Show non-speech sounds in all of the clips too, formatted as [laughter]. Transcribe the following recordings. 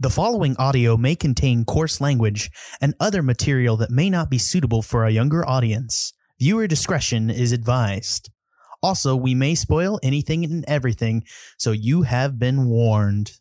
The following audio may contain coarse language and other material that may not be suitable for a younger audience. Viewer discretion is advised. Also, we may spoil anything and everything, so you have been warned.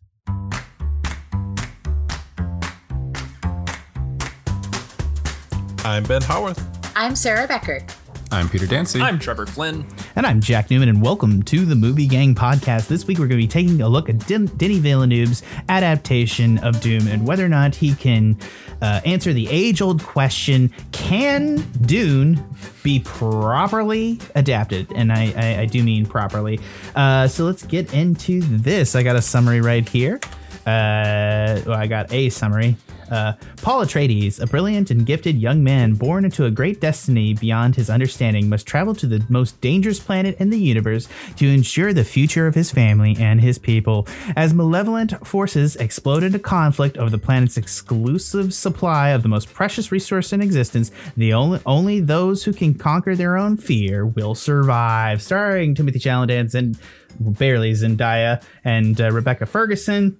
I'm Ben Howarth. I'm Sarah Becker. I'm Peter Dancy. I'm Trevor Flynn. And I'm Jack Newman, and welcome to the Movie Gang podcast. This week, we're going to be taking a look at Den- Denny Villeneuve's adaptation of Dune and whether or not he can uh, answer the age old question can Dune be properly adapted? And I, I, I do mean properly. Uh, so let's get into this. I got a summary right here. Uh, well, I got a summary. Uh, Paul Atreides, a brilliant and gifted young man born into a great destiny beyond his understanding, must travel to the most dangerous planet in the universe to ensure the future of his family and his people. As malevolent forces explode into conflict over the planet's exclusive supply of the most precious resource in existence, the only only those who can conquer their own fear will survive. Starring Timothée Chalamet and barely Zendaya and uh, Rebecca Ferguson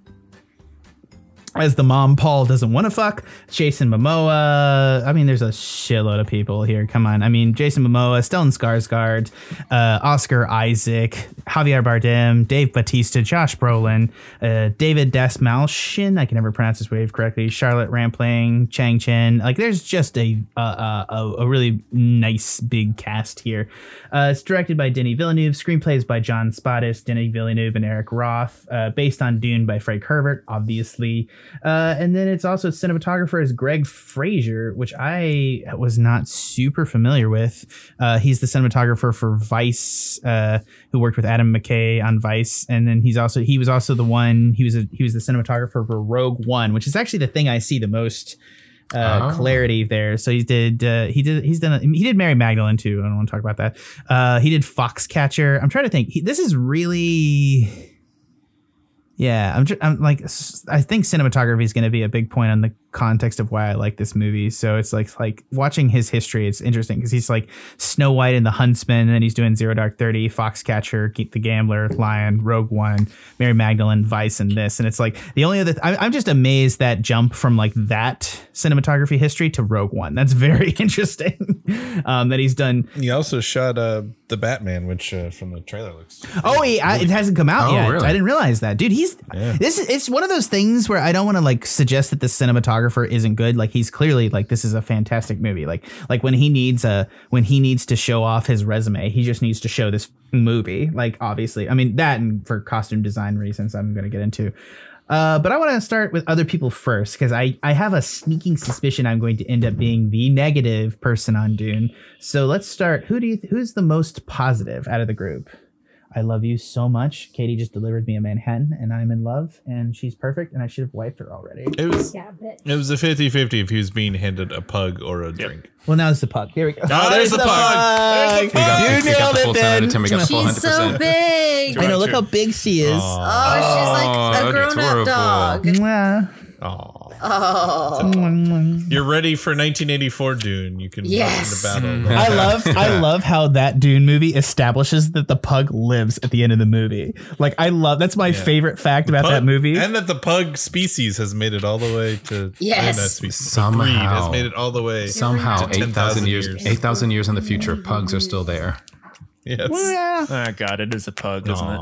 as the mom Paul doesn't want to fuck. Jason Momoa. I mean, there's a shitload of people here. Come on. I mean, Jason Momoa, Stellan Skarsgård, uh, Oscar Isaac, Javier Bardem, Dave Batista, Josh Brolin, uh, David Dastmalchian. I can never pronounce his wave correctly. Charlotte Rampling, Chang Chen. Like, there's just a a, a, really nice big cast here. Uh, it's directed by Denis Villeneuve. Screenplays by Jon Spaihts, Denis Villeneuve, and Eric Roth. Uh, based on Dune by Frank Herbert, obviously. Uh, and then it's also cinematographer is Greig Fraser, which I was not super familiar with. Uh, he's the cinematographer for Vice, uh, who worked with Adam McKay on Vice, and then he's also he was also the one he was a, he was the cinematographer for Rogue One, which is actually the thing I see the most. Uh, Oh. clarity there. So he did. Uh, he did. He's done. He did Mary Magdalene too. I don't want to talk about that. Uh, he did Foxcatcher. I'm trying to think. He, this is really yeah, I'm, I'm like, I think cinematography is going to be a big point on the context of why I like this movie. So it's like, like watching his history. It's interesting because he's like Snow White and the Huntsman, and then he's doing Zero Dark Thirty, Foxcatcher, Ge- The Gambler, Lion, Rogue One, Mary Magdalene, Vice, and this. And it's like the only other. I, I'm just amazed that jump from like that cinematography history to Rogue One. That's very [laughs] interesting. um, that he's done. He also shot uh, the Batman, which uh, from the trailer looks. Oh, he, I, it hasn't come out Oh, yet. really? I didn't realize that, dude. He's Yeah. this. is It's one of those things where I don't want to like suggest that the cinematographer isn't good. Like he's clearly like this is a fantastic movie. Like like when he needs a when he needs to show off his resume, he just needs to show this movie. Like obviously, I mean that and for costume design reasons, I'm going to get into. Uh, but I want to start with other people first because I, I have a sneaking suspicion I'm going to end up being the negative person on Dune. So let's start. Who do you who's the most positive out of the group? I love you so much. Katie just delivered me a Manhattan and I'm in love and she's perfect and I should have wiped her already. It was Yeah, but it was a 50-50 if he was being handed a pug or a drink. Well, now it's the pug. Here we go. Ah, oh, there's the pug. We got, You we got nailed it, full 10 of Ben. 10. We got the full she's so 100%. big. I know. Look how big she is. Aw. Oh, she's like a Oh, grown-up dog. Mwah. Aw. Oh, Mwah, mwah. You're ready for 1984 Dune. You can Yes. run into battle. Mm. I love I [laughs] love how that Dune movie establishes that the pug lives at the end of the movie. Like I love that's my favorite fact about that movie. and that the pug species has made it all the way to Yes. species, Somehow. breed has made it all the way. Somehow, 8,000 years, years. 8,000 years in the future, pugs are still there. Yes. Yeah. Oh god, it is a pug, isn't it?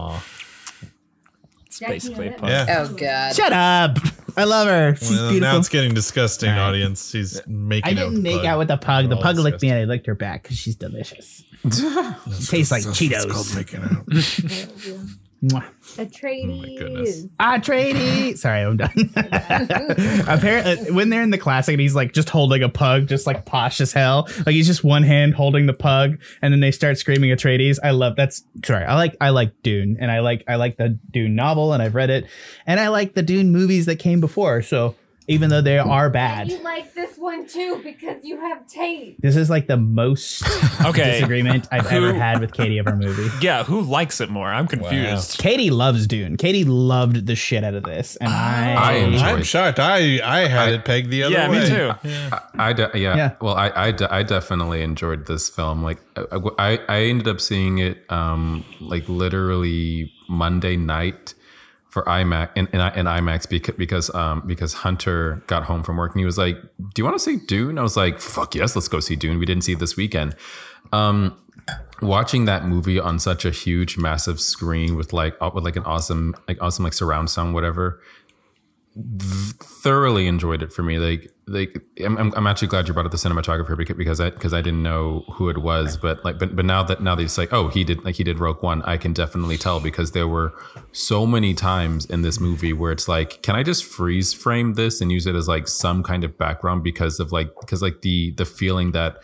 It's basically a pug. Yeah. oh god. Shut up. I love her. She's Well, now it's getting disgusting, All right. audience. She's making I didn't the make pug. out with the pug. The We're pug licked me and I licked her back because she's delicious. [laughs] Tastes like Cheetos. It's called making out. [laughs] Mwah. Oh goodness. Atreides. Sorry, I'm done. [laughs] [laughs] Apparently, when they're in the classic and he's like just holding a pug, just like posh as hell, like he's just one hand holding the pug, and then they start screaming Atreides. I love that's sorry. I like I like Dune, and I like I like the Dune novel, and I've read it, and I like the Dune movies that came before. So even though they are bad, You like this one too because you have taste. this is like the most [laughs] Okay. disagreement I've ever had with Katie of our movie. [laughs] Yeah, who likes it more? I'm confused. Katie loves Dune. Katie loved the shit out of this, and I, I enjoy I'm shocked. I I had I- it pegged the other Yeah, way. me too. I, I de- yeah, Yeah. Well, I, I, de- I definitely enjoyed this film. Like, I, I, I ended up seeing it, um, like literally Monday night for IMAX and in, in IMAX because because um because Hunter got home from work and he was like, "Do you want to see Dune?" I was like, "Fuck yes, let's go see Dune." We didn't see it this weekend. Um, watching that movie on such a huge, massive screen with like uh, with like an awesome like awesome like surround sound, whatever. Th- Thoroughly enjoyed it for me. Like, like I'm, I'm, I'm actually glad you brought up the cinematographer because because I because I didn't know who it was, but like, but but now that now that it's like, oh, he did like he did Rogue One, I can definitely tell because there were so many times in this movie where it's like, can I just freeze frame this and use it as like some kind of background because of like because like the the feeling that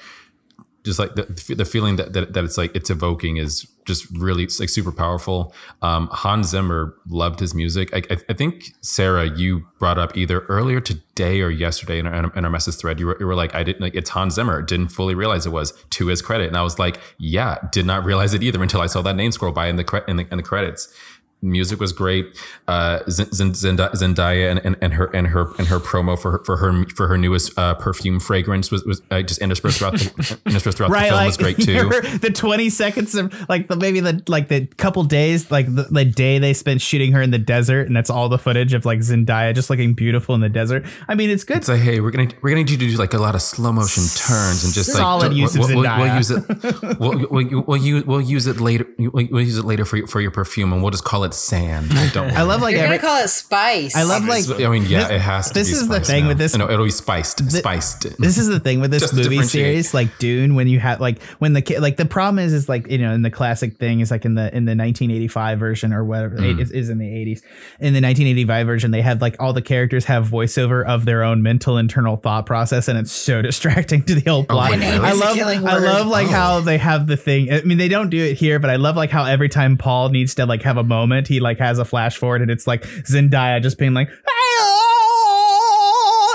just like the, the feeling that, that that it's like it's evoking is just really like super powerful. Um, Hans Zimmer loved his music. I, I, I think Sarah, you brought up either earlier today or yesterday in our, in our message thread. You were, you were like, I didn't like it's Hans Zimmer. Didn't fully realize it was to his credit, and I was like, yeah, did not realize it either until I saw that name scroll by in the in the, in the credits. Music was great. Uh, Z- Z- Zenda- Zendaya and, and, and her and her and her promo for her for her for her newest uh, perfume fragrance was was uh, just interspersed throughout the, [laughs] interspersed throughout the right film like was great [laughs] too. the 20 seconds of like the maybe the like the couple days like the, the day they spent shooting her in the desert and that's all the footage of like zendaya just looking beautiful in the desert i mean it's good It's like, hey, we're gonna we're gonna need you to do like a lot of slow motion turns and just like Solid we'll- use of we'll, we'll, Zendaya. we'll use it. We'll, we'll, we'll, use, we'll use it later. We'll, we'll use it later for your, for your perfume, and we'll just call it sand. Like, don't. i love like You're every, gonna call it spice. i love like I mean, yeah, this- it has to. this be is the thing now. with this- No, it'll be spiced. spiced. this is the thing with this Just movie series like dune when you have like when the ki- like the problem is is like you know in the classic thing is like in the in the 1985 version or whatever Mm. it is in the 80s in the 1985 version they have like all the characters have voiceover of their own mental internal thought process and it's so [laughs] distracting to the whole plot wait, really? i love i love like how they have the thing i mean they don't do it here but i love like how every time paul needs to like have a moment he like has a flash forward and it's like zendaya just being like ah!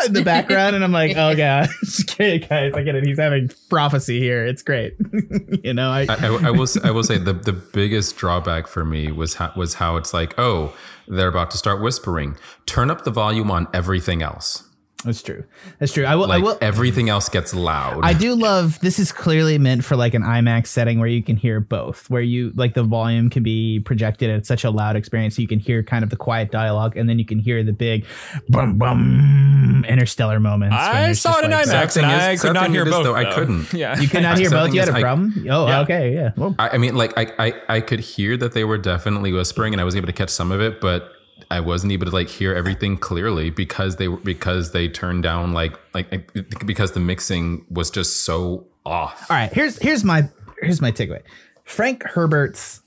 in the background, and I'm like, oh [laughs] god, [laughs] okay, guys, I get it. He's having prophecy here. It's great. [laughs] you know, I, I, I, I will. s- I will say the the biggest drawback for me was how, was how it's like, oh, they're about to start whispering. Turn up the volume on everything else. That's true. That's true. I will. Like I will. everything else gets loud. I do love this is clearly meant for like an IMAX setting where you can hear both, where you like the volume can be projected at such a loud experience so you can hear kind of the quiet dialogue and then you can hear the big bum bum interstellar moments. I saw it in like, IMAX and is- I could not [laughs] [laughs] hear both. though, I couldn't. Yeah. You could not hear both. You had is a I- problem. Oh, Yeah. okay, yeah. Well, I, I mean, like I, I, I could hear that they were definitely whispering, and I was able to catch some of it, but I wasn't able to like hear everything clearly because they were because they turned down like like because the mixing was just so off. all right here's here's my here's my takeaway frank herbert's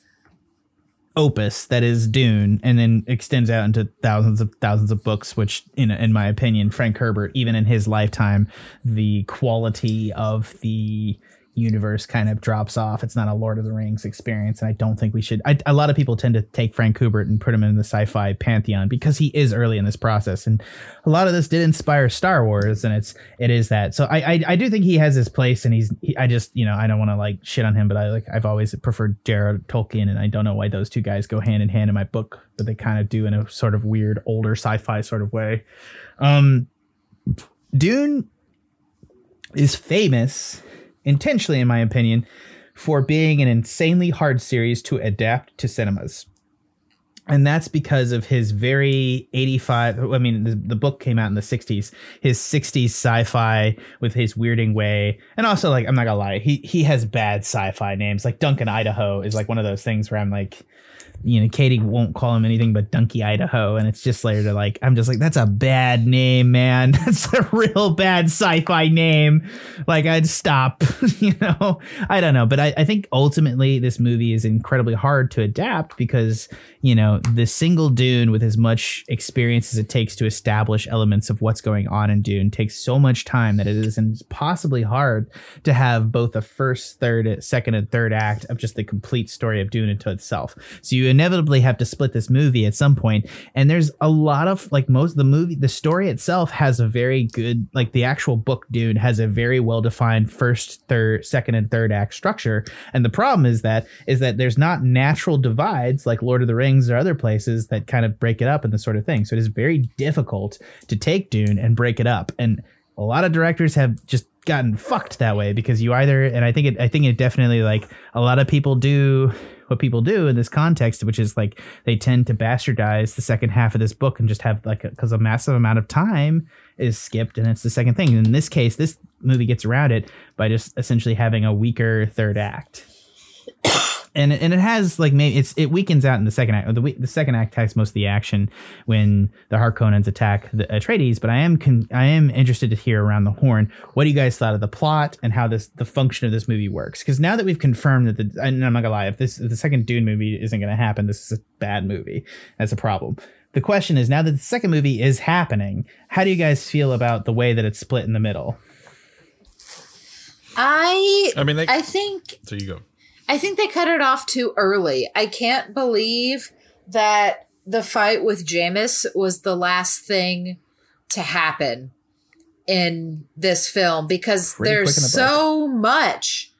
opus that is dune and then extends out into thousands of thousands of books which in in my opinion frank herbert even in his lifetime the quality of the universe kind of drops off. It's not a lord of the rings experience and i don't think we should I, a lot of people tend to take frank herbert and put him in the sci-fi pantheon because he is early in this process and a lot of this did inspire star wars and it's it is that. So i i, I do think he has his place and he's he, i just you know i don't want to like shit on him but i like i've always preferred J.R.R. tolkien and i don't know why those two guys go hand in hand in my book but they kind of do in a sort of weird older sci-fi sort of way. Um dune is famous intentionally in my opinion for being an insanely hard series to adapt to cinemas. And that's because of his very 85 i mean the, the book came out in the 60s his 60s sci-fi with his weirding way. And also like i'm not gonna lie he he has bad sci-fi names. Like duncan idaho is like one of those things where i'm like you know katie won't call him anything but donkey idaho. And it's just later to like i'm just like that's a bad name man. [laughs] That's a real bad sci-fi name. Like i'd stop [laughs] you know? I don't know. But I, I think ultimately this movie is incredibly hard to adapt because you know the single dune with as much experience as it takes to establish elements of what's going on in dune takes so much time that it is impossibly hard to have both the first third second and third act of just the complete story of dune into itself. So you inevitably have to split this movie at some point. And there's a lot of like most of the movie the story itself has a very good like the actual book dune has a very well defined first third second and third act structure. And the problem is that is that there's not natural divides like lord of the rings or other places that kind of break it up and this sort of thing. So it is very difficult to take dune and break it up. And a lot of directors have just gotten fucked that way because you either and I think it I think it definitely like a lot of people do what people do in this context, which is like they tend to bastardize the second half of this book and just have like because a, massive amount of time is skipped and it's the second thing. In this case, this movie gets around it by just essentially having a weaker third act. And, and it has like maybe it's it weakens out in the second act. The the second act has most of the action when the Harkonnens attack the Atreides. But I am con- I am interested to hear around the horn what do you guys thought of the plot and how this the function of this movie works. Because now that we've confirmed that the and I'm not gonna lie, if this if the second Dune movie isn't gonna happen, this is a bad movie. That's a problem. The question is now that the second movie is happening, how do you guys feel about the way that it's split in the middle? I I mean, they, I think so you go. I think they cut it off too early. I can't believe that the fight with Jamis was the last thing to happen in this film because Pretty there's so much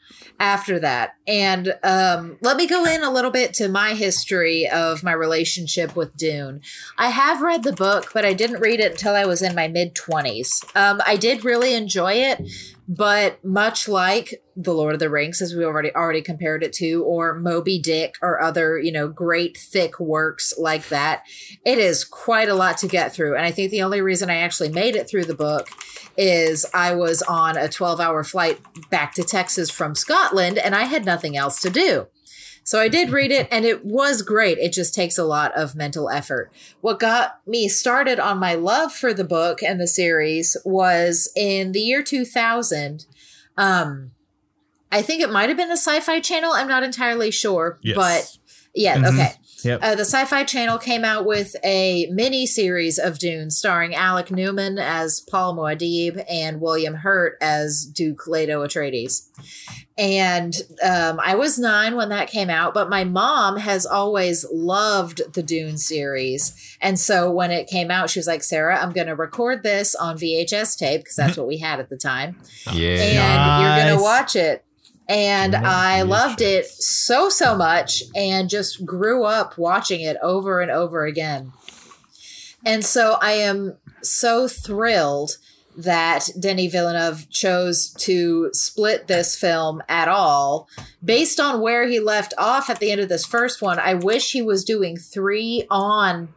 after that. And um, let me go in a little bit to my history of my relationship with Dune. I have read the book, but I didn't read it until I was in my mid 20s. Um, I did really enjoy it, but much like The Lord of the Rings, as we already already compared it to, or Moby Dick or other, you know, great thick works like that, it is quite a lot to get through. And I think the only reason I actually made it through the book is I was on a 12 hour flight back to Texas from Scotland and I had nothing else to do. So I did read it and it was great. It just takes a lot of mental effort. What got me started on my love for the book and the series was in the year 2000. Um, I think it might have been the Sci Fi Channel. I'm not entirely sure. Yes. But yeah, Mhm. okay. Yep. Uh, the Sci Fi Channel came out with a mini series of Dune starring Alec Newman as Paul Muad'Dib and William Hurt as Duke Leto Atreides. And um, I was nine when that came out, but my mom has always loved the Dune series. And so when it came out, she was like, Sarah, I'm going to record this on VHS tape because that's [laughs] what we had at the time Yeah. and you're gonna watch it and Nice. i loved it so so much and just grew up watching it over and over again and so i am so thrilled that Denis Villeneuve chose to split this film at all based on where he left off at the end of this first one. I wish he was doing three on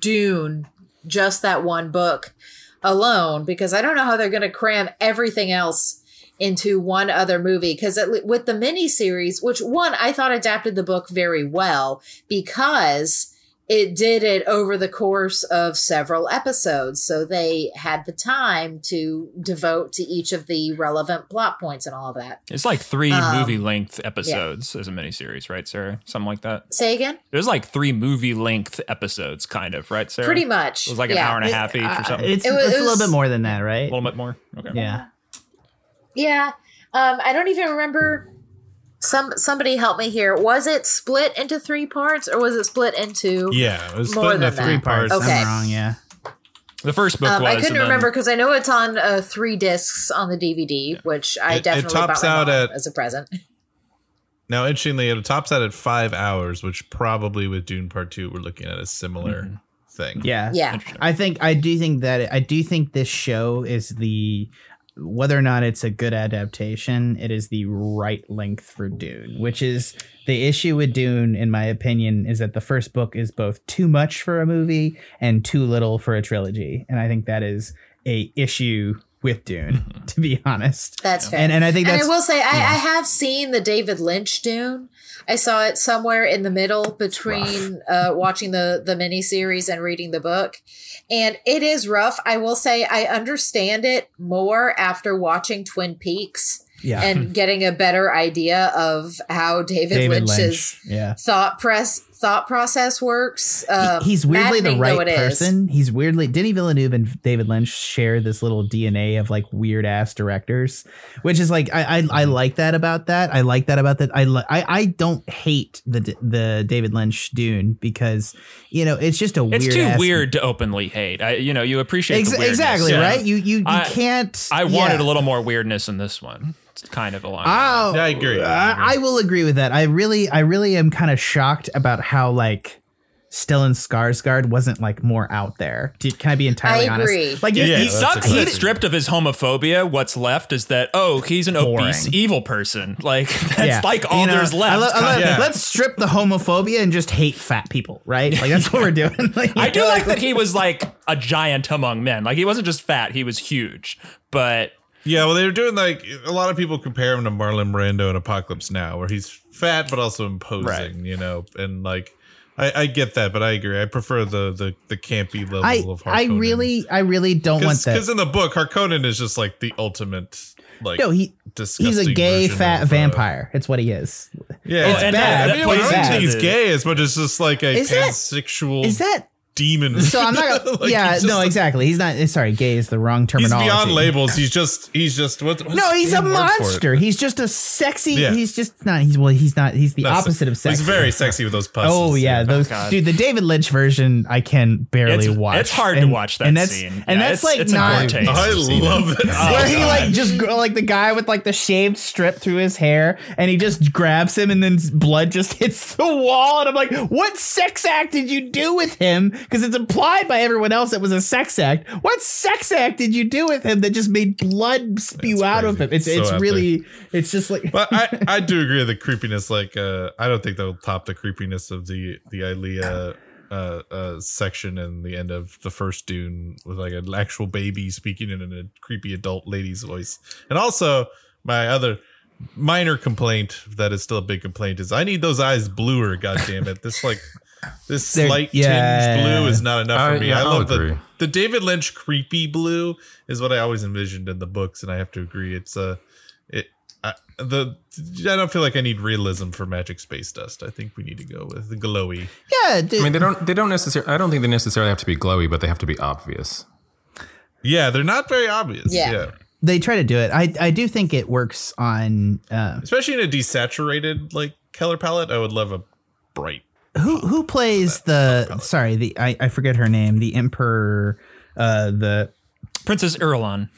Dune, just that one book alone, because I don't know how they're going to cram everything else into one other movie. Because with the miniseries, which one I thought adapted the book very well because it did it over the course of several episodes. So they had the time to devote to each of the relevant plot points and all of that. It's like three Um, movie length episodes as a miniseries, right, Sarah? Something like that. Say again? There's like three movie length episodes, kind of, right, Sarah? Pretty much. It was like an yeah. hour and a half each or Uh, something. it's, It was- it's it a little bit more than that, right? a little bit more. Okay. Yeah. Yeah. Um, I don't even remember. Some somebody help me here. Was it split into three parts, or was it split into? Yeah, it was More split into than three that. parts. Okay. I'm wrong. Yeah. The first book Um, was. I couldn't remember because I know it's on uh, three discs on the DVD, which I It- it definitely tops bought my out mom at- as a present. Now, interestingly, it tops out at five hours, which probably with Dune Part Two, we're looking at a similar thing. Yeah. Yeah, I think I do think that I do think this show is the whether or not it's a good adaptation, it is the right length for Dune, which is the issue with Dune, in my opinion, is that the first book is both too much for a movie and too little for a trilogy, and I think that is a issue with Dune, [laughs] to be honest. that's fair. And and I think And that's I will say, I, I have seen the David Lynch Dune. I saw it somewhere in the middle between uh, watching the the miniseries and reading the book, and it is rough. I will say, I understand it more after watching Twin Peaks yeah. and [laughs] getting a better idea of how David, David Lynch's Lynch. Yeah. thought press thought process works. Um, He- he's weirdly the right it is. person. He's weirdly Denny Villeneuve and David Lynch share this little DNA of like weird ass directors, which is like I I, I Mm-hmm. like that about that. I like that about that. I li- I I don't hate the the David Lynch Dune because you know it's just a weird It's weird. too ass- weird to openly hate. I, you know, you appreciate Ex- the exactly Yeah. right. You you you I- can't. I wanted yeah. a little more weirdness in this one. It's kind of a line. Oh, Yeah, I agree. I. I, I will agree with that. I really, I really am kind of shocked about how like Stellan Skarsgård wasn't like more out there. Can I be entirely I honest? agree. Like Yeah, he, He sucks good that stripped of his homophobia, what's left is that, oh, he's an obese evil person. [laughs] Like, that's yeah. like all You know, there's left. I lo- I lo- Yeah. Let's strip the homophobia and just hate fat people, right? Like that's what we're [laughs] doing. [laughs] Like, I do like that he was like a giant among men. Like, he wasn't just fat, he was huge. But Yeah, well, they were doing like a lot of people compare him to Marlon Brando in Apocalypse Now, where he's fat but also imposing, Right. you know, and like I, I get that, but I agree. I prefer the the the campy level I of Harkonnen. I really I really don't want that. because in the book, Harkonnen is just like the ultimate like No, he he's a gay fat of, uh, vampire. It's what he is. yeah, It's bad. bad. I mean, That I don't think he's gay as much as just like a Is that- pansexual Is that demon. so? I'm not. [laughs] Gonna, Like, yeah, no, exactly. He's not. Sorry, gay is the wrong terminology. He's beyond labels. He's just he's just what? what's No, he's a word for it? monster. He's just a sexy. Yeah. He's just not. He's well. He's not. He's the That's- opposite of sexy. He's very sexy with those pussies. Oh yeah, oh, those God. dude. The David Lynch version, I can barely It's- watch. it's hard to watch that and that's, scene. And Yeah, that's like it's a not poor taste. I Seen it. love it. Oh, where he like just go- like the guy with like the shaved strip through his hair, and he just grabs him, and then blood just [laughs] hits the wall, and I'm like, what sex act did you do with him? Because it's implied by everyone else it was a sex act. What sex act did you do with him that just made blood spew That's out of him? It's So it's out there. really it's just like but I, [laughs] I do agree with the creepiness. Like, uh, I don't think that'll top the creepiness of the the Alia uh, uh, section in the end of the first Dune with like an actual baby speaking in a creepy adult lady's voice. And also, my other minor complaint that is still a big complaint is I need those eyes bluer. God damn it! This like this They're- slight yeah. tinged blue is not enough I- for me. yeah, I love agree. the the David Lynch creepy blue is what I always envisioned in the books, and I have to agree. It's uh, it I, the I don't feel like I need realism for Magic Space Dust. I think we need to go with the glowy. yeah. dude, I mean, they don't. They don't necessarily. I don't think they necessarily have to be glowy, but they have to be obvious. Yeah, they're not very obvious. Yeah. Yeah, they try to do it. I I do think it works on um, especially in a desaturated like color palette. I would love a bright. Who who plays the sorry the I, I forget her name the emperor uh the Princess Irulan.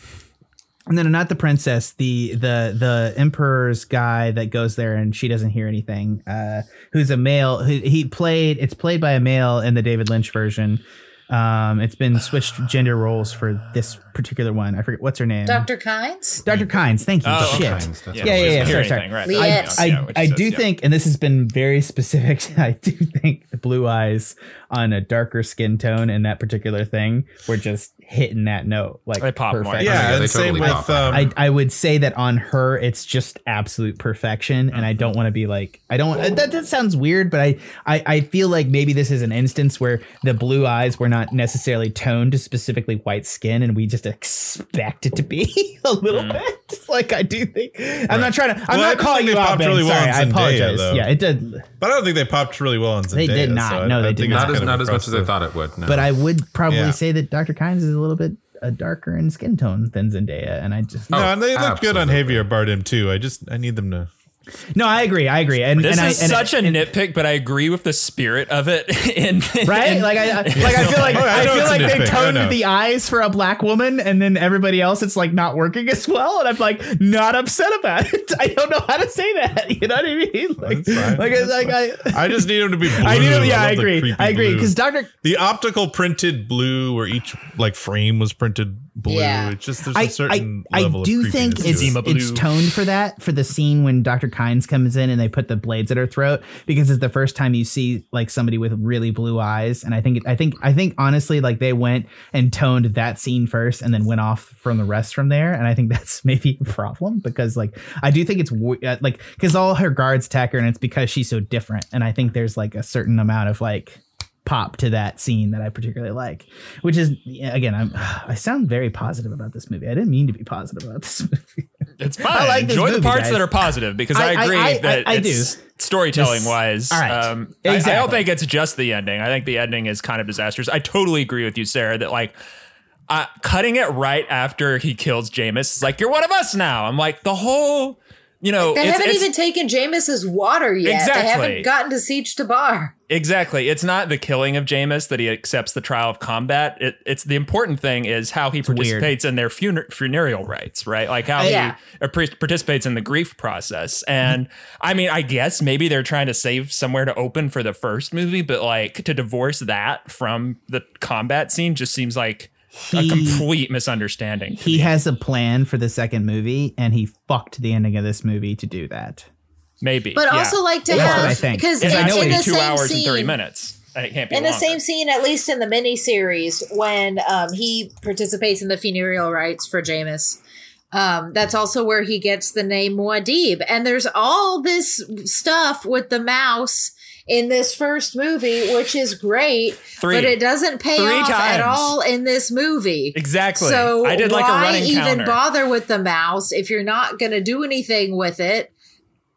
no no not the princess the the the emperor's guy that goes there and she doesn't hear anything uh who's a male who he played it's played by a male in the David Lynch version um it's been switched gender roles for this particular one I forget what's her name Dr. Kynes? Dr. Kynes thank you Oh, shit Kynes, that's yeah yeah yeah sorry, sorry. right? Liet. I, Yeah, which I says, do yeah. think, and this has been very specific, [laughs] I do think the blue eyes on a darker skin tone in that particular thing were just hitting that note like They pop more. perfect. Yeah, yeah, and they same totally with pop um, I, I would say that on her it's just absolute perfection and I don't mm-hmm. want to be like I don't want that, that sounds weird but I, I I feel like maybe this is an instance where the blue eyes were not necessarily toned to specifically white skin and we just expect it to be [laughs] a little mm. bit like I do think I'm not trying to I'm Well, not calling think you they out popped Ben. really well sorry on I apologize though. yeah it did but I don't think they popped really well on Zendaya. They did not. so No, I they think did not. Not as not as much as I thought it would. No. but I would probably Yeah. say that Dr. Kynes is a little bit a darker in skin tone than Zendaya and I just No, Oh, and they look good on absolutely. Javier Bardem too. I just I need them to. no I agree I agree and This and is I, and such a nitpick, but I agree with the spirit of it. [laughs] In, right? in- like I, I- like I feel like [laughs] I I, feel it's a like they nitpick, I know. toned the eyes for a black woman, and then everybody else it's like not working as well, and I'm like not upset about it. [laughs] I don't know how to say that. You know what I mean? Like, like, like I. I just need them to be. [laughs] Blue. I need, yeah, I the agree. I agree because Doctor the optical printed blue, where each like frame was printed blue. Yeah. It's just there's a I, certain I, I do of think it's to it. It's toned for that for the scene when Dr. Kynes comes in and they put the blades at her throat because it's the first time you see like somebody with really blue eyes and I think I think I think honestly like they went and toned that scene first and then went off from the rest from there and I think [laughs] that's maybe a problem because like I do think it's w- uh, like because all her guards attack her and it's because she's so different and I think there's like a certain amount of like pop to that scene that I particularly like, which is again, I'm I sound very positive about this movie. I didn't mean to be positive about this movie. It's [laughs] fine. like this Enjoy the parts guys. that are positive because I, I- I- agree I- that I- I it's do. storytelling This- wise. all right. Um, I- I, don't think it's just the ending. I think the ending is kind of disastrous. I totally agree with you, Sarah, that like uh, cutting it right after he kills Jamis is like, you're one of us now. I'm like, the whole, you know, They it's, haven't it's- even taken Jamis's water yet. Exactly. They haven't gotten to Sietch Tabr. Exactly. It's not the killing of Jamis that he accepts the trial of combat. It, it's the important thing is how he weird. participates in their funer- funereal rites, right? Like how Yeah. he uh, pre- participates in the grief process. And I mean, I guess maybe they're trying to save somewhere to open for the first movie, but like to divorce that from the combat scene just seems like a complete misunderstanding. He has a plan for the second movie, and he fucked the ending of this movie to do that. Maybe. But yeah. also like to That's what I have think. because it's in, actually in the two same hours scene, and 30 minutes. And it can't be in the same scene, at least in the miniseries, when um, he participates in the funereal rites for Jamis. Um, that's also where he gets the name Muad'Dib. And there's all this stuff with the mouse in this first movie, which is great, Three. but it doesn't pay Three off at all in this movie. Exactly. So I did like a why running even counter. bother with the mouse if you're not going to do anything with it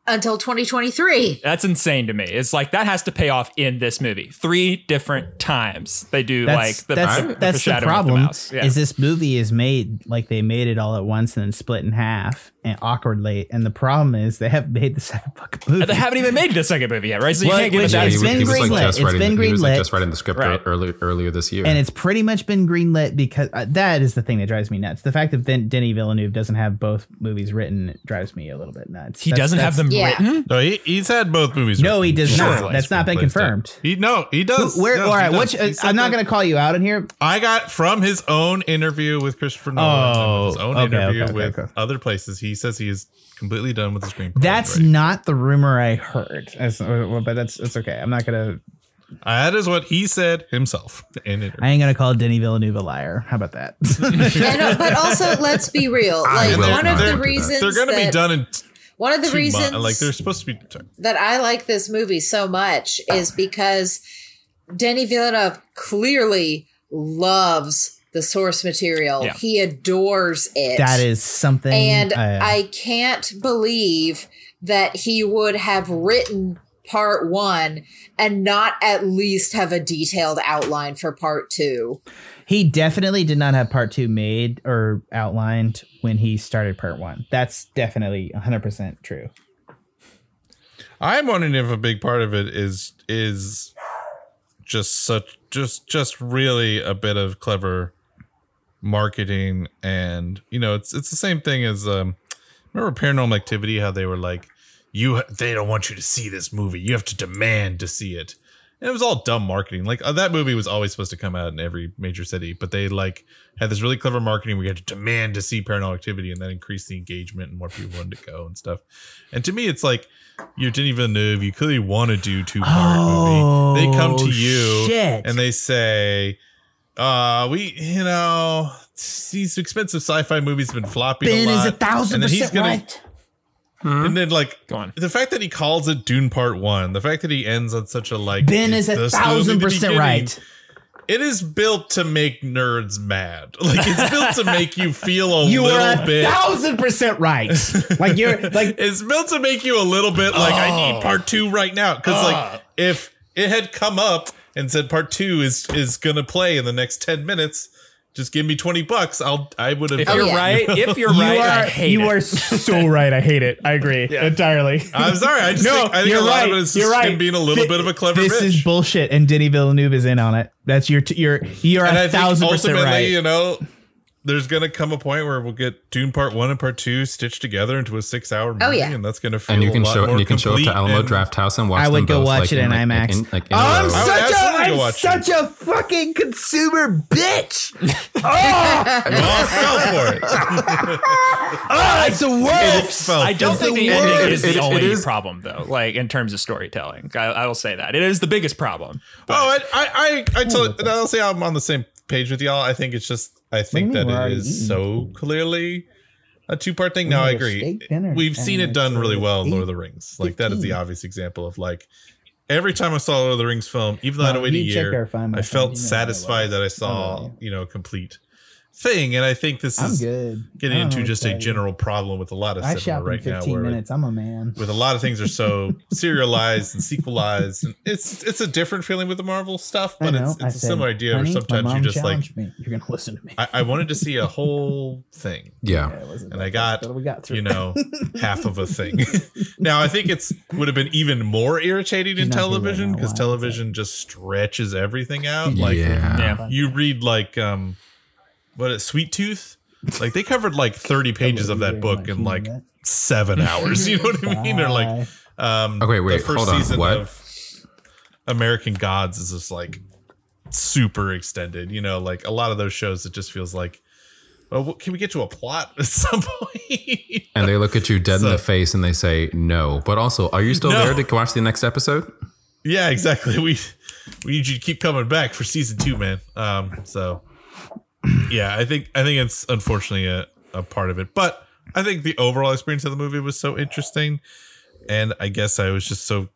until 2023? That's insane to me. It's like that has to pay off in this movie. Three different times they do That's like the, that's, the that's the foreshadowing of problem. mouse. Yeah. Is this movie is made like they made it all at once and then split in half and awkwardly, and the problem is they haven't made the second fucking movie. they haven't even made the second movie yet, right? So you can't give which it that. It's he, was- been he was like greenlit. just It's writing. been he was like greenlit. just writing the script Right. earlier earlier this year. and it's pretty much been greenlit because uh, that is the thing that drives me nuts. The fact that Vin- Denny Villeneuve doesn't have both movies written drives me a little bit nuts. He That's- doesn't have that's- them Yeah. written. No, he, he's had both movies. No, written. he does not. Surely. That's not been Placed it. confirmed. He no, he does. Where? No, all he right. does. Which He said I'm not going to call you out in here. I got from his own interview with Christopher Nolan, Oh, his own okay, interview okay, okay, with okay. other places. He says he is completely done with the screenplay. That's Right. not the rumor I heard. That's- uh, but that's it's okay. I'm not gonna. that is what he said himself in interview. I ain't gonna call Denny Villeneuve a liar. How about that? [laughs] I know, but also let's be real. Like one of the reasons They're going to be done in One of the reasons months. Like they're supposed to be. sorry. that I like this movie so much is because Denny Villeneuve clearly loves the source material. Yeah. He adores it. that is something. and uh, I can't believe that he would have written part one and not at least have a detailed outline for part two. He definitely did not have part two made or outlined when he started part one. That's definitely 100 percent true. I'm wondering if a big part of it is is just such just just really a bit of clever marketing and you know it's it's the same thing as um remember paranormal activity how they were like you they don't want you to see this movie you have to demand to see it it was all dumb marketing like uh, that movie was always supposed to come out in every major city but they like had this really clever marketing where you had to demand to see paranormal activity and that increased the engagement and more people wanted to go and stuff and to me it's like you're Denis Villeneuve. You clearly want to do two part movie. They come to Oh, you shit. and they say, "Uh, we, you know, these expensive sci-fi movies have been flopping Ben a lot." is a thousand and he's percent gonna- right. And then like Go on. the fact that he calls it Dune Part One, the fact that he ends on such a like Ben is a the- still in thousand the percent right. It is built to make nerds mad. [laughs] Like it's built to make you feel a You little are a bit. thousand percent right. like you're [laughs] like It's built to make you a little bit like I Oh. need part two right now. Because like ah. if it had come up and said part two is is gonna play in the next ten minutes, just give me twenty bucks. I'll I would have. If Oh, you're yeah. right, if you're [laughs] you right, are I hate you it. are so [laughs] right. I hate it. I agree entirely. I'm sorry. I just No, think, I think you're a lot right. of it is You're just right. him being a little Thi- bit of a clever This bitch. is bullshit, and Denny Villeneuve is in on it. That's your t- you're you're and a I think thousand percent right. you know, there's gonna come a point where we'll get Dune Part One and Part Two stitched together into a six hour movie, Oh, yeah. and that's gonna feel and you can a lot show and you can show up to complete Alamo Drafthouse and watch. I would them go both, watch like, it in like, IMAX. in- like, in a I'm row. such a absolutely go I'm watch such a fucking consumer bitch. [laughs] Oh! Well, I fell for it. [laughs] Oh, it's the worst. Fell I don't think the the ending is It- the it only is- problem, though. Like in terms of storytelling, I, I will say that it is the biggest problem. Oh, I, I, I, I told, I'll say I'm on the same page with y'all. I think it's just, I think that we're it is eating? so clearly a two part thing. We No, I agree. We've seen it done really well in Lord of the Rings. Like that is the obvious example of like every time I saw Lord of the Rings film, even though I had to Well, wait a you check our year, I felt you know how it satisfied that I Oh, saw, yeah. you know, complete. Thing, and I think this I'm is good. getting I know into just a tell you. general problem with a lot of I cinema shop in right now, 15 where minutes. I'm a man. with a lot of things are so [laughs] serialized and sequelized, and it's it's a different feeling with the Marvel stuff, but know. it's it's a said, similar idea where sometimes you just like me. You're gonna listen to me. I, I wanted to see a [laughs] whole thing, Yeah. Yeah, and I got we got through. you know half of a thing. [laughs] now I think it's would have been even more irritating in She's not here right television because television just stretches everything out. Like yeah. Yeah. you read like um what is Sweet Tooth? Like they covered like 30 pages of that book in like seven [laughs] hours. You know what I mean? Or like um Okay, wait, the first hold on, season what? of American Gods is just like super extended. You know, like a lot of those shows it just feels like well, can we get to a plot [laughs] at some point? And they look at you dead in the face and they say no. But also, are you still No. there to watch the next episode? yeah, exactly. [laughs] We we need you to keep coming back for season two, man. Um, so [clears throat] yeah, I think I think it's unfortunately a, a part of it, but I think the overall experience of the movie was so interesting, and I guess I was just so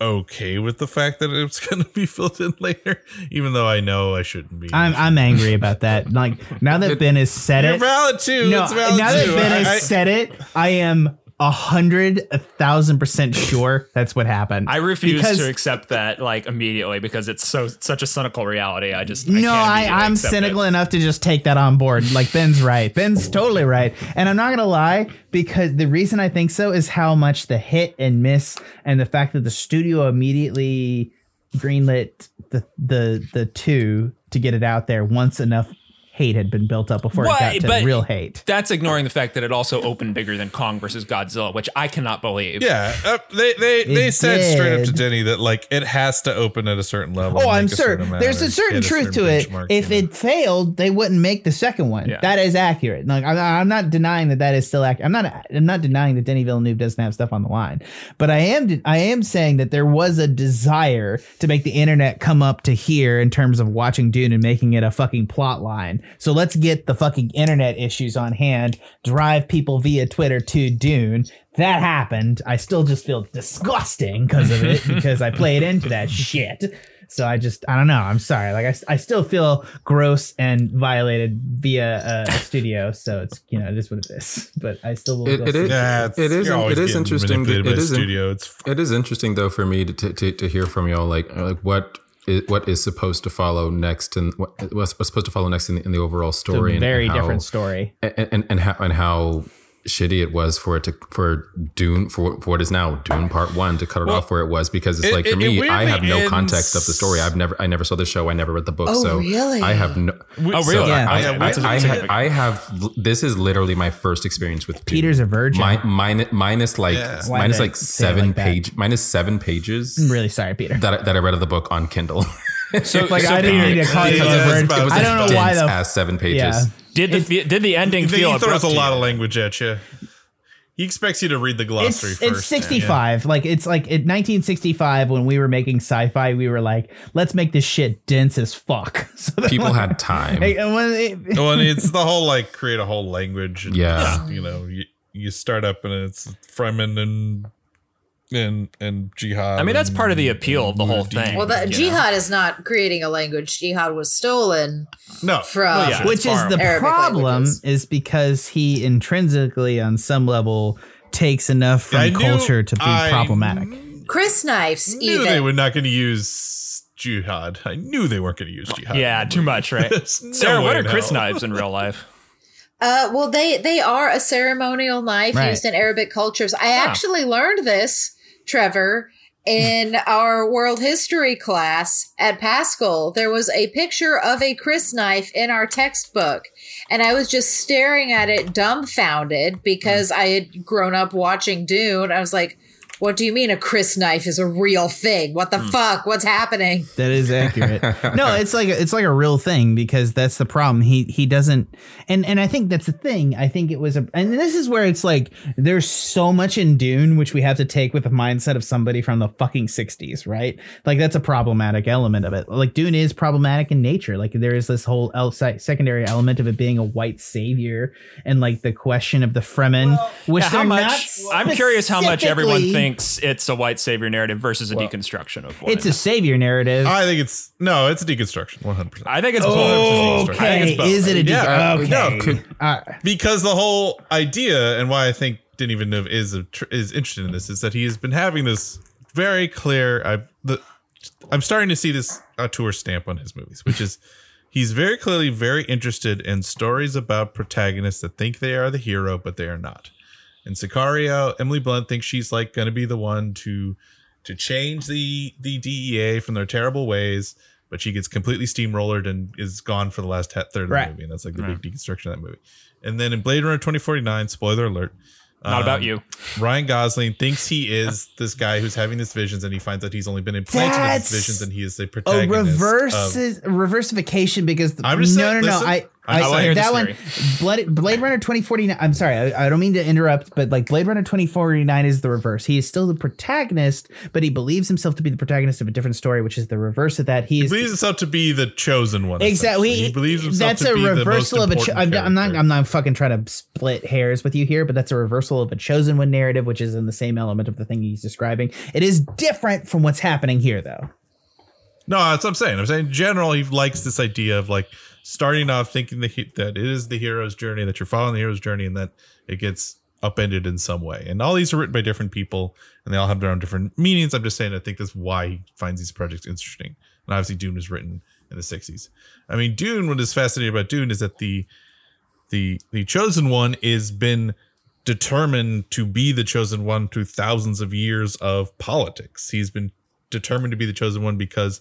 okay with the fact that it was [laughs] going to be filled in later, even though I know I shouldn't be. I'm I'm angry about that. Like now that Ben has said You're it, valid too. no, it's valid now that. Ben I- has I- said it, I am a hundred, a thousand percent sure that's what happened. I refuse Because- to accept that like immediately because it's so such a cynical reality. I just no, I, I am cynical it. enough to just take that on board. Like Ben's right. Ben's totally right. And I'm not gonna lie, because the reason I think so is how much the hit and miss and the fact that the studio immediately greenlit the the the two to get it out there once enough hate had been built up before What? it got to But- real hate. That's ignoring the fact that it also opened bigger than Kong versus Godzilla, which I cannot believe. Yeah, uh, they they they It said straight up to. Denny that like it has to open at a certain level. Oh, I'm a sure. There's a certain truth to certain it. If you know. it failed, they wouldn't make the second one. Yeah. That is accurate. Like I'm, I'm not denying that that is still accurate. I'm not. I'm not denying that Denny Villeneuve doesn't have stuff on the line. But I am. I am saying that there was a desire to make the internet come up to here in terms of watching Dune and making it a fucking plot line. So let's get the fucking internet issues on hand. Drive people via Twitter to Dune. That happened. I still just feel disgusting because of it [laughs] because I played into that shit. So I just, I don't know. I'm sorry. Like I, I still feel gross and violated via a, a studio. So it's, you know, it is what it is. But I still will. It- go it see is- yeah, it's, It is- you're always it is getting interesting that it is in- studio. It's It is interesting though for me to to, to, to hear from y'all like like what is, what is supposed to follow next and what what's supposed to follow next in the, in the overall story a very and how, different story. and, and and how and how shitty it was for it to for Dune for, for what is now Dune Part One to cut it Well, off where it was because it's it- like for it- me it I have no weirdly context of the story I've never I never saw the show I never read the book Oh, so really? I have no Oh, so really? Yeah. I, Yeah, I, that's I, significant. I have this is literally my first experience with Dune. Peter's a virgin. Mi- mine, minus like Yeah. Minus like seven like that? page minus seven pages I'm really sorry, Peter. that that I read of the book on Kindle. [laughs] So, Like so I didn't Peter, need to call you because a it was virgin. about- was I don't know why dense the as seven pages. yeah. did the fe- did the ending he feel throws abrupt a to lot you? of language at you. He expects you to read the glossary It's, first. it's 65. Like it's like in 1965 when we were making sci-fi, we were like, let's make this shit dense as fuck. [laughs] So People like, had time. Hey, and when it- well, and it's the whole like create a whole language. And, Yeah. You know, you, you start up and it's Fremen and and and jihad. I mean, that's and- part of the appeal of the whole Muad'Dib. thing. Well, that you know? jihad is not creating a language. Jihad was stolen No, from. Well, yeah. which is the Arabic problem languages. is because he intrinsically on some level takes enough from I culture to be I problematic. crysknives, Knew even. they were not going to use jihad. I knew they weren't going to use jihad. yeah, too much, right? [laughs] No Sarah, what are in crysknives in real life? [laughs] Uh, well, they they are a ceremonial knife Right. used in Arabic cultures. I actually learned this, Trevor, in [laughs] our world history class at Pascal. There was a picture of a crysknife in our textbook, and I was just staring at it, dumbfounded, because mm. I had grown up watching Dune. I was like. What do you mean a crysknife is a real thing? What the hmm. fuck? What's happening? That is accurate. [laughs] no, it's like it's like a real thing because that's the problem. He he doesn't, and and I think that's the thing. I think it was a, and this is where it's like there's so much in Dune which we have to take with the mindset of somebody from the fucking '60s, right? Like that's a problematic element of it. Like Dune is problematic in nature. Like there is this whole outside secondary element of it being a white savior and like the question of the Fremen, which Yeah, how much? not I'm curious how much everyone specifically- thinks it's a white savior narrative versus a deconstruction of one. It's a savior narrative. I think it's no, it's a deconstruction, one hundred percent. I think it's both. I think okay, it's both. is it a de- Yeah, okay? no, could- Uh, because the whole idea and why I think didn't even know is a, tr- is interested in this is that he has been having this very clear. I the I'm starting to see this auteur stamp on his movies, which is [laughs] he's very clearly very interested in stories about protagonists that think they are the hero but they are not. In Sicario, Emily Blunt thinks she's like going to be the one to to change the the DEA from their terrible ways, but she gets completely steamrollered and is gone for the last ha- third of the movie, and that's like the big deconstruction of that movie. And then in Blade Runner 2049, spoiler alert, Not about um, you. Ryan Gosling thinks he is this guy who's having these visions, and he finds that he's only been implanted in That's these visions, and he is the a protagonist. reverse of- reversification because the, I'm just no, saying- no, no. listen, I, I'm I, hear that this one, Blade, Blade Runner 2049. I'm sorry, I, I don't mean to interrupt, but like Blade Runner 2049 is the reverse. He is still the protagonist, but he believes himself to be the protagonist of a different story, which is the reverse of that. He he is believes himself to be the chosen one. exactly. essentially. He believes himself that's to a be the most reversal of a. Cho- important I'm, I'm not. I'm not fucking trying to split hairs with you here, but that's a reversal of a chosen one narrative, which is in the same element of the thing he's describing. It is different from what's happening here, though. No, that's what I'm saying. I'm saying in general, he likes this idea of like starting off thinking that, it is the hero's journey, that you're following the hero's journey, and that it gets upended in some way. And all these are written by different people, and they all have their own different meanings. I'm just saying, I think that's why he finds these projects interesting. And obviously, Dune was written in the 60s. I mean, Dune. What is fascinating about Dune is that the the the chosen one is been determined to be the chosen one through thousands of years of politics. He's been determined to be the chosen one because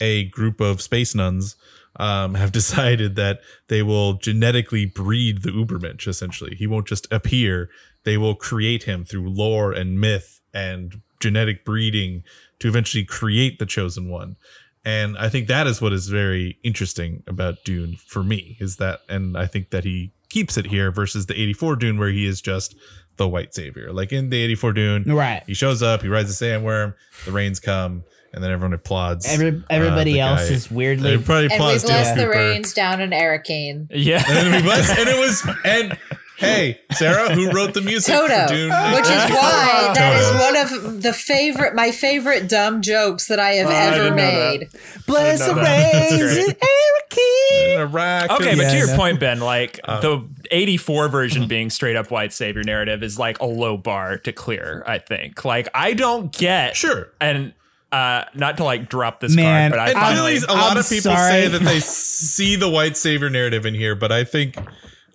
a group of space nuns um, have [laughs] decided that they will genetically breed the Ubermensch. Essentially, he won't just appear; they will create him through lore and myth and genetic breeding to eventually create the chosen one. And I think that is what is very interesting about Dune for me is that, and I think that he keeps it here versus the 84 Dune where he is just the white savior. Like in the 84 Dune, Right. he shows up, he rides the sandworm, the rains come, and then everyone applauds. Every, everybody uh, else guy. is weirdly. Everybody And we applauds bless the Cooper. rains down in Arrakeen. Yeah. And then we [laughs] bless, and it was, and hey, Sarah, who wrote the music Toto, for Dune? which is [laughs] why that is Toto. one of the favorite, my favorite dumb jokes that I have I ever didn't know that. made. Bless the didn't know that. rains [laughs] That's in great. Arrakeen. Okay, but Yeah, to your no. point, Ben, like Uh, the 84 version being straight up white savior narrative is like a low bar to clear, I think. Like, I don't get. Sure. And uh, not to like drop this Man, card, but I And finally. a lot I'm of people sorry. say that they see the white savior narrative in here, but I think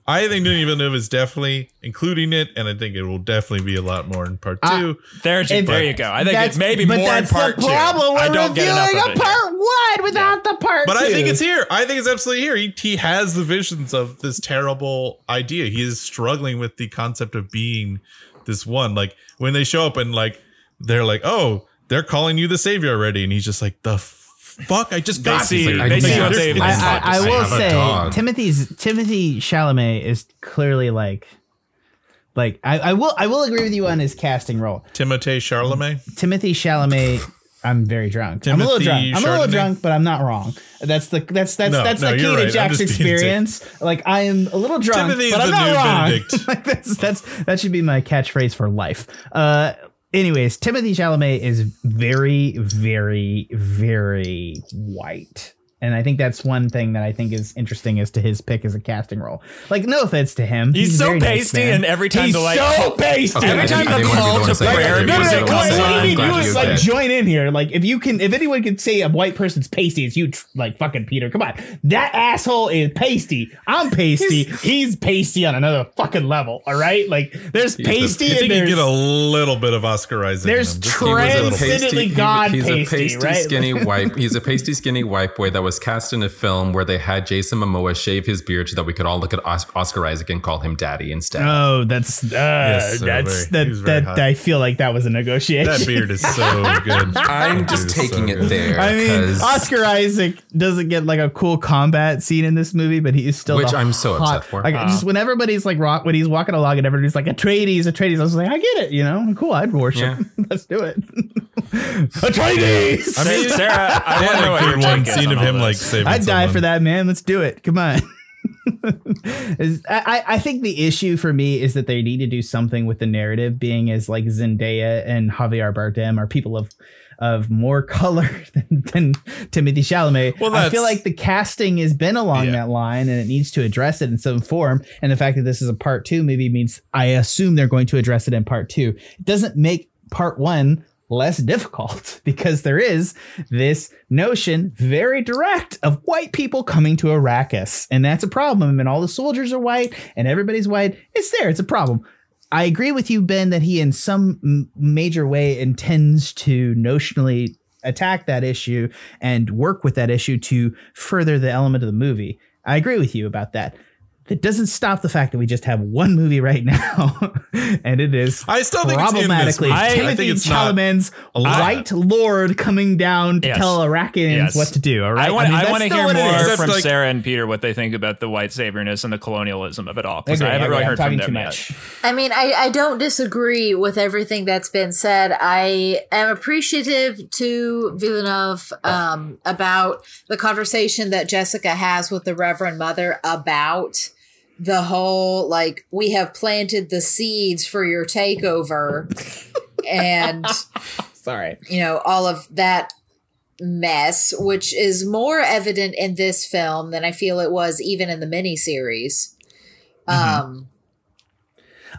I think Denis Villeneuve is definitely including it, and I think it will definitely be a lot more in part Uh, two. there, If- there you go. I think it's maybe but more in part the problem. two. We're I don't get enough reviewing of a it. part one without the part but two. I think it's here. I think it's absolutely here. He, he has the visions of this terrible idea. He is struggling with the concept of being this one. Like when they show up and like they're like, oh, they're calling you the savior already, and he's just like, the fuck, I just got see- here. they see Like, what they- it's- I, I, I I will have say. Timothy's Timothée Chalamet is clearly like like I, I will I will agree with you on his casting role. Timothy Charlemagne. Timothée Chalamet I'm very drunk. I'm a little Timothy drunk. I'm a little drunk, but I'm not wrong. That's the that's that's No, that's no, the key you're to Jack's just being experience. Like I am a little drunk, Timothy but I'm not wrong. [laughs] Like that's that's that should be my catchphrase for life. Uh anyways, Timothée Chalamet is very very very white. And I think that's one thing that I think is interesting as to his pick as a casting role. Like, no offense to him, He's, a so very nice pasty, and every time he's the like so pasty. Okay, Every time the didn't wanna be call to say that. prayer I No, no, was no, the come one on, oh, saying, what do you I'm mean? You was like did. join in here. Like if you can, if anyone could say a white person's pasty, it's you. tr- Like fucking Peter. Come on, that asshole is pasty. I'm pasty. He's pasty on another fucking level. All right, like there's the- pasty I and think you get a little bit of Oscar Isaac. There's him. Just- He was he- God he's pasty, a pasty right? skinny [laughs] white. He's a pasty skinny white boy that was cast in a film where they had Jason Momoa shave his beard so that we could all look at Os- Oscar Isaac and call him daddy instead. Oh, that's uh, Yes, so that's very- that that. I feel like that was a negotiation. That beard is so [laughs] good. I'm just beard is so taking it good. there. I mean, Oscar Isaac doesn't get like a cool combat scene in this movie, but he is still Which the I'm so hot- upset for. Like just when everybody's like rock when he's walking along and everybody's like Atreides, Atreides. I was like, I get it, you know, cool. I'd worship. [laughs] Let's do it. [laughs] Atreides. I mean, Sarah, I They want to know had what a your good one scene of him like saving. I'd die for that, man. Let's do it. Come on. [laughs] I, I think the issue for me is that they need to do something with the narrative, being as like Zendaya and Javier Bardem are people of of more [laughs] color than, than Timothée Chalamet. Well, I feel like the casting has been along Yeah. that line, and it needs to address it in some form. And the fact that this is a part two maybe means I assume they're going to address it in part two. It doesn't make part one less difficult [laughs] because there is this notion very direct of white people coming to Arrakis. And that's a problem. And all the soldiers are white and everybody's white. It's there. It's a problem. I agree with you, Ben, that he in some major way intends to notionally attack that issue and work with that issue to further the element of the movie. I agree with you about that. That doesn't stop the fact that we just have one movie right now, [laughs] and it is I still think it's in this problematically. I- I Timothy think it's Chalamet's a lot. white lord coming down to Yes. tell Iraqis Yes. what to do. All right, I want, mean, I that's want to still hear what it more is. Except, from like- Sarah and Peter what they think about the white saviorness and the colonialism of it all. Because Agree, I haven't agree. really I'm heard from them too yet. much. I mean, I, I don't disagree with everything that's been said. I am appreciative to Villeneuve um, about the conversation that Jessica has with the Reverend Mother about the whole like we have planted the seeds for your takeover and [laughs] Sorry. you know all of that mess which is more evident in this film than i feel it was even in the miniseries um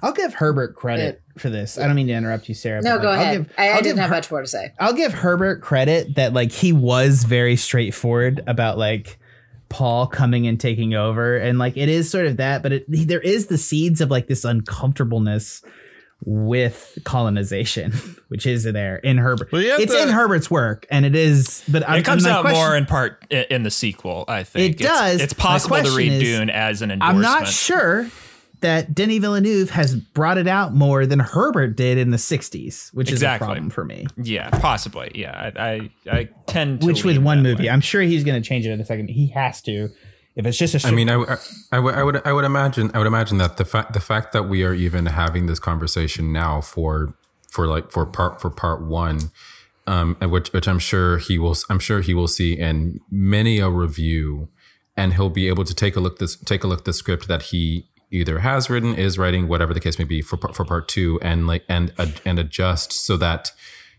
I'll give Herbert credit for this. I don't mean to interrupt you, Sarah. no but, go like, I'll ahead give- I, I I'll didn't give have Her- much more to say I'll give Herbert credit that like he was very straightforward about like Paul coming and taking over, and like it is sort of that, but it, there is the seeds of like this uncomfortableness with colonization, [laughs] which is there in Herbert. Well, it's to- in Herbert's work, and it is. But I'm- It comes out question- more in part in the sequel, I think. It It's- does. It's, My possible to read is, Dune as an endorsement. I'm not sure that Denis Villeneuve has brought it out more than Herbert did in the '60s, which Exactly. is a problem for me. Yeah, possibly. Yeah, I I, I tend to. Which with one movie. way. I'm sure he's going to change it in a second. He has to. If it's just a, I mean, I, w- I would, I would, I would imagine, I would imagine that the fact, the fact that we are even having this conversation now for, for like for part for part one, um, which which I'm sure he will, I'm sure he will see in many a review, and he'll be able to take a look this, take a look at the script that he either has written, is writing, whatever the case may be for for part two, and like and and adjust so that.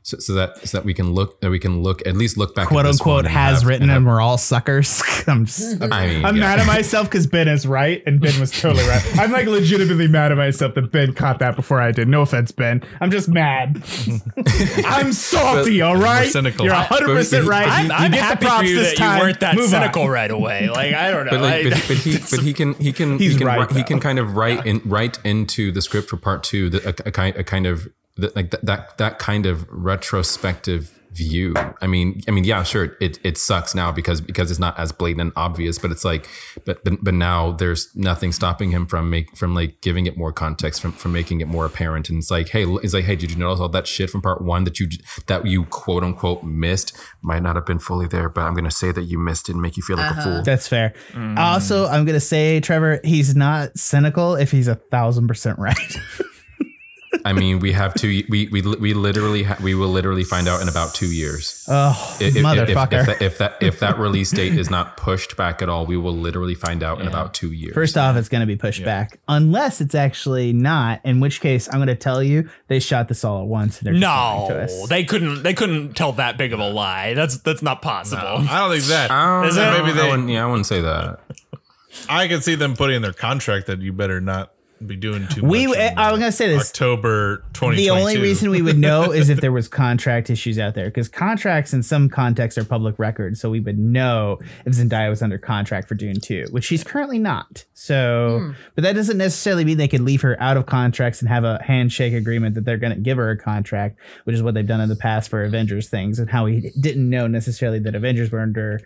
So, so that so that we can look that we can look at least look back quote at this unquote has have- written and have- and we're all suckers. [laughs] I'm just I'm, I mean, I'm yeah. mad at myself because Ben is right and Ben was totally right. I'm like legitimately mad at myself that Ben caught that before I did. No offense, Ben. I'm just mad. [laughs] I'm salty, all right? cynical. You're 100 percent But- right. I'm, I'm get the happy for you this that time. you weren't that Move on. cynical right away. [laughs] Like I don't know. but like, I- but, but he, but he can, he can, He's he can, right, he can kind of write in, write into the script for part two, the, a, a kind, a kind of the, like that, that, that kind of retrospective view. I mean, I mean, yeah, sure, it, it sucks now because because it's not as blatant and obvious, but it's like, but but, but now there's nothing stopping him from make from like giving it more context, from from making it more apparent. And it's like, hey, it's like, hey, did you notice all that shit from part one that you that you quote unquote missed might not have been fully there, but I'm gonna say that you missed it and make you feel like a fool. Uh-huh. That's fair. Mm. Also, I'm gonna say, Trevor, he's not cynical if he's a thousand percent right. [laughs] I mean, we have two. We we we literally ha- we will literally find out in about two years. oh, If, if, if, motherfucker. if, that, if that if that release date is not pushed back at all, we will literally find out in about two years. First off, it's going to be pushed back unless it's actually not. In which case, I'm going to tell you they shot this all at once. They're just to no, us. they couldn't. They couldn't tell that big of a lie. That's that's not possible. I don't think that. I don't Is know. Maybe they- I wouldn't, yeah, I wouldn't say that. I can see them putting in their contract that you better not be doing too We- much. Eh, in, I was gonna say this. October 2022. the only reason we would know is if there was [laughs] contract issues out there because contracts in some contexts are public records so we would know if zendaya was under contract for dune 2 which she's currently not so hmm. but that doesn't necessarily mean they could leave her out of contracts and have a handshake agreement that they're going to give her a contract which is what they've done in the past for avengers things and how we didn't know necessarily that avengers were under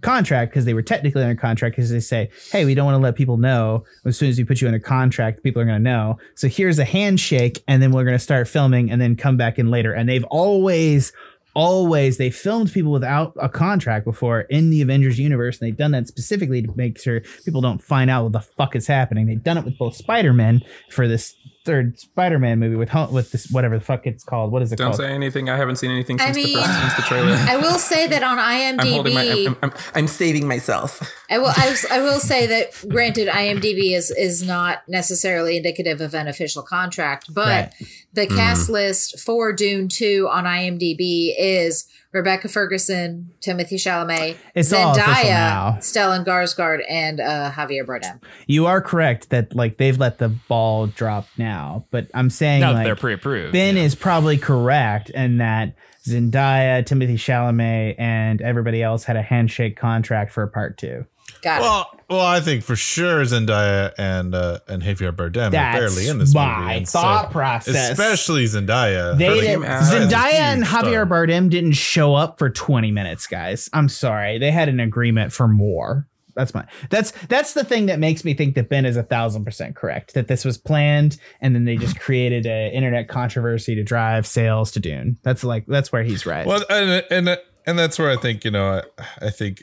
contract because they were technically under contract because they say, hey, we don't want to let people know. As soon as we put you under contract, people are going to know. So here's a handshake, and then we're going to start filming and then come back in later. And they've always, always, they filmed people without a contract before in the Avengers universe. And they've done that specifically to make sure people don't find out what the fuck is happening. They've done it with both Spider-Man for this third Spider-Man movie with Hom- with this whatever the fuck it's called. What is it Don't called? say anything. I haven't seen anything I since mean- the first since the trailer. [laughs] I will say that on [laughs] I'm my. IMDb, I'm, I'm, I'm saving myself. I will. I, [laughs] I will say that. Granted, IMDb is is not necessarily indicative of an official contract, but Right. the mm. cast list for Dune Two on IMDb is Rebecca Ferguson, Timothée Chalamet, It's all official now. Zendaya, Stellan Skarsgård, and uh, Javier Bardem. You are correct that like they've let the ball drop now, but I'm saying Now like they're pre-approved. Ben is probably correct in that Zendaya, Timothée Chalamet, and everybody else had a handshake contract for a part two. Got it. Well, well, I think for sure Zendaya and uh, and Javier Bardem That's are barely in this my movie. and thought process. especially Zendaya. They did, Zendaya and Javier star. Bardem didn't show up for 20 minutes, guys. I'm sorry. They had an agreement for more. That's my that's that's the thing that makes me think that Ben is a thousand percent correct. That this was planned and then they just created an internet controversy to drive sales to Dune. That's like that's where he's right. Well, and and and that's where I think you know I, I think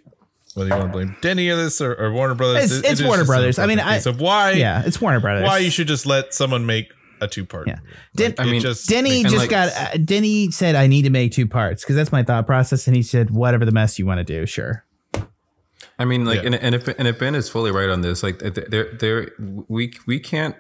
whether you want to blame Denny or this or, or Warner Brothers, It's- it- it Warner Brothers. I mean, I- case of why yeah, it's Warner Brothers. why you should just let someone make a two part. Yeah. Den- I mean, Denny And just like- got uh, Denny said I need to make two parts because that's my thought process, and he said whatever the mess you want to do, sure. I mean, like, Yeah. and, and if and if Ben is fully right on this, like, there, there, we we can't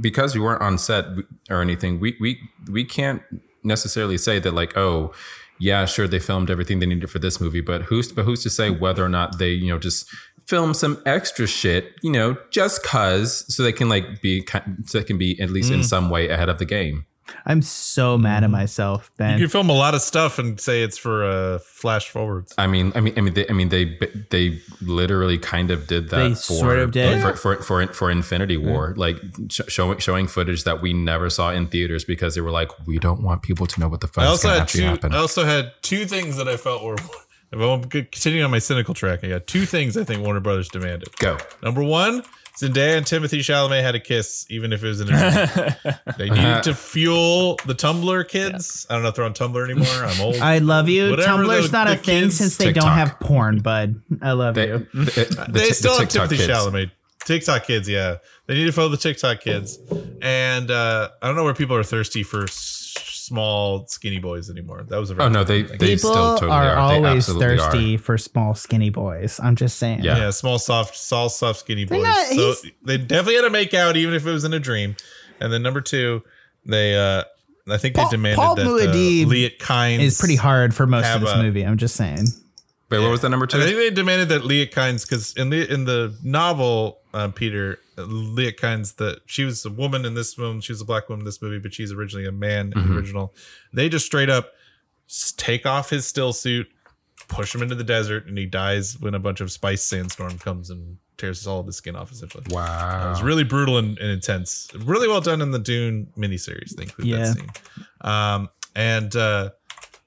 because we weren't on set or anything. We we we can't necessarily say that, like, oh, yeah, sure, they filmed everything they needed for this movie, but who's but who's to say whether or not they, you know, just film some extra shit, you know, just cause so they can like be so they can be at least in mm. some way ahead of the game. I'm so mad at myself, Ben. You can film a lot of stuff and say it's for uh, flash forwards. I mean, I mean, I mean, they, I mean, they they literally kind of did that. They for, sort of did. for for for, for Infinity War, like sh- showing showing footage that we never saw in theaters because they were like, we don't want people to know what the fuck I is also going to had two. happen. I also had two things that I felt were. [laughs] If I'm continuing on my cynical track, I got two things I think Warner Brothers demanded. Go. Number one, Zendaya and Timothée Chalamet had a kiss, even if it was in a. [laughs] They needed to fuel the Tumblr kids. I don't know if they're on Tumblr anymore. I'm old. I love you. Whatever Tumblr's the- not a the thing kids- since they don't have porn, bud. I love They, you. the, the, they the still have TikTok Timothy kids. Chalamet. TikTok kids, yeah. They need to follow the TikTok kids. And uh, I don't know where people are thirsty for s- small, skinny boys anymore. That was a very Oh no, they thing. they People still totally are, are. They always absolutely thirsty are. for small, skinny boys. I'm just saying. Yeah. yeah, small, soft, soft, soft, skinny boys. not- so they definitely had to make out, even if it was in a dream. And then number two, they, uh, I think Paul- they demanded Paul that uh, Muad'Dib Liet Kynes It's pretty hard for most of this a- movie. I'm just saying. Wait, what was the number two? I think they demanded that Liet Kynes, because in the in the novel, uh, Peter uh, Liet Kynes, that she was a woman in this film, she was a black woman in this movie, but she's originally a man in the original. They just straight up take off his still suit, push him into the desert, and he dies when a bunch of spice sandstorm comes and tears all of his skin off. Essentially, wow, it was really brutal and, and intense. Really well done in the Dune miniseries. They include Yeah. that scene. Um, and uh,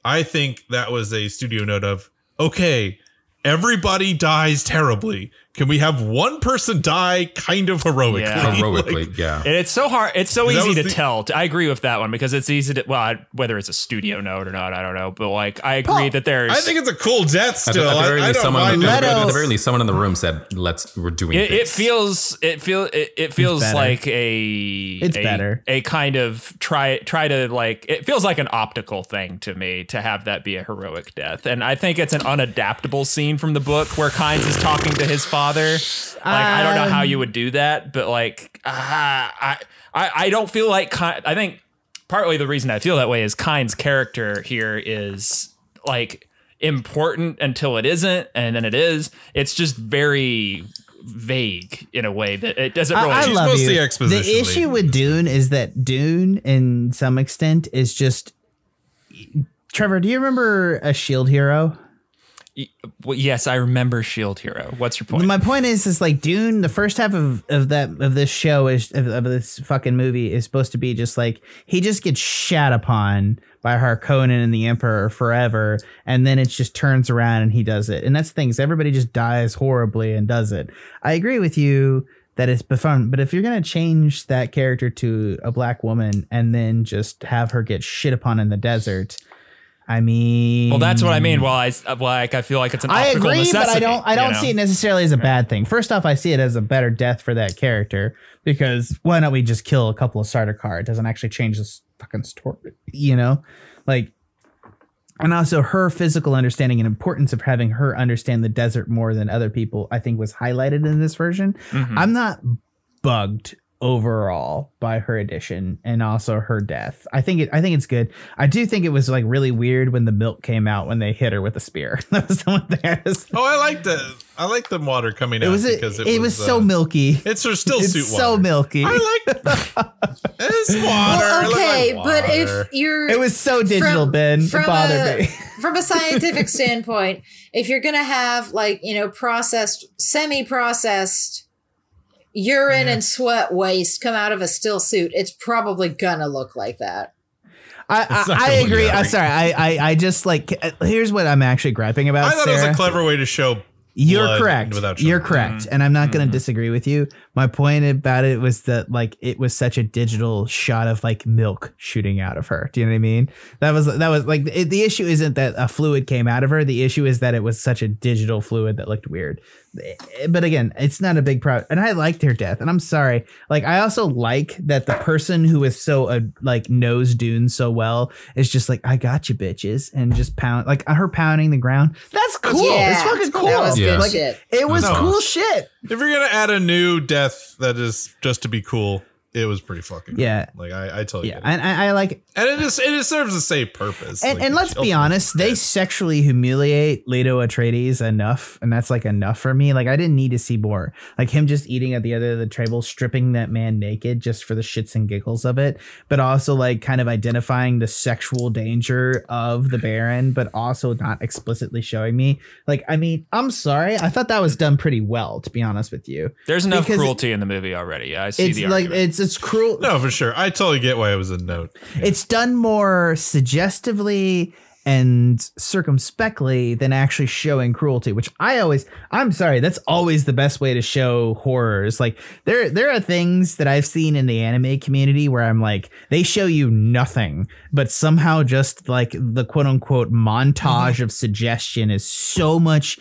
I think that was a studio note of okay, everybody dies terribly. Can we have one person die kind of heroically? Yeah. [laughs] Heroically, Like, yeah. And it's so hard. It's so easy to the- tell. I agree with that one because it's easy to well, I, whether it's a studio note or not, I don't know. But like, I agree Paul, that there's. I think it's a cool death still. at the very I, I least, someone mind it. the, at the very least, someone in the room said, "Let's we're doing it, it feels it feel it, it feels better. like a It's a- better. a kind of try try to like it feels like an optical thing to me to have that be a heroic death and i think it's an unadaptable scene from the book where kynes is talking to his father like i don't know how you would do that but like ah, I, I i don't feel like Ky- i think partly the reason i feel that way is kynes character here is like important until it isn't and then it is it's just very vague in a way that it doesn't I, really I She's love mostly you. expositionally. The issue with Dune is that Dune, in some extent, is just. Trevor, do you remember a Shield Hero? Well, yes i remember shield hero what's your point My point is, is like Dune. The first half of, of that of this show is of, of this fucking movie is supposed to be just like he just gets shat upon by Harkonnen and the Emperor forever, and then it just turns around and he does it. And that's the thing everybody just dies horribly and does it. I agree with you that it's fun, but if you're gonna change that character to a black woman and then just have her get shit upon in the desert. I mean, Well, that's what I mean. Well, I uh, like I feel like it's an I agree, but I don't. I don't know? see it necessarily as a bad thing. First off, I see it as a better death for that character because why don't we just kill a couple of Sardaukar? It doesn't actually change this fucking story, you know, like. And also, her physical understanding and importance of having her understand the desert more than other people, I think, was highlighted in this version. Mhm. I'm not bugged overall by her addition and also her death. I think it I think it's good. I do think it was like really weird when the milk came out when they hit her with a spear. [laughs] that was the one thing I was Oh, I like the I like the water coming it out was a, because it, it, was, so uh, milky. It's still It's suit so water. milky. I like [laughs] it's water. I Well, like okay, but if you're It was so digital, From- Ben. It from bothered a- me. [laughs] from a scientific standpoint, if you're gonna have like you know processed, semi-processed urine and sweat waste come out of a still suit, it's probably gonna look like that. I, I, I agree. I'm sorry. I, I, I just like. Uh, here's what I'm actually griping about. I thought Sarah. it was a clever way to show You're blood correct. without You're showing. correct. And I'm not going to mm-hmm. disagree with you. My point about it was that like it was such a digital shot of like milk shooting out of her. Do you know what I mean? That was that was like it, the issue isn't that a fluid came out of her. The issue is that it was such a digital fluid that looked weird. But again, it's not a big problem. And I liked her death. And I'm sorry. Like I also like that the person who is so uh, like knows Dune so well is just like I got you bitches and just pound like her pounding the ground. That's cool. Yeah, it's fucking cool. That was Yeah. good Like, shit. it was No. cool shit. If you're gonna add a new death that is just to be cool, it was pretty fucking cool. Yeah. Like I, I tell you, Yeah, and I, I like, and it is it serves the same purpose. and, Like, and let's be honest, they dead. sexually humiliate Leto Atreides enough, and that's like enough for me. Like I didn't need to see more. Like him just eating at the other of the table, stripping that man naked just for the shits and giggles of it, but also like kind of identifying the sexual danger of the Baron, but also not explicitly showing me. Like, I mean, I'm sorry, I thought that was done pretty well, to be honest with you. There's enough Because cruelty in the movie already. I see It's the like argument. it's it's cruel. No, for sure. I totally get why it was a note. it's done more suggestively and circumspectly than actually showing cruelty which i always i'm sorry that's always the best way to show horrors like there there are things that i've seen in the anime community where i'm like they show you nothing but somehow just like the quote unquote montage mm-hmm. of suggestion is so much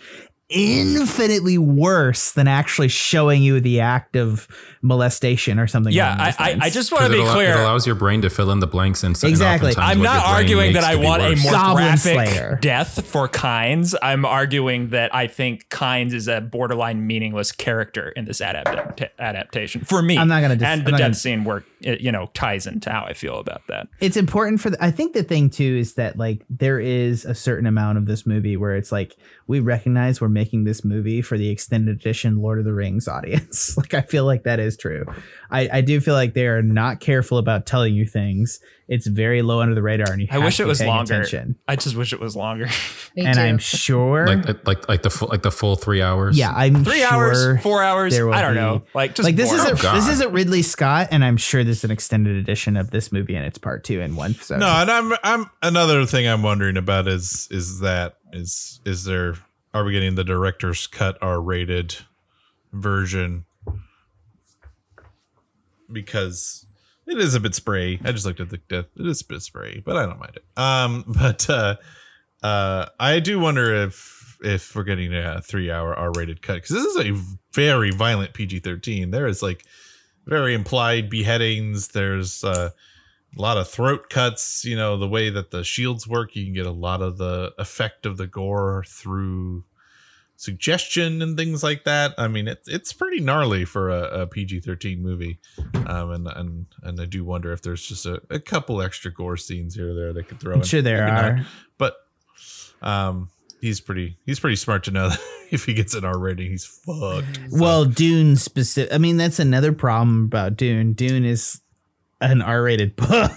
infinitely worse than actually showing you the act of molestation or something yeah, I, I, I just want to be it, allow- clear. it allows your brain to fill in the blanks and, and Exactly. oftentimes I'm not arguing that I to be want a more Goblin graphic Slayer. death for Kynes. I'm arguing that I think Kynes is a borderline meaningless character in this adapt- adaptation for me. I'm not gonna dis- and I'm the death gonna- scene work, it, you know, ties into how I feel about that. it's important for the, I think the thing too is that like there is a certain amount of this movie where it's like we recognize we're making this movie for the extended edition Lord of the Rings [laughs] audience. like I feel like that is true. I, I do feel like they are not careful about telling you things. It's very low under the radar, and you I have wish to it was longer. attention. I just wish it was longer. [laughs] And too. I'm sure, like like like the full like the full three hours. yeah, I'm Three sure hours, four hours. I don't be- know. Like just like this more. isn't oh, God. this isn't Ridley Scott, and I'm sure this is an extended edition of this movie, and it's part two in one. So No, and I'm I'm another thing I'm wondering about is is that is is there are we getting the director's cut R rated version because it is a bit spray. I just looked at the death. It is a bit spray, but I don't mind it. Um, [laughs] but uh, uh, I do wonder if if we're getting a three hour R rated cut because this is a very violent PG thirteen. There is like very implied beheadings. There's uh, a lot of throat cuts. You know the way that the shields work. You can get a lot of the effect of the gore through suggestion and things like that. I mean, it's it's pretty gnarly for a, a PG thirteen movie, um, and and and I do wonder if there's just a, a couple extra gore scenes here or there they could throw. I'm in. sure there Maybe not. are. but um, he's pretty he's pretty smart to know that [laughs] if he gets an R rating, he's fucked. So- Well, Dune specific. I mean, that's another problem about Dune. Dune is an R-rated book. [laughs]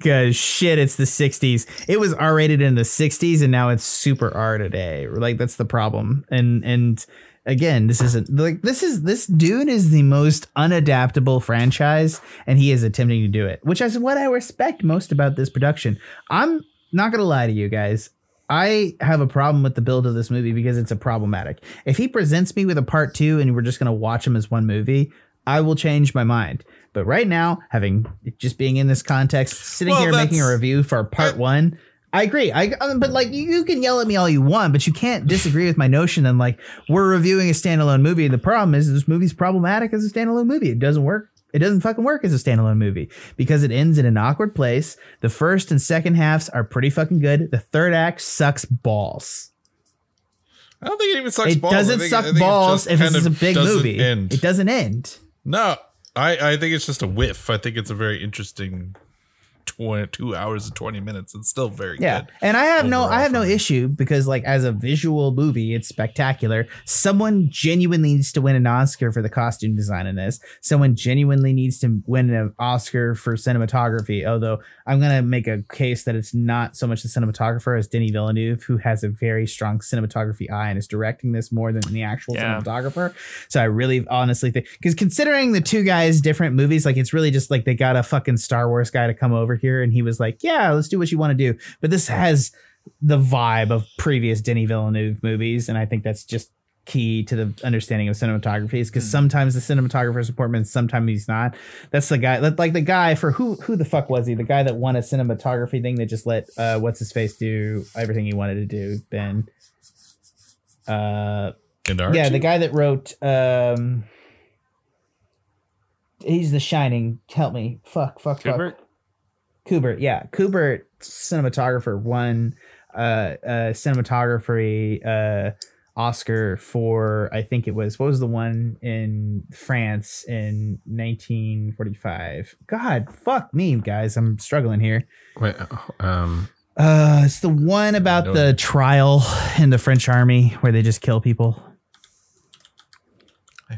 Cause shit, it's the '60s. It was R-rated in the '60s, and now it's super R today. Like that's the problem. And and again, this isn't like this is this Dune is the most unadaptable franchise, and he is attempting to do it, which is what I respect most about this production. I'm not gonna lie to you guys. I have a problem with the build of this movie because it's a problematic. If he presents me with a part two and we're just gonna watch him as one movie, I will change my mind. But right now, having just being in this context, sitting Well, here making a review for part I- one, I agree. I um, but like you, you can yell at me all you want, but you can't disagree with my notion. And like we're reviewing a standalone movie. The problem is this movie's problematic as a standalone movie. It doesn't work. It doesn't fucking work as a standalone movie because it ends in an awkward place. The first and second halves are pretty fucking good. The third act sucks balls. I don't think it even sucks it balls. I doesn't think- suck it balls if this is a big movie. End. It doesn't end. No, I, I think it's just a whiff. I think it's a very interesting tw- two hours and 20 minutes. It's still very Yeah, good. and I have no, I have no me. issue because like as a visual movie, it's spectacular. Someone genuinely needs to win an Oscar for the costume design in this. Someone genuinely needs to win an Oscar for cinematography. Although I'm gonna make a case that it's not so much the cinematographer as Denis Villeneuve, who has a very strong cinematography eye and is directing this more than the actual Yeah. cinematographer. So I really honestly think because considering the two guys' different movies, like it's really just like they got a fucking Star Wars guy to come over here and he was like, Yeah, let's do what you want to do. But this has the vibe of previous Denis Villeneuve movies, and I think that's just key to the understanding of cinematography is because sometimes the cinematographer's important, sometimes he's not. That's the guy like the guy for who who the fuck was he? The guy that won a cinematography thing that just let uh what's his face do everything he wanted to do, Ben. Uh yeah, the guy that wrote um he's the shining. Help me. Fuck, fuck, fuck. Kubrick? Yeah. Kubrick cinematographer won uh uh cinematography uh Oscar for I think it was what was the one in France in 1945. God, fuck me, guys. I'm struggling here. Wait, um, Uh it's the one about the trial in the French army where they just kill people.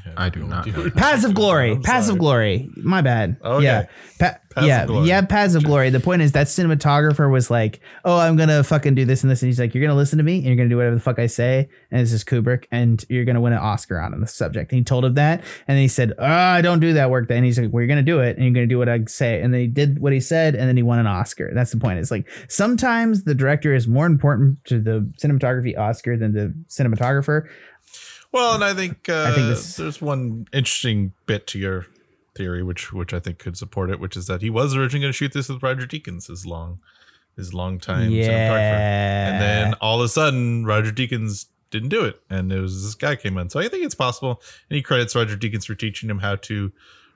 Have I do not idea. know. Paths of Glory. I'm Paths of. Glory. My bad. Okay. Yeah. Pa- yeah. Yeah. Paths of Glory. The point is that cinematographer was like, "Oh, I'm gonna fucking do this and this," and he's like, "You're gonna listen to me and you're gonna do whatever the fuck I say." And this is Kubrick, and you're gonna win an Oscar on the subject. And he told him that, and then he said, "Oh, I don't do that work." Then he's like, "Well, you're gonna do it, and you're gonna do what I say." And then he did what he said, and then he won an Oscar. That's the point. It's like sometimes the director is more important to the cinematography Oscar than the cinematographer. Well, and I think, uh, I think this- there's one interesting bit to your theory, which which I think could support it, which is that he was originally going to shoot this with Roger Deakins, his long, his long time cinematographer, Yeah. and then all of a sudden Roger Deakins didn't do it, and it was this guy came in. So I think it's possible, and he credits Roger Deakins for teaching him how to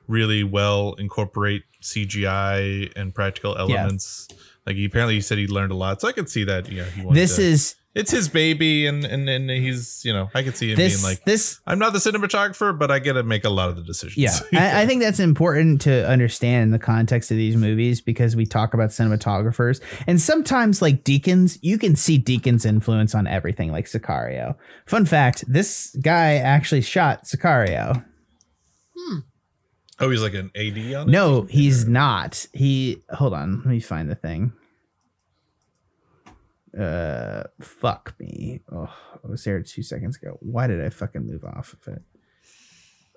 really well incorporate CGI and practical elements. Like he apparently he said he learned a lot, so I could see that. You know, he wanted this to- is it's his baby, and and and he's you know I could see him this being like this I'm not the cinematographer, but I get to make a lot of the decisions. Yeah, [laughs] I, I think that's important to understand in the context of these movies because we talk about cinematographers, and sometimes, like Deakins, you can see Deakins' influence on everything, like Sicario. Fun fact: this guy actually shot Sicario. Hmm. oh, he's like an AD on it. No, he's not. He hold on, let me find the thing. Uh, fuck me. Oh, I was there two seconds ago. Why did I fucking move off of it?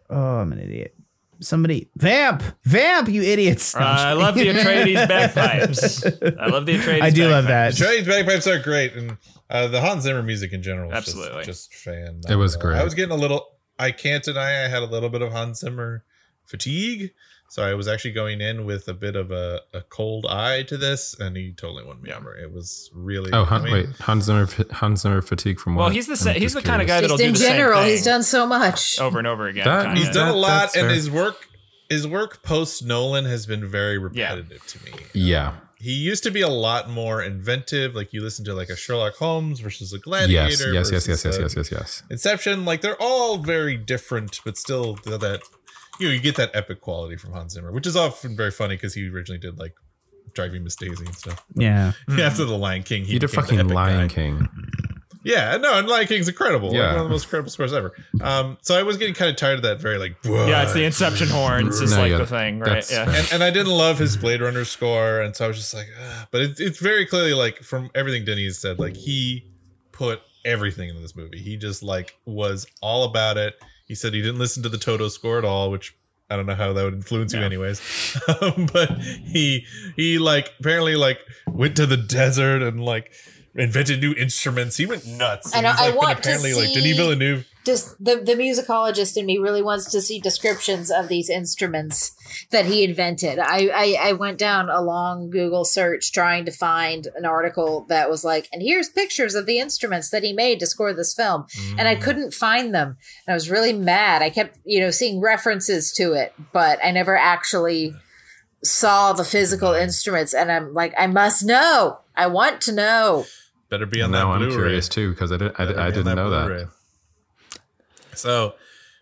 Oh, I'm an idiot. Somebody, vamp, vamp, you idiots! Uh, No, I'm I love the kidding. Atreides [laughs] bagpipes. I love the Atreides I do love that. Chinese bagpipes are great, and uh, the Hans Zimmer music in general. Is Absolutely. just, just fan. It was great. I was getting a little. I can't deny I had a little bit of Hans Zimmer fatigue, so I was actually going in with a bit of a, a cold eye to this, and he totally won me over. It was really. oh, I Han, mean, wait, Hans Zimmer, Hans Zimmer fatigue from what? Well, he's the sa- he's just the kind of guy that'll Just do in the same general, thing he's done so much. over and over again. That- He's done a lot, and fair. his work, his work post Nolan has been very repetitive to me. Yeah, he used to be a lot more inventive. Like you listen to like a Sherlock Holmes versus a Gladiator. yes, yes, yes, yes, yes, yes, yes, yes. Inception. Like they're all very different, but still that you know you get that epic quality from Hans Zimmer, which is often very funny because he originally did like Driving Miss Daisy and stuff. Yeah, [laughs] After the Lion King, he He did became the fucking epic Lion guy. King. Yeah, no, and Lion King's incredible. Like, Yeah. one of the most incredible scores ever. Um, so I was getting kind of tired of that very like yeah, it's the Inception horns is No, like yeah, the thing, right? that's- Yeah. and, and I didn't love his Blade Runner score, and so I was just like, Ugh. but it, it's very clearly like from everything Denny has said, like he put everything into this movie. He just like was all about it. He said he didn't listen to the Toto score at all, which I don't know how that would influence you, anyways. [laughs] Um, but he he like apparently like went to the desert and like invented new instruments. He went nuts. I And he's, I like, been want to apparently like see- Denis Villeneuve. Just the the musicologist in me really wants to see descriptions of these instruments that he invented. I, I I went down a long Google search trying to find an article that was like, and here's pictures of the instruments that he made to score this film, and I mm. couldn't find them. And I was really mad. I kept you know seeing references to it, but I never actually saw the physical instruments. And I'm like, I must know. I want to know. Better be on now that I'm curious too because I, did, I, I didn't know that. Blu-ray. So,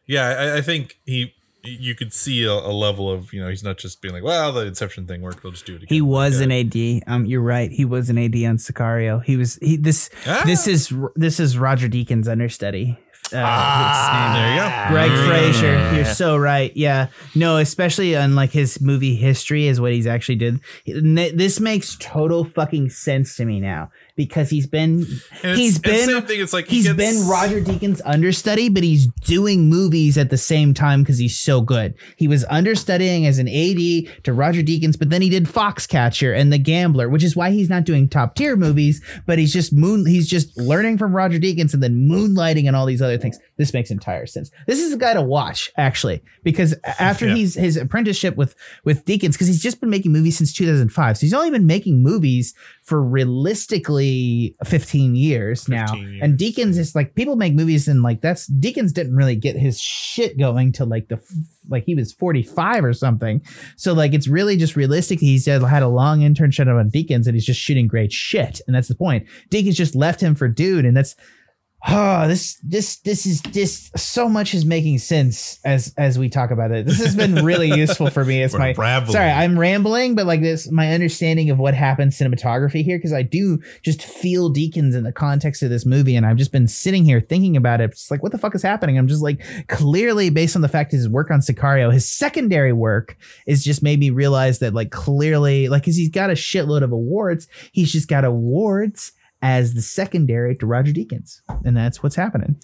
yeah, I, I think he. You could see a, a level of you know he's not just being like, well, the Inception thing worked. We'll just do it again. He was Yeah. an AD. Um, you're right. He was an AD on Sicario. He was he this Ah. this is this is Roger Deakins understudy. Uh, Ah, There you go. Greig Mm. Fraser, you're so right. Yeah, no, especially on like his movie history is what he's actually did. This makes total fucking sense to me now because he's been he's been same thing, it's like he he's gets- been Roger Deakins understudy, but he's doing movies at the same time because he's so good. He was understudying as an AD to Roger Deakins, but then he did Foxcatcher and The Gambler, which is why he's not doing top tier movies, but he's just moon he's just learning from Roger Deakins and then moonlighting and all these other things. This makes entire sense. This is a guy to watch actually because after Yeah. he's his apprenticeship with with Deakins because he's just been making movies since 2005. So he's only been making movies for realistically 15 years now. 15 And years. Deakins is like people make movies and like that's Deakins didn't really get his shit going till like the like he was 45 or something. So like it's really just realistic. He's had a long internship on Deakins and he's just shooting great shit. And that's the point. Deakins just left him for dude and that's Oh, this this this is this so much is making sense as as we talk about it. This has been really [laughs] useful for me It's We're my rambling. sorry, I'm rambling, but like this my understanding of what happened cinematography here because I do just feel Deakins in the context of this movie, and I've just been sitting here thinking about it. It's like what the fuck is happening? I'm just like clearly based on the fact his work on Sicario, his secondary work is just made me realize that like clearly like because he's got a shitload of awards, he's just got awards as the secondary to Roger Deakins, and that's what's happening.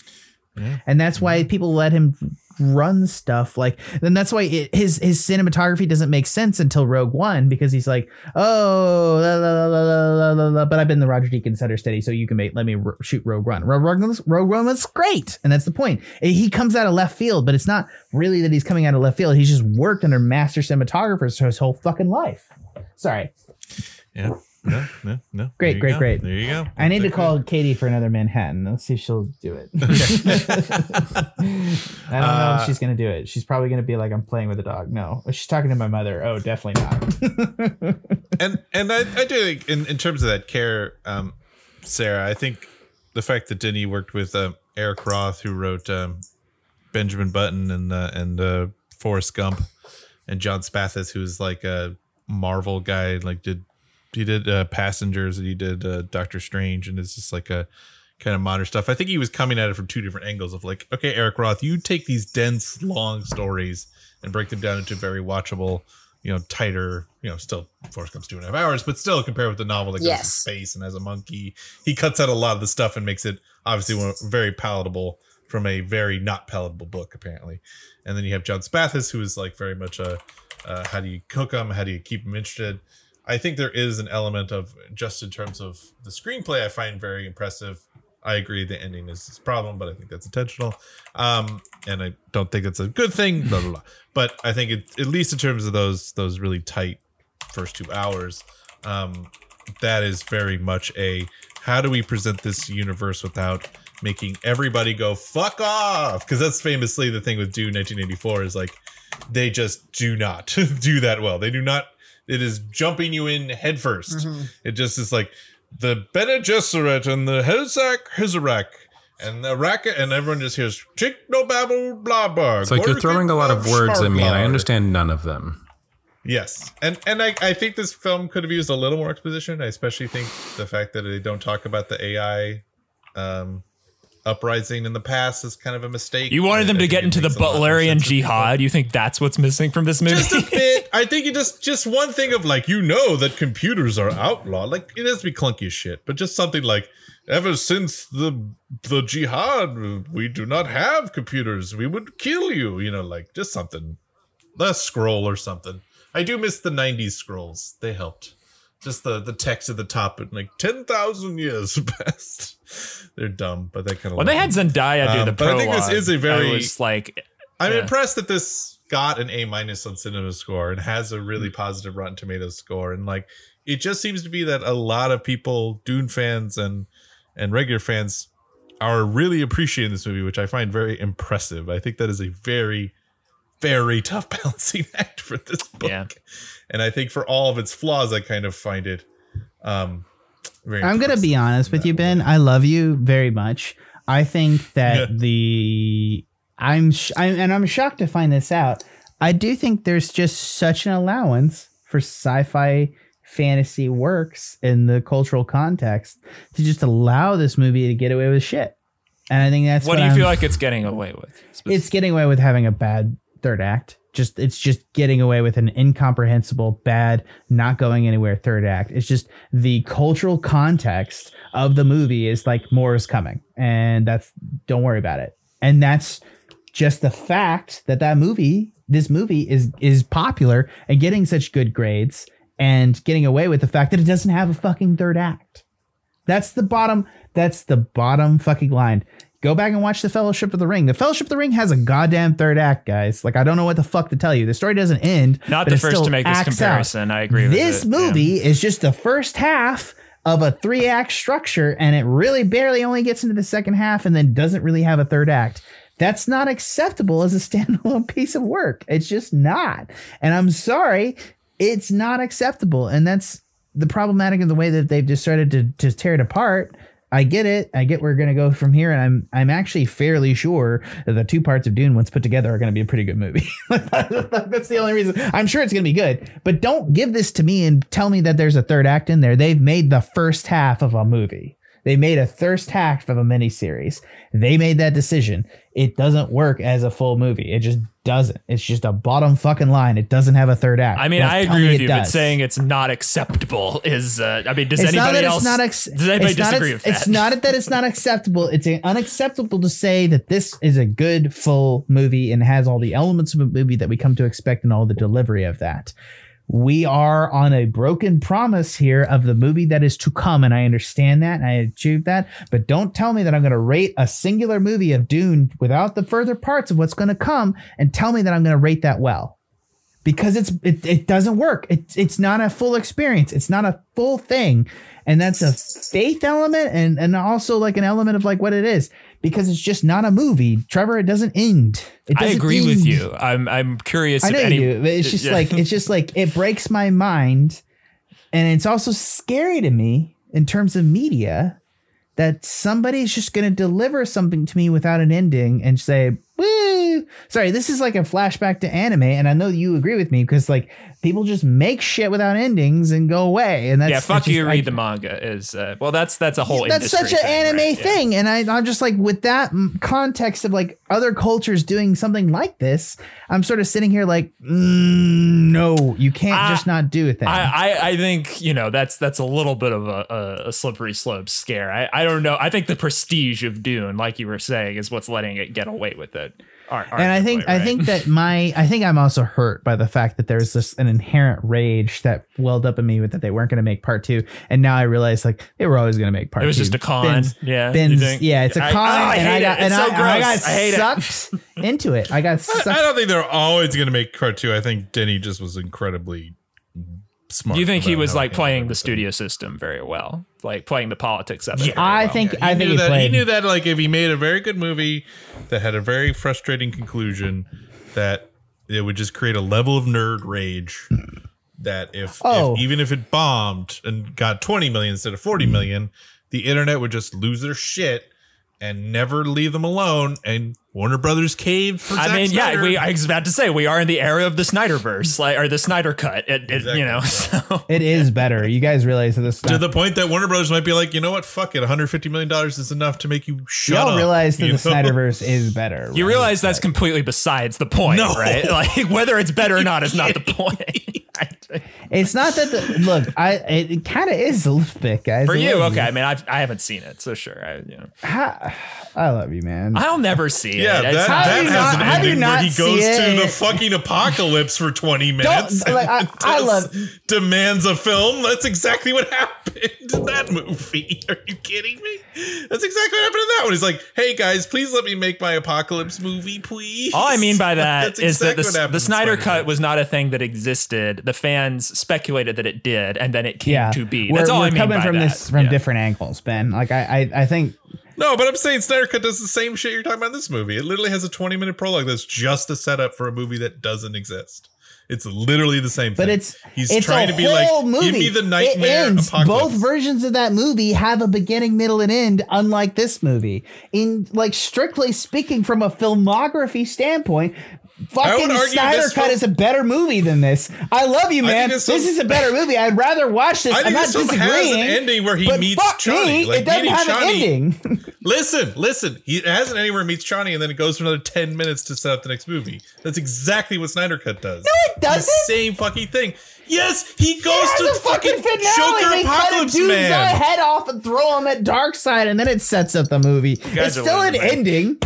Yeah. And that's why people let him run stuff like then that's why it, his his cinematography doesn't make sense until Rogue One because he's like oh la, la, la, but I've been the Roger Deakins understudy so you can make let me r- shoot Rogue One Rogue, Rogue, Rogue One was great and that's the point eh, he comes out of left field but it's not really that he's coming out of left field he's just worked under master cinematographers for his whole fucking life sorry Yeah. No, no, no. Great, There great, go. great. There you go. I need to call Katie for another Manhattan. Let's see if she'll do it. [laughs] [laughs] I don't know Uh, if she's gonna do it. She's probably gonna be like, "I'm playing with a dog." No, she's talking to my mother. Oh, definitely not. [laughs] and and I, I do think in, in terms of that care, um, Sarah, I think the fact that Denny worked with um, Eric Roth, who wrote um, Benjamin Button and uh, and uh, Forrest Gump, and Jon Spaihts, who's like a Marvel guy, like did he did uh, Passengers and he did uh, Doctor Strange, and it's just like a kind of modern stuff. I think he was coming at it from two different angles of like, okay, Eric Roth, you take these dense, long stories and break them down into very watchable, you know, tighter, you know, still Forrest Gump's two and a half hours, but still compared with the novel that goes Yes. to space and has a monkey, he cuts out a lot of the stuff and makes it obviously very palatable from a very not palatable book, apparently. And then you have Jon Spaihts, who is like very much a uh, how do you cook them? How do you keep them interested? I think there is an element of just in terms of the screenplay, I find very impressive. I agree the ending is his problem, but I think that's intentional. Um, and I don't think it's a good thing, blah blah blah. But I think it, at least in terms of those those really tight first two hours, um, that is very much a how do we present this universe without making everybody go fuck off? Because that's famously the thing with Dune 1984 is like they just do not [laughs] do that well. They do not. It is jumping you in headfirst. Mm-hmm. It just is like the Bene Gesserit and the Hezak Hizarak and the Raka, and everyone just hears chick no babble blah blah. It's like you're throwing a lot of words at me, and I understand none of them. Yes, and and I, I think this film could have used a little more exposition. I especially think the fact that they don't talk about the AI um, uprising in the past is kind of a mistake. You wanted them to get into the makes a lot more Butlerian sense if you jihad. You think that's what's missing from this movie? just a [laughs] bit. I think it just just one thing of like you know that computers are outlawed. Like it has to be clunky as shit, but just something like ever since the the jihad, we do not have computers. We would kill you. You know, like just something. Less scroll or something. I do miss the '90s scrolls. They helped. Just the the text at the top and like ten thousand years [laughs] passed. They're dumb, but they kind of. Like when they had Zendaya do Um, the but I think this is a very- I was like, I'm yeah. impressed that this got an A minus on Cinema Score and has a really positive Rotten Tomatoes score. And like, it just seems to be that a lot of people, Dune fans and and regular fans, are really appreciating this movie, which I find very impressive. I think that is a very, very tough [laughs] balancing act for this book. Yeah. And I think for all of its flaws, I kind of find it. Um, very I'm gonna be honest with that you, way. Ben. I love you very much. I think that Yeah. [laughs] the I'm, sh- I'm and I'm shocked to find this out. I do think there's just such an allowance for sci-fi fantasy works in the cultural context to just allow this movie to get away with shit. And I think that's what do you I'm- feel like it's getting away with? it's getting away with having a bad third act. Just it's just getting away with an incomprehensible, bad, not going anywhere third act. It's just the cultural context of the movie is like more is coming, and that's don't worry about it. And that's just the fact that that movie, this movie is is popular and getting such good grades and getting away with the fact that it doesn't have a fucking third act. That's the bottom. That's the bottom fucking line. Go back and watch the Fellowship of the Ring. The Fellowship of the Ring has a goddamn third act, guys. Like I don't know what the fuck to tell you. The story doesn't end. Not the first to make this acts out. comparison. I agree with This it. Yeah. movie is just the first half of a three act structure, and it really barely only gets into the second half, and then doesn't really have a third act. That's not acceptable as a [laughs] standalone piece of work. It's just not. And I'm sorry, it's not acceptable. And that's the problematic of the way that they've decided to, to tear it apart. I get it. I get where we're gonna go from here, and I'm I'm actually fairly sure that the two parts of Dune, once put together, are gonna be a pretty good movie. [laughs] That's the only reason. I'm sure it's gonna be good, but don't give this to me and tell me that there's a third act in there. They've made the first half of a movie. They made a first half of a miniseries. They made that decision. It doesn't work as a full movie. It just doesn't. It's just a bottom fucking line. It doesn't have a third act. I mean, I agree me with it you, but saying it's not acceptable is. Uh, I mean, does It's anybody else? not ex- does anybody it's disagree with that? It's not that it's not acceptable. It's unacceptable to say that this is a good full movie and has all the elements of a movie that we come to expect and all the delivery of that. We are on a broken promise here of the movie that is to come, and I understand that and I achieved that. But don't tell me that I'm going to rate a singular movie of Dune without the further parts of what's going to come, and tell me that I'm going to rate that well because it's it, it doesn't work. It's it's not a full experience. It's not a full thing, and that's a faith element and and also like an element of like what it is because it's just not a movie. Trevor, it doesn't end. It I doesn't I agree with you. I'm. I'm curious. I if know any, you it's just like it's just like it breaks my mind, and it's also scary to me in terms of media that somebody's just going to deliver something to me without an ending and say, "Woo!" Sorry, this is like a flashback to anime, and I know you agree with me because like people just make shit without endings and go away, and that's yeah, fuck that's just- you. I- Read the manga is uh, well. That's that's a whole. that's industry such an thing, anime right? Yeah. thing and I, i'm just like with that context of like other cultures doing something like this i'm sort of sitting here like mm, no you can't I- just not do it then I, I, I think you know that's that's a little bit of a, a, a slippery slope scare. I, I don't know. I think the prestige of Dune, like you were saying, is what's letting it get away with it. Ar- and I think arguably, I think that [laughs] my I think I'm also hurt by the fact that there's this an inherent rage that welled up in me with that they weren't going to make part two, and now I realize like they were always going to make part. it was two. just a con. Ben's- yeah, Ben's- think? yeah, it's a I- con, oh, I and I got it. and It's I, so and I got I it. sucked into it. I got [laughs] I, sucked. I don't think they're always going to make part two. I think Denny just was incredibly smart. Do you think he was like playing the studio system very well, like playing the politics of it? Yeah. very I well? think He I think knew he that played. he knew that like if he made a very good movie that had a very frustrating conclusion, that it would just create a level of nerd rage. That if, Oh. if even if it bombed and got 20 million instead of 40 million, the internet would just lose their shit and never leave them alone. And Warner Brothers caved for. I Zack mean, yeah, we, I was about to say we are in the era of the Snyderverse, like or the Snyder cut. It, it, You know, [laughs] so It is better. You guys realize that this to the point that Warner Brothers might be like, you know what, fuck it, 150 million dollars is enough to make you shut y'all up. realize that you the know? Snyderverse is better. you realize that's completely besides the point, No. right? [laughs] Like whether it's better or not is not the [laughs] point. It's not that the look. I it, kind of is a little bit, guys. For you, okay. I mean, I've, I haven't seen it, so sure. I, you know, Ha- I love you, man. I'll never see Yeah, it. that, It's- that has not- an how do you ending where he see goes to the fucking apocalypse for 20 minutes. Like, I- [laughs] I love- demands a film. That's exactly what [laughs] happened in that movie. [laughs] Are you kidding me? That's exactly what happened in that one. He's like, "Hey guys, please let me make my apocalypse movie, please." All I mean by That's exactly that the, the Snyder Spider-Man. Cut was not a thing that existed. The fans speculated that it did, and then it came yeah, to be. We're, That's all we're I mean coming by from that. this from Yeah. different angles, Ben. Like I, I, I think No, but I'm saying Snyder Cut does the same shit you're talking about in this movie. It literally has a 20 minute prologue that's just a setup for a movie that doesn't exist. It's literally the same thing. But it's he's it's trying to be like, movie. give me the nightmare. Both versions of that movie have a beginning, middle, and end, unlike this movie. In like strictly speaking, from a filmography standpoint. Fucking argue Snyder Cut is a better movie than this. I love you, man. this This, is a better movie. I'd rather watch this. I I'm not this disagreeing. has an ending where he but meets Chani. me, Like, it doesn't have an ending. [laughs] Listen, listen. He has an ending where he meets Chani, and then it goes for another 10 minutes to set up the next movie. That's exactly what Snyder Cut does. No, it doesn't. The same fucking thing. Yes, he goes It to a fucking finale. Joker They cut a Apocalypse dude's Man. head off and throw him at Dark Side, and then it sets up the movie. It's still an me. ending.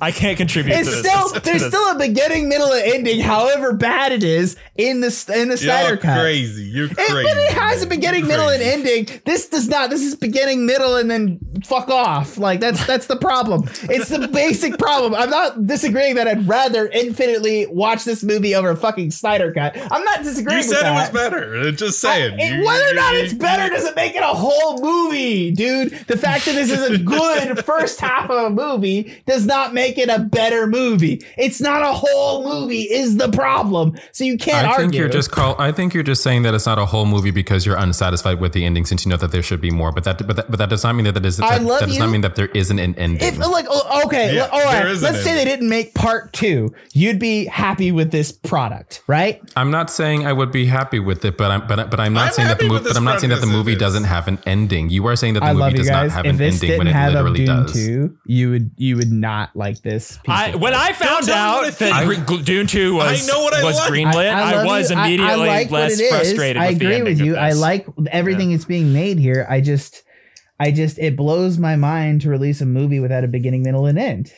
I can't contribute It's to this. still to [laughs] there's still a beginning, middle, and ending. However bad it is in the in the Snyder cut. crazy. You're It, crazy. but it has a beginning, middle, and ending. This does not. This is beginning, middle, and then fuck off. Like that's that's the problem. It's the [laughs] basic problem. I'm not disagreeing that I'd rather infinitely watch this movie over a fucking Snyder cut. I'm not disagreeing. You said it was better. Just I- saying. it- You- whether or not it's better doesn't make it a whole movie, dude. The fact that this is a [laughs] good first half of a movie does not make it a better movie. It's not a whole movie is the problem. So you can't I argue. think you're just call. I think you're just saying that it's not a whole movie because you're unsatisfied with the ending, since you know that there should be more. But that, but that, but that does not mean that that is. I That, love that does not mean that there isn't an ending. if like oh, okay, Yeah, all right. there is an Let's say they didn't make part two. You'd be happy with this product, right? I'm not saying I would be happy with it, but I'm but, but I'm not I'm saying that the movie. But I'm not saying that the movie doesn't have an ending. You are saying that the I movie does guys. not have If an ending when it literally does. two, you would you would not like this. I, when. I found out what I that Dune 2 was, I know what I was like. greenlit, I, love was you. Immediately I, like less frustrated I with the agree ending with of you. I like everything that's being made here. I just, I just, it blows my mind to release a movie without a beginning, middle, and end.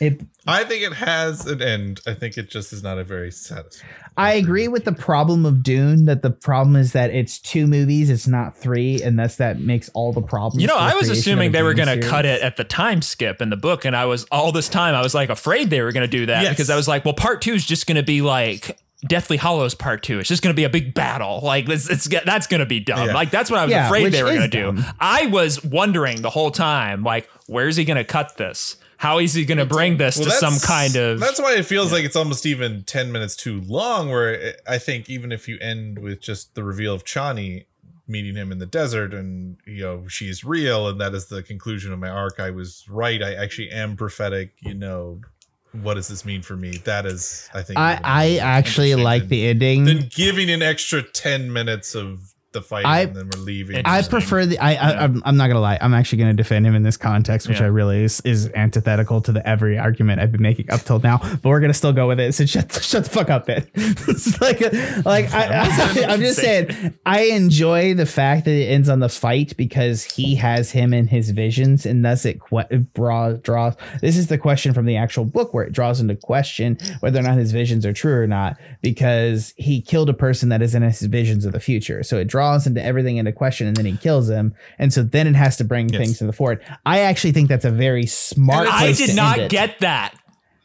It, I think it has an end. I think it just is not a very satisfying. I agree with the problem of Dune. That the problem is that it's two movies, it's not three, and that's that makes all the problems. You know, I was assuming a they were going to cut it at the time skip in the book, and I was all this time I was like afraid they were going to do that Yes. because I was like, well, part two is just going to be like Deathly Hollows Part Two. It's just going to be a big battle. Like it's, it's that's going to be dumb. Yeah. Like that's what I was Yeah, afraid they were going to do. I was wondering the whole time, like, where's he going to cut this? How is he going to bring this Well, to some kind of? That's why it feels like it's almost even 10 minutes too long. Where it- I think even if you end with just the reveal of Chani meeting him in the desert and, you know, she's real and that is the conclusion of my arc, I was right. I actually am prophetic, you know. What does this mean for me? That is, I think, I, I actually like the ending. Than giving an extra 10 minutes of the fight I- and then we're leaving. I prefer the. I, I I'm, I'm not gonna lie. I'm actually gonna defend him in this context, which Yeah. I really is, is antithetical to the every argument I've been making up till now. But we're gonna still go with it. So shut shut the fuck up, Ben. [laughs] it's like like I, I, I'm just saying. I enjoy the fact that it ends on the fight because he has him in his visions, and thus it que- it draws draws. This is the question from the actual book where it draws into question whether or not his visions are true or not because he killed a person that is in his visions of the future. So it draws into everything into question and then he kills him. And so then it has to bring Yes. things to the forward. I actually think that's a very smart And I did to not end it. get that.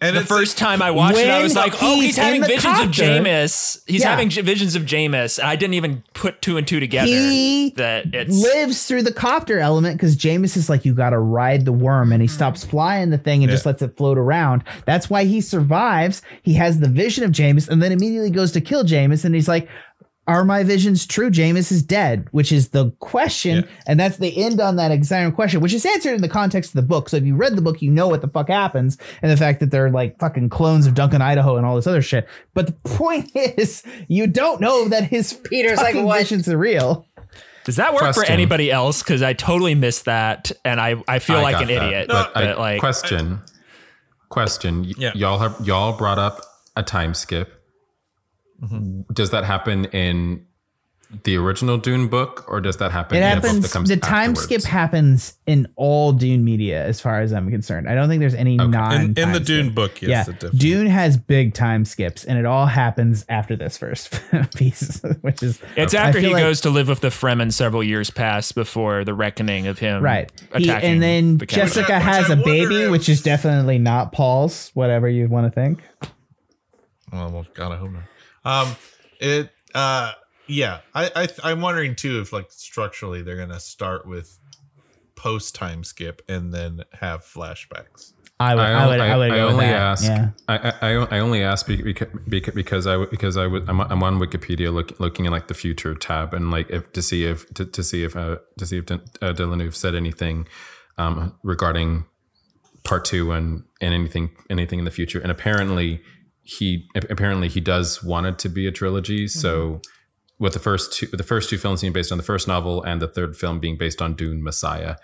and the first time I watched it, I was like, "Oh, he's he's having in the visions of copter- Jamis. He's Yeah. having j- visions of Jamis." And I didn't even put two and two together He that it's lives through the copter element because Jamis is like, you got to ride the worm, and he mm-hmm. stops flying the thing and just lets it float around. That's why he survives. He has the vision of Jamis, and then immediately goes to kill Jamis, and he's like. Are my visions true? Jamis is dead, which is the question, Yeah. and that's the end on that exact question, which is answered in the context of the book. So if you read the book, you know what the fuck happens, and the fact that they're like fucking clones of Duncan Idaho and all this other shit. But the point [laughs] is, you don't know that his [laughs] Peter's like, fucking "What?" visions are real. Does that work for Question. anybody else? Because I totally missed that, and I, I feel I like an that, idiot. But, but, I- like, question, question. Y- Yeah. Y'all have y'all brought up a time skip. Mm-hmm. does that happen in the original Dune book, or does that happen It in a book happens. that comes The time afterwards? skip happens in all Dune media, as far as I'm concerned. I don't think there's any non. In, in the time Dune skip. book, yes, yeah, it. Dune has big time skips, and it all happens after this first [laughs] piece, which is It's I after he like- goes to live with the Fremen several years pass before the reckoning of him. right. He, and then the. Jessica Which has which I a baby, if- which is definitely not Paul's. Whatever you want to think. Oh well, God, I hope not. Um, it. Uh, yeah. I. I. I'm wondering too if like structurally they're gonna start with post time skip and then have flashbacks. I would. I, would. I, would I go with only that. ask. Yeah. I, I, I only ask because because I because I would I'm, I'm on Wikipedia look, looking in like the future tab and like if to see if to, to see if uh, to see if uh, Dylan said anything um, regarding part two and and anything anything in the future and apparently he apparently he does want it to be a trilogy mm-hmm. so with the first two with the first two films being based on the first novel and the third film being based on Dune Messiah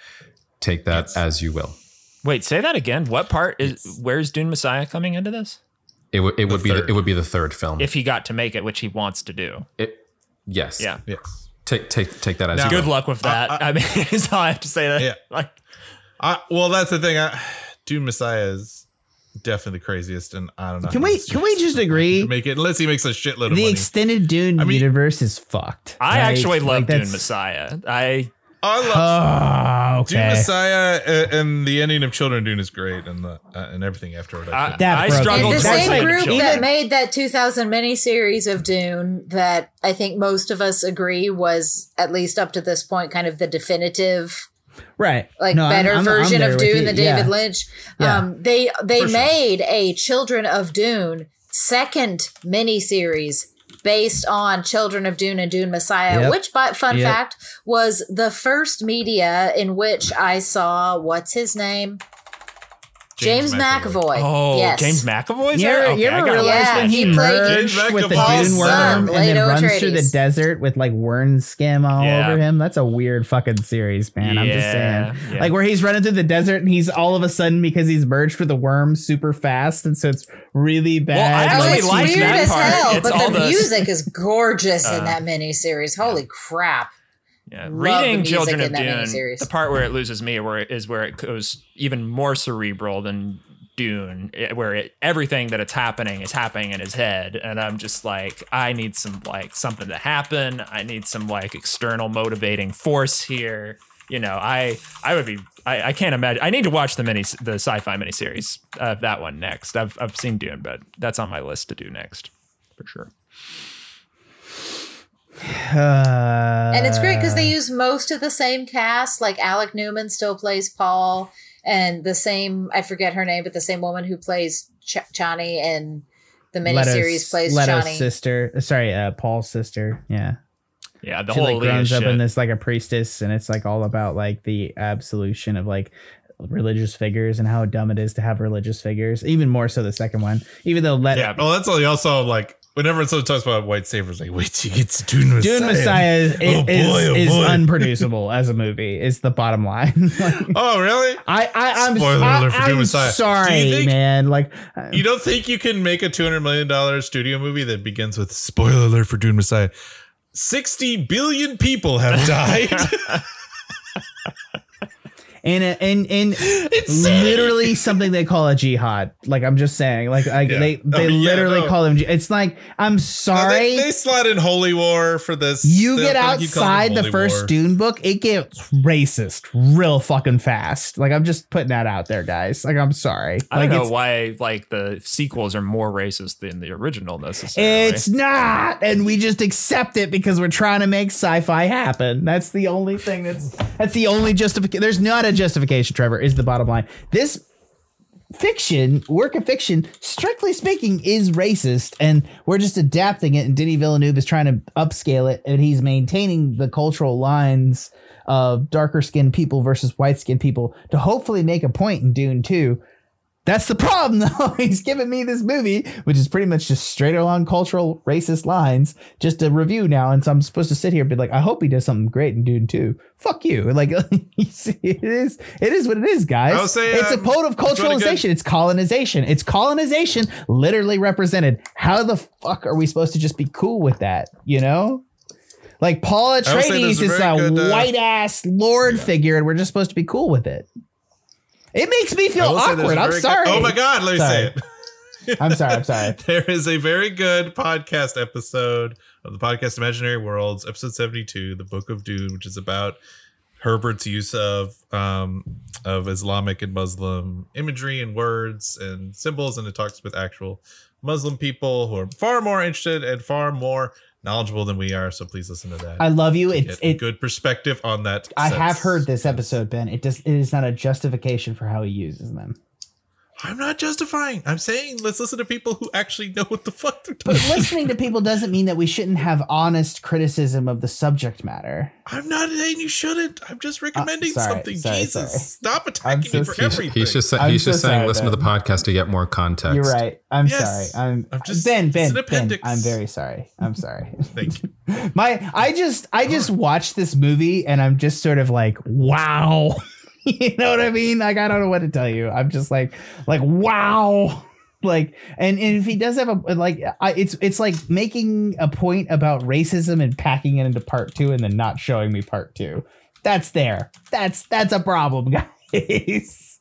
take that as you will Wait, say that again. What part is where's Dune Messiah coming into this? it would it would be the, third. it would be the third film If he got to make it, which he wants to do. It, yes. Yeah. Yes. Take take take that as Now- you Good will. luck with that. I, I- mean, [laughs] is all I have to say. That Yeah. like I. Well, that's the thing. I, Dune Messiah is definitely the craziest, and I don't know. Can we? It's Can we just agree? make it unless he makes a shitload of The money? extended Dune I mean- universe is fucked. I right? actually love Like, Dune Messiah. I I love Oh, Dune. Messiah uh, and the ending of Children of Dune is great, and the uh, and everything afterward. I I. That I struggled the same like- group that made that 2000 miniseries of Dune that I think most of us agree was at least up to this point kind of the definitive right. like No, I'm- better I'm- I'm version there of with Dune than Yeah. David Lynch. Yeah. Um, they they For sure. made a Children of Dune second miniseries based on Children of Dune and Dune Messiah, Yep. which by fun Yep. fact was the first media in which I saw what's his name? James, James McAvoy. Oh, yes. James McAvoy. You there. ever, Okay, you ever gotta- realize Yeah, when he, he played merged James with the McAvoy's Dune worm and then Leto runs through the desert with like worm skim all Yeah. over him? That's a weird fucking series, man. I'm just saying. yeah. Like where he's running through the desert and he's all of a sudden because he's merged with the worm super fast and so it's really bad. I Oh, actually it's like weird that as part. hell, It's but all the, the- music is gorgeous Uh, in that miniseries. Holy crap! Yeah. Reading Children of Dune, the part where it loses me where it is where it goes even more cerebral than Dune, where it, everything that it's happening is happening in his head, and I'm just like, I need some like something to happen. I need some like external motivating force here. You know, I I would be I, I can't imagine. I need to watch the mini the sci-fi miniseries uh, that one next. I've I've seen Dune, but that's on my list to do next for sure. Uh, And it's great because they use most of the same cast. Like Alec Newman still plays Paul, and the same I forget her name, but the same woman who plays Ch- Chani in the miniseries plays Leto's Chani. sister. Sorry, uh, Paul's sister. Yeah. Yeah, the she whole like grows Alia up in this like a priestess and it's like all about like the absolution of like religious figures and how dumb it is to have religious figures even more so the second one even though let Yeah, Oh, that's. Also, like whenever someone talks about white sabers, like wait till you get to Dune Messiah. Dune Messiah is, Oh, is, boy, oh, is boy. unproducible as a movie is the bottom line [laughs] Like, Oh, really? I, I I'm, Spoiler I, alert for Dune I'm Messiah. Sorry think- man like uh, You don't think you can make a two hundred million dollar studio movie that begins with spoiler alert for Dune Messiah? Sixty billion people have [laughs] died. [laughs] and and and literally [laughs] something they call a jihad. Like I'm just saying, like, like Yeah. they they Oh, yeah, literally no. call them. ji- It's like I'm Now, sorry. they, they slot in Holy War for this. you get they keep calling outside it the first War. Dune book, it gets racist real fucking fast. Like I'm just putting that out there, guys. Like I'm sorry. I like don't know why like the sequels are more racist than the original necessarily. it's not, and we just accept it because we're trying to make sci-fi happen. That's the only thing that's that's the only justification. There's not a justification, Trevor. Is the bottom line. This fiction, work of fiction, strictly speaking, is racist, and we're just adapting it. And Denis Villeneuve is trying to upscale it, and he's maintaining the cultural lines of darker skinned people versus white skinned people to hopefully make a point in Dune 2. That's the problem, [laughs] though. He's giving me this movie, which is pretty much just straight along cultural racist lines, just a review now. And so I'm supposed to sit here and be like, I hope he does something great in Dune 2. Fuck you. [laughs] Like, [laughs] it is, it is what it is, guys. Say, it's a um, of it's really culturalization. It's colonization. It's colonization literally represented. How the fuck are we supposed to just be cool with that? You know? Like Paul Atreides a is a good, uh, white ass lord figure, and we're just supposed to be cool with it. It makes me feel will say there's awkward. I'm very good- sorry. oh my [laughs] god, let me Sorry. say it. [laughs] I'm sorry. I'm sorry. [laughs] there is a very good podcast episode of the podcast Imaginary Worlds, episode 72, The Book of Dune, which is about Herbert's use of um, of Islamic and Muslim imagery and words and symbols, and it talks with actual Muslim people who are far more interested and far more knowledgeable than we are. So please listen to that. I love you. It's it. good perspective on that. I sense. have heard this episode, Ben. It does. It is not a justification for how he uses them. I'm not justifying. I'm saying let's listen to people who actually know what the fuck they're But listening to people doesn't mean that we shouldn't have honest criticism of the subject matter. I'm not saying you shouldn't. I'm just recommending Uh, sorry, something. sorry, Jesus, sorry. stop attacking so me for sorry. everything. He's just I'm he's so just saying sorry, listen to the podcast to get more context. You're right. I'm Yes. sorry. I'm, I'm just- Ben. it's Ben. an Ben. I'm very sorry. I'm sorry. Thank you. [laughs] My I just I just watched this movie and I'm just sort of like, wow. [laughs] you know what I mean? Like I don't know what to tell you. I'm just like like wow. [laughs] Like and, and if he does have a like I, it's it's like making a point about racism and packing it into part 2 and then not showing me part 2. That's there. That's that's a problem, [laughs] guys.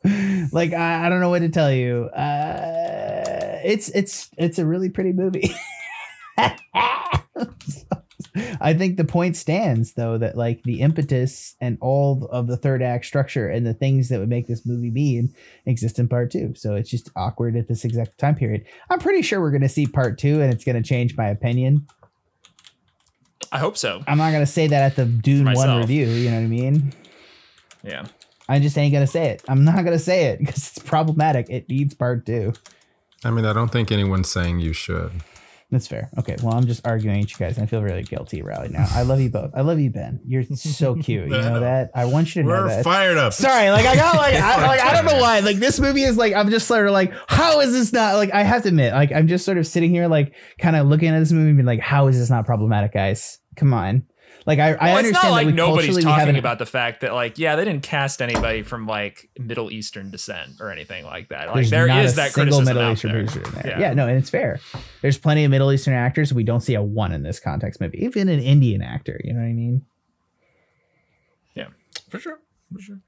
like I, I don't know what to tell you. Uh it's it's it's a really pretty movie. I think the point stands though that like the impetus and all of the third act structure and the things that would make this movie be exist in part two. So it's just awkward at this exact time period. I'm pretty sure we're going to see part two and it's going to change my opinion. I hope so. I'm not going to say that at the Dune one review. You know what I mean? Yeah. I just ain't going to say it. I'm not going to say it because it's problematic. It needs part two. I mean, I don't think anyone's saying you should. That's fair. Okay. Well, I'm just arguing with you guys. And I feel really guilty right now. I love you both. I love you, Ben. You're so [laughs] cute. You know that? I want you to know We're that. fired up. Sorry, like I got like [laughs] I, like I don't know why. Like this movie is like I'm just sort of like how is this not like I have to admit like I'm just sort of sitting here like kind of looking at this movie and being like how is this not problematic, guys? Come on. Like I, I Well, it's understand not that like nobody's talking haven't about the fact that like yeah they didn't cast anybody from like Middle Eastern descent or anything like that. Like there's there not is a that single Middle Eastern there. producer in there. Yeah. Yeah. no, and it's fair. There's plenty of Middle Eastern actors. We don't see a one in this context maybe Even an Indian actor. You know what I mean? Yeah, for sure. For sure.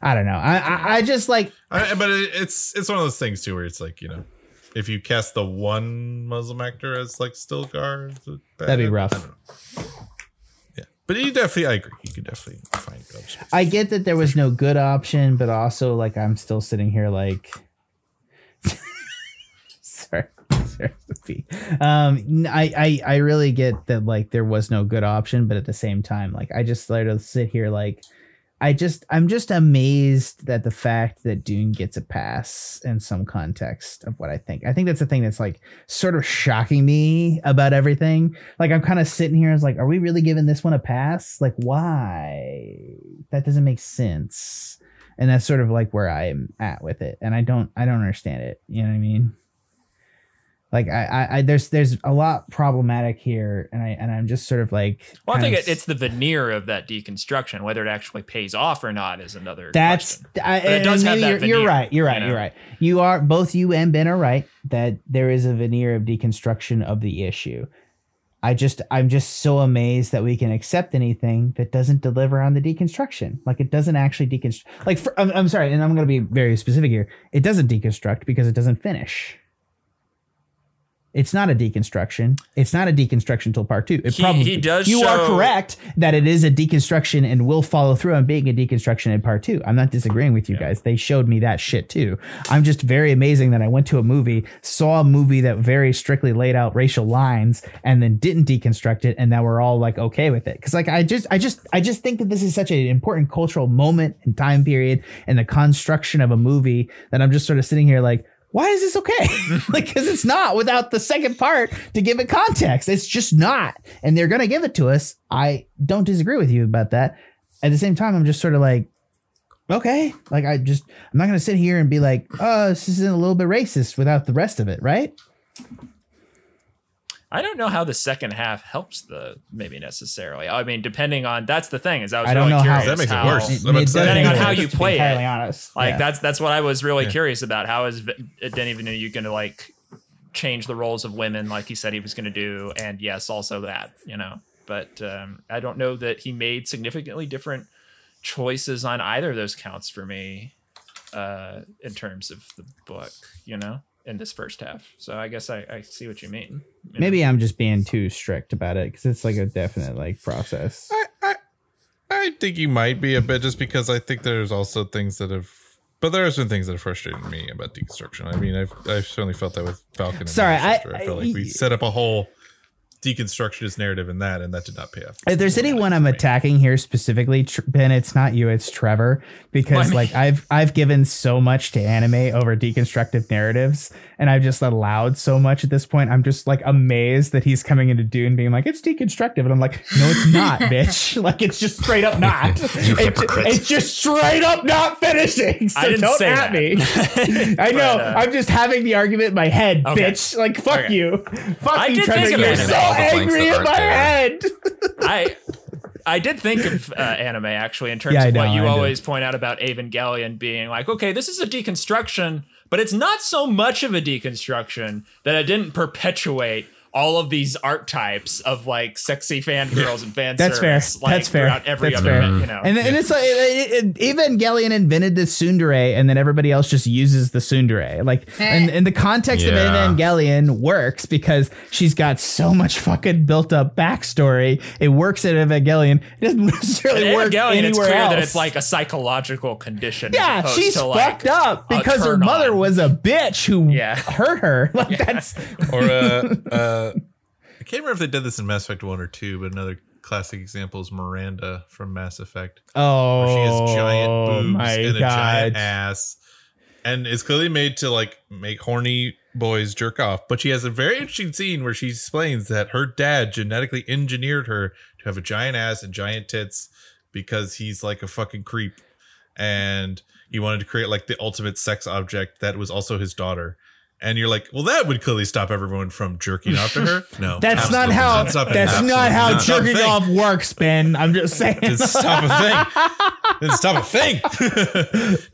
I don't know. I I, I just like I, but it's it's one of those things too where it's like you know, if you cast the one Muslim actor as like Stilgar, is it bad? That'd be rough. I don't know. Yeah, but you definitely, I agree. You can definitely find good options. I get that there was no good option, but also like I'm still sitting here like [laughs] sorry. sorry. Um I, I I really get that like there was no good option, but at the same time, like I just sort of sit here like I just I'm just amazed that the fact that Dune gets a pass in some context of what I think. I think that's the thing that's like sort of shocking me about everything. Like I'm kind of sitting here as like, are we really giving this one a pass? Like why? That doesn't make sense. And that's sort of like where I'm at with it. And I don't I don't understand it. You know what I mean? Like I, I, there's there's a lot problematic here, and I and I'm just sort of like. Well, I think of it's the veneer of that deconstruction. Whether it actually pays off or not is another. That's. I, it does have that you're, you're right. You're right. you You're know? right. You are both you and Ben are right that there is a veneer of deconstruction of the issue. I just I'm just so amazed that we can accept anything that doesn't deliver on the deconstruction. Like it doesn't actually deconstruct. Like for, I'm, I'm sorry, and I'm going to be very specific here. It doesn't deconstruct because it doesn't finish. It's not a deconstruction. It's not a deconstruction until part two. It He- probably he does You are correct that it is a deconstruction and will follow through on being a deconstruction in part two. I'm not disagreeing with you guys. They showed me that shit too. I'm just very amazing that I went to a movie, saw a movie that very strictly laid out racial lines, and then didn't deconstruct it, and now we're all like okay with it. Because like I just, I just, I just think that this is such an important cultural moment and time period and the construction of a movie that I'm just sort of sitting here like why is this okay? [laughs] [laughs] like, because it's not without the second part to give it context. It's just not. And they're going to give it to us. I don't disagree with you about that. At the same time, I'm just sort of like, okay, like I just I'm not gonna sit here and be like, oh, this is a little bit racist without the rest of it, right? I don't know how the second half helps the maybe necessarily. I mean, depending on that's the thing is I was I don't really know how- curious That makes it worse. It- it Depending on how you play it. honest. Like Yeah. that's that's what I was really Yeah. curious about. How is V- Denny Villeneuve going to like change the roles of women like he said he was going to do? And yes, also that you know. But um, I don't know that he made significantly different choices on either of those counts for me uh, in terms of the book. You know, in this first half. So I guess I, I see what you mean. you know? Maybe I'm just being too strict about it because it's like a definite like process. I, I, I think you might be a bit just because I think there's also things that have, but there have been things that have frustrated me about deconstruction. I mean, I've, I've certainly felt that with Falcon. And Sorry, I- Soldier. I, felt like I- we set up a whole deconstructionist narrative in that, and that did not pay off. If there's anyone I'm attacking here specifically, Tr- Ben, it's not you, it's Trevor, because Well, I mean- like I've I've given so much to anime over deconstructive narratives, and I've just allowed so much at this point. I'm just like amazed that he's coming into Dune being like it's deconstructive, and I'm like, no, it's not, [laughs] bitch. [laughs] Like it's just straight up not. [laughs] You It- hypocrite. it's just straight up not finishing. So I didn't don't say at that. me. I know. But, uh, I'm just having the argument in my head, Okay. bitch. Like fuck Okay. you, fuck I you, Trevor. think of You're anime. so All the blanks angry that in aren't my there. head. [laughs] I I did think of uh, anime actually in terms Yeah, I of what you I did. always point out about Evangelion being like, okay, this is a deconstruction, but it's not so much of a deconstruction that it didn't perpetuate all of these archetypes of like sexy fangirls and fan That's fair. like, That's fair. throughout every That's other, fair. you know. And, and it's like it, it, Evangelion invented the tsundere, and then everybody else just uses the tsundere. Like, and, and the context of Evangelion works because she's got so much fucking built up backstory. It works at Evangelion. It doesn't [laughs] necessarily In work Evangelion, anywhere it's clear else. that it's like a psychological condition. yeah, opposed she's to, like, fucked up because her mother on. was a bitch who Yeah. hurt her. [laughs] Like that's or uh, [laughs] uh, I can't remember if they did this in Mass Effect one or two, but another classic example is Miranda from Mass Effect. oh, she has oh giant boobs and a giant ass, and it's clearly made to like make horny boys jerk off. But she has a very interesting scene where she explains that her dad genetically engineered her to have a giant ass and giant tits because he's like a fucking creep, and he wanted to create like the ultimate sex object that was also his daughter. And you're like, well, that would clearly stop everyone from jerking off to her. [laughs] No, That's not how. not That's not how not. jerking Stop a thing. off works, Ben. I'm just [laughs] saying. Didn't stop a thing. [laughs] Didn't stop a thing.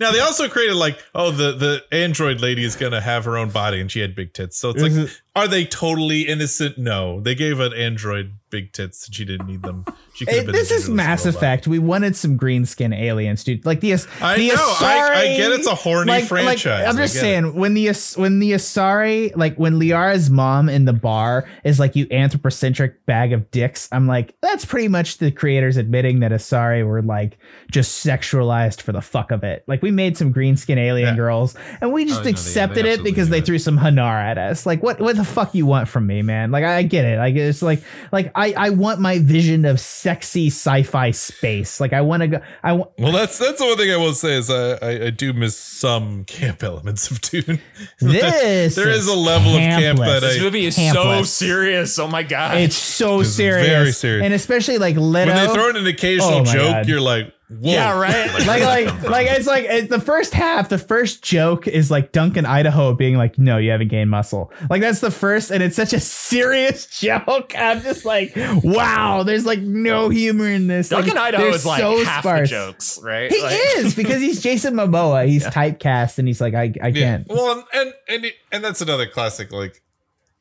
now they also created like, oh, the the android lady is gonna have her own body, and she had big tits. So it's like, are they totally innocent? No, they gave an android big tits, and she didn't need them. She could have been. this is Mass robot. Effect. We wanted some green skin aliens, dude. Like the As- I the know. I- I get it's a horny franchise. I'm just get saying when the when the Asari, like when Liara's mom in the bar is like you anthropocentric bag of dicks. I'm like that's pretty much the creators admitting that Asari were like just sexualized for the fuck of it. Like we made some green skin alien Yeah. girls and we Oh, just no, they- accepted they it because do they threw some Hanar at us. Like what what the fuck you want from me, man? Like I get it. Like it's like like I I want my vision of sexy sci-fi space. Like I want to go. I want. Well, that's that's the one thing I will say is I, I, I do miss some camp elements of Dune. [laughs] This there is a level of camp campless. that this I movie is so serious. Oh my god! It's so It's serious, very serious. and especially like Leto. when they throw in an occasional Oh joke, God. you're like, whoa. yeah, right. [laughs] like like like it's like it's the first half the first joke is like duncan idaho being like no you haven't gained muscle like that's the first and it's such a serious [laughs] joke i'm just like wow there's like no humor in this Duncan like, Idaho they're is like so half sparse. the jokes, right? he Like- is [laughs] because he's jason momoa he's typecast and he's like i, I can't Well, and and and that's another classic, like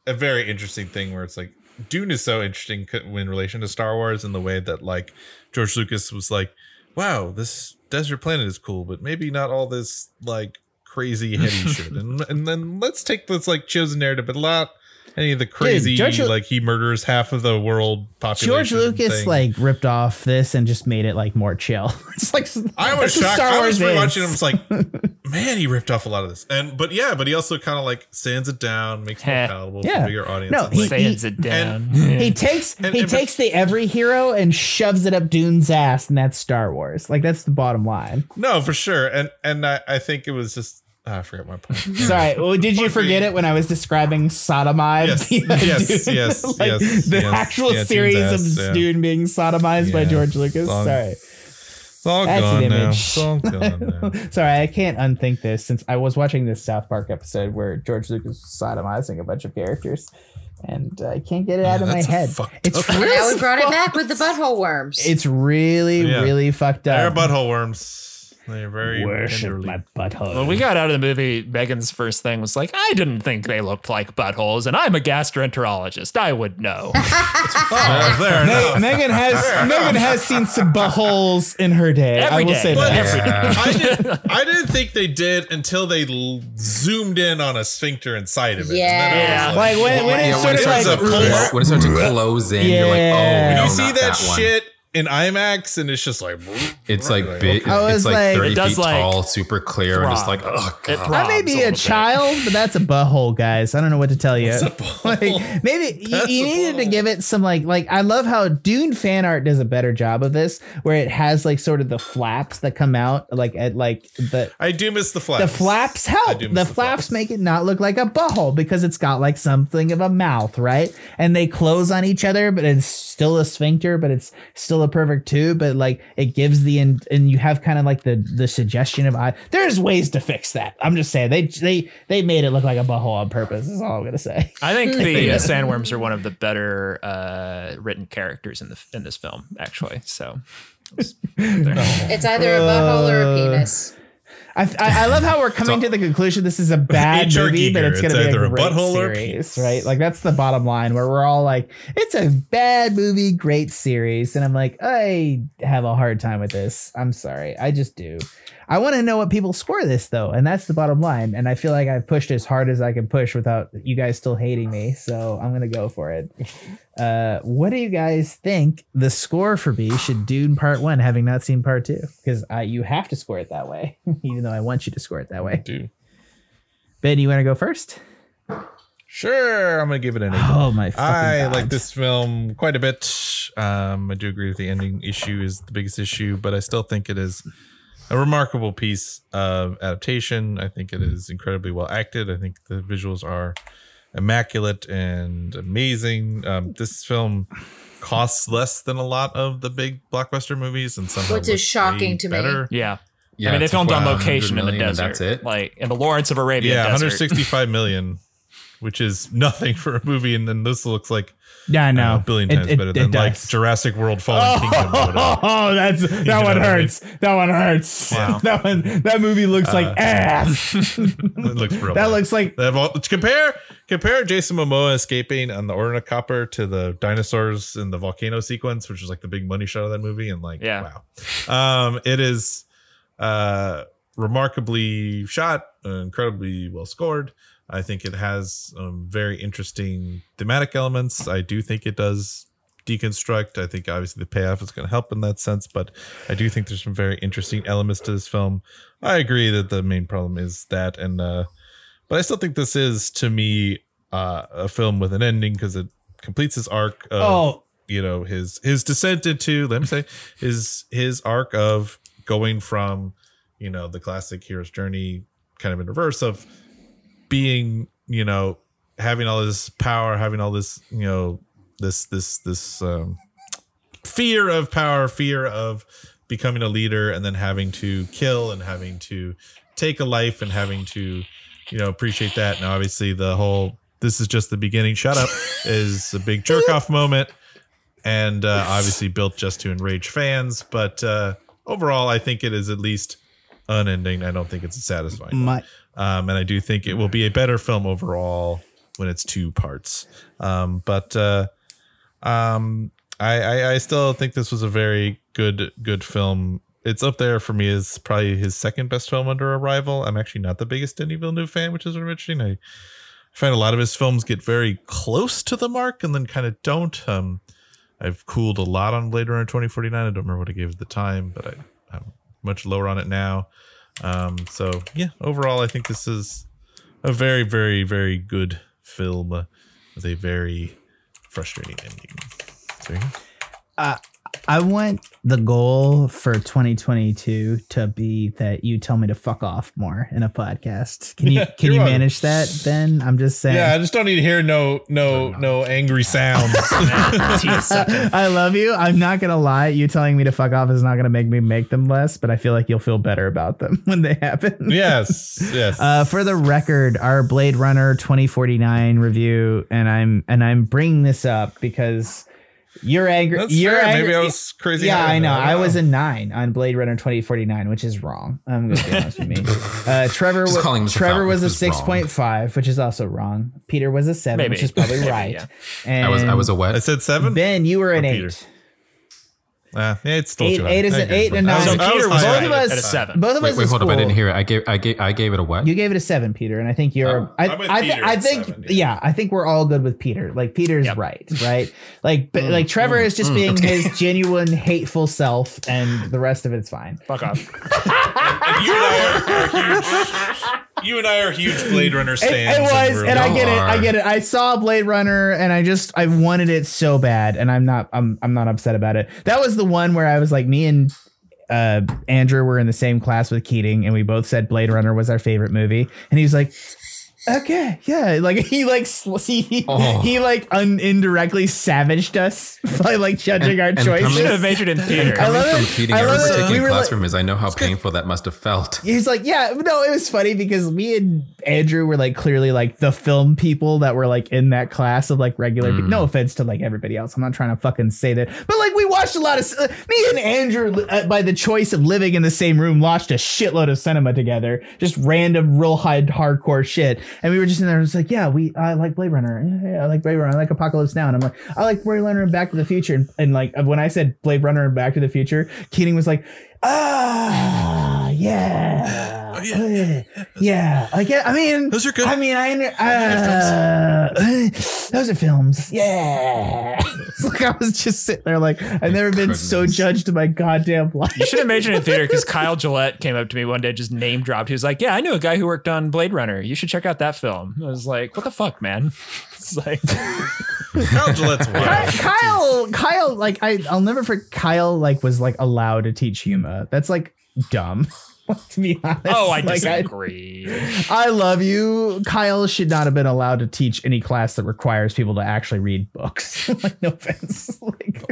a very interesting thing where it's like Dune is so interesting in relation to Star Wars in the way that like George Lucas was like, wow, this desert planet is cool, but maybe not all this like crazy heady [laughs] shit. And and then let's take this like chosen narrative, but not any of the crazy George like he murders half of the world population. George Lucas thing. like ripped off this and just made it like more chill. [laughs] it's like I was shocked. Star I was Wars rewatching him. It's like, [laughs] man, he ripped off a lot of this. And but yeah, but he also kind of like sands it down, makes it more palatable Yeah. for bigger audience. No, and, he- like, Sands it down. [laughs] He takes And- he and- takes the every hero and shoves it up Dune's ass, and that's Star Wars. Like that's the bottom line. no, for sure. And and I, I think it was just ah, I forgot my point. [laughs] Sorry, well, did you forget it when I was describing sodomized? Yes, yes, Dune? yes, [laughs] like yes, the yes. actual Yeah, Dune's series ass, of yeah. Dune being sodomized by Yeah. George Lucas. Long- Sorry. It's all That's gone an now. image. It's all gone now. [laughs] Sorry, I can't unthink this since I was watching this South Park episode where George Lucas was sodomizing a bunch of characters, and I can't get it out of my head. It's up- really now we brought it back with the butthole worms. It's really, Yeah. really fucked They're up. butthole worms. They're very Worship tenderly. my butthole. When we got out of the movie, Megan's first thing was like, I didn't think they looked like buttholes, and I'm a gastroenterologist. I would know. Oh, there. Me- Megan [laughs] has Megan has seen some buttholes in her day. I will day. say But that. Every day. [laughs] I, did, I didn't think they did until they l- zoomed in on a sphincter inside of it. And Yeah. was Like when, when Yeah, it when it of starts like to pull- when it starts to close in, you're like, oh, Yeah. no, you see not that, one. shit in IMAX, and it's just like It's like big. I was It's like like- 30 It does feet like tall, super clear, and just like, oh god. throbs I may be a a, child, but that's a butthole, guys. I don't know what to tell you. [laughs] like maybe you, you needed to give it some like like I love how Dune fan art does a better job of this, where it has like sort of the flaps that come out like at like the I do miss the flaps. the flaps help. do The miss flaps, make it not look like a butthole because it's got like something of a mouth, right? And they close on each other, but it's still a sphincter, but it's still a perfect tube. But like it gives the and and you have kind of like the the suggestion of eye. There's ways to fix that. I'm just saying they they they made it look like a butthole on purpose. Is all I'm gonna say. I think the [laughs] uh, sandworms are one of the better uh, written characters in the in this film, actually. So [laughs] It's either a butthole or a Uh, penis. I, I I love how we're coming to the conclusion this is a [laughs] bad movie, but it's going to be a a great series, right? Like that's the bottom line where we're all like, it's a bad movie, great series, and I'm like, I have a hard time with this. I'm sorry, I just do. I want to know what people score this though, and that's the bottom line. And I feel like I've pushed as hard as I can push without you guys still hating me, so I'm gonna go for it. Uh, what do you guys think the score for B should do in Part One, having not seen Part Two? Because uh, you have to score it that way, [laughs] even though I want you to score it that way. do. Ben, you want to go first? Sure, I'm gonna give it an eight. Oh my! I God. like this film quite a bit. Um, I do agree with the ending issue is the biggest issue, but I still think it is a remarkable piece of adaptation. I think it is incredibly well acted. I think the visuals are immaculate and amazing. Um, this film costs less than a lot of the big blockbuster movies, and somehow Which is shocking way to me. better. yeah, Yeah, I mean they it's filmed on location in the desert. That's it. like in the Lawrence of Arabia Yeah, desert. 165 million, which is nothing for a movie, and then this looks like Yeah, I uh, know. a billion times it- better it than like does. Jurassic World: Fallen Kingdom. would. [laughs] Oh, that's that know one what I mean? hurts. That one hurts. Wow. [laughs] that one. That movie looks like Uh, ass. [laughs] It looks real. that bad. looks like They have compare compare Jason Momoa escaping on the Ornithopter to the dinosaurs in the volcano sequence, which is like the big money shot of that movie, and like Yeah. wow, um, it is uh, remarkably shot, uh, incredibly well scored. I think it has um, very interesting thematic elements. I do think it does deconstruct. I think obviously the payoff is going to help in that sense, but I do think there's some very interesting elements to this film. I agree that the main problem is that, and uh, but I still think this is to me uh, a film with an ending because it completes his arc. Of, oh you know his his descent into let me say his his arc of going from you know the classic hero's journey kind of in reverse of being you know having all this power having all this you know this this this um fear of power fear of becoming a leader and then having to kill and having to take a life and having to you know appreciate that. And obviously the whole this is just the beginning. Shut up [laughs] is a big jerk off moment. And uh, obviously built just to enrage fans. But uh overall i think it is at least unending. I don't think it's a satisfying. My. Um and i do think it will be a better film overall when it's two parts um but uh um I, I i still think this was a very good good film it's up there for me as probably his second best film under arrival i'm actually not the biggest denis villeneuve fan which is interesting i I find a lot of his films get very close to the mark and then kind of don't. Um, I've cooled a lot on Blade Runner 2049. I don't remember what I gave at the time, but I, I'm much lower on it now. Um, so yeah, overall, I think this is a very, very, very good film with a very frustrating ending. So, yeah. I want the goal for 2022 to be that you tell me to fuck off more in a podcast. Can you Yeah, can you you're manage that? Then I'm just saying. Yeah, I just don't need to hear no no no angry sounds. [laughs] [laughs] I love you. I'm not gonna lie. You telling me to fuck off is not gonna make me make them less, but I feel like you'll feel better about them [laughs] when they happen. yes, yes. Uh, for the record, our Blade Runner 2049 review, and I'm and I'm bringing this up because you're angry. That's you're fair. angry. Maybe I was crazy. Yeah, I know. that. I was a nine on Blade Runner 2049, which is wrong. I'm gonna be honest with me. [laughs] Uh, Trevor, Just wa- calling Trevor was a which is wrong. 6.5, which is also wrong. Peter was a seven, Maybe. which is probably [laughs] Maybe, right. yeah. And I was I was a I what? I said seven. Ben, you were an eight. Peter? Yeah, it's still Eight- too eight is an eight and I nine. So Peter was high. both of us at a seven. Both of us. wait, in hold up! I didn't hear it. I gave I gave I gave it a what? You gave it a seven, Peter, and I think you're. Oh, I, I'm with I, Peter I at think, seven, yeah. yeah. I think we're all good with Peter. Like Peter's Yep. right, right? [laughs] Like, but like Trevor mm, is just mm, being his genuine hateful self, and the rest of it's fine. Fuck off. [laughs] And you and I are, huge. You and I are huge Blade Runner stands. it was, we're- and I get it. I get it. I saw Blade Runner, and I just I wanted it so bad, and I'm not. I'm I'm not upset about it. That was the one where I was like, me and uh, Andrew were in the same class with Keating, and we both said Blade Runner was our favorite movie, and he was like. Okay, yeah, like he like sl- he, Oh. he like un- indirectly savaged us [laughs] by like judging And- our and choices. coming- Should have majored in theater. I love Coming from it. Keating, I I, love remember it. taking We a were class like- from his. I know how [laughs] painful that must have felt. He's like, yeah, no, it was funny because me and Andrew were like clearly like the film people that were like in that class of like regular people. No offense to like everybody else. I'm not trying to fucking say that, but like we watched a lot of uh, me and Andrew uh, by the choice of living in the same room watched a shitload of cinema together, just random, real high hardcore shit. And we were just in there, just like, yeah, we I like Blade Runner, yeah, I like Blade Runner, I like Apocalypse Now, and I'm like, I like Blade Runner and Back to the Future, and, and like when I said Blade Runner and Back to the Future, Keating was like, ah, yeah, Oh, yeah. yeah, I get. I mean, Those are good. I mean, I uh, those are films. Yeah, [laughs] like I was just sitting there, like I've never been so judged in my goddamn life. You should have majored in theater because Kyle Gillette came up to me one day, just name dropped. He was like, "Yeah, I knew a guy who worked on Blade Runner. You should check out that film." I was like, "What the fuck, man?" [laughs] It's like, [laughs] Kyle Gillette's Ky- wild. Kyle, Kyle, like I, I'll never forget. Kyle, like was like allowed to teach Huma. That's like dumb. [laughs] to be honest. oh, I Like, disagree. [laughs] I love you. Kyle should not have been allowed to teach any class that requires people to actually read books. [laughs] like, no offense. Like,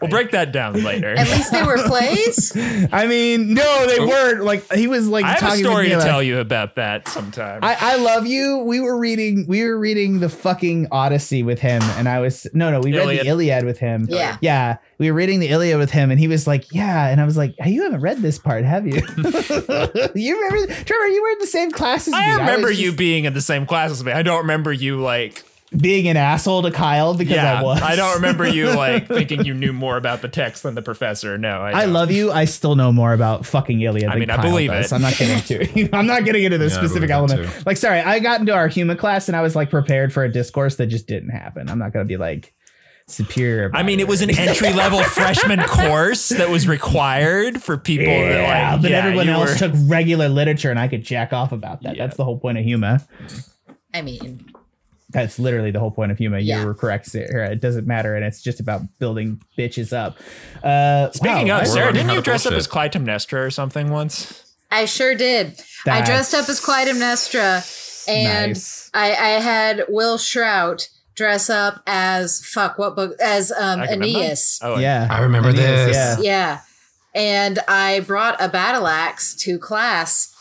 we'll break that down later. At least they were plays. [laughs] I mean, no, they oh. weren't. Like, he was like I have a story to about- tell you about that sometime. I, I love you. We were reading we were reading the fucking Odyssey with him, and I was no no we read the Iliad with him. Yeah. yeah. We were reading the Iliad with him, and he was like, "Yeah," and I was like, hey, "You haven't read this part, have you? [laughs] [laughs] you remember, Trevor? You were in the same class as me. I remember was you just being in the same class as me. I don't remember you like being an asshole to Kyle because yeah. I was. I don't remember you [laughs] like thinking you knew more about the text than the professor. No, I, I love you. I still know more about fucking Iliad. than mean, I believe does. it. I'm not getting into. [laughs] [laughs] I'm not getting into the Yeah, specific believe element. Like, sorry, I got into our human class and I was like prepared for a discourse that just didn't happen. I'm not gonna be like superior. I mean, it was an entry level freshman course that was required for people that Yeah, like. but yeah, everyone else were- took regular literature, and I could jack off about that. Yeah. That's the whole point of Huma. I mean, That's literally the whole point of Huma. Yeah. You were correct, Sarah. It doesn't matter, and it's just about building bitches up. Uh, Speaking wow, of Sarah, didn't you to dress up as Clytemnestra or something once? I sure did. I dressed up as Clytemnestra, and Nice. I, I had Will Shrout dress up as fuck. What book? As um, Aeneas. Oh, yeah, I remember Aeneas, this. Yeah. Yeah. And I brought a battle axe to class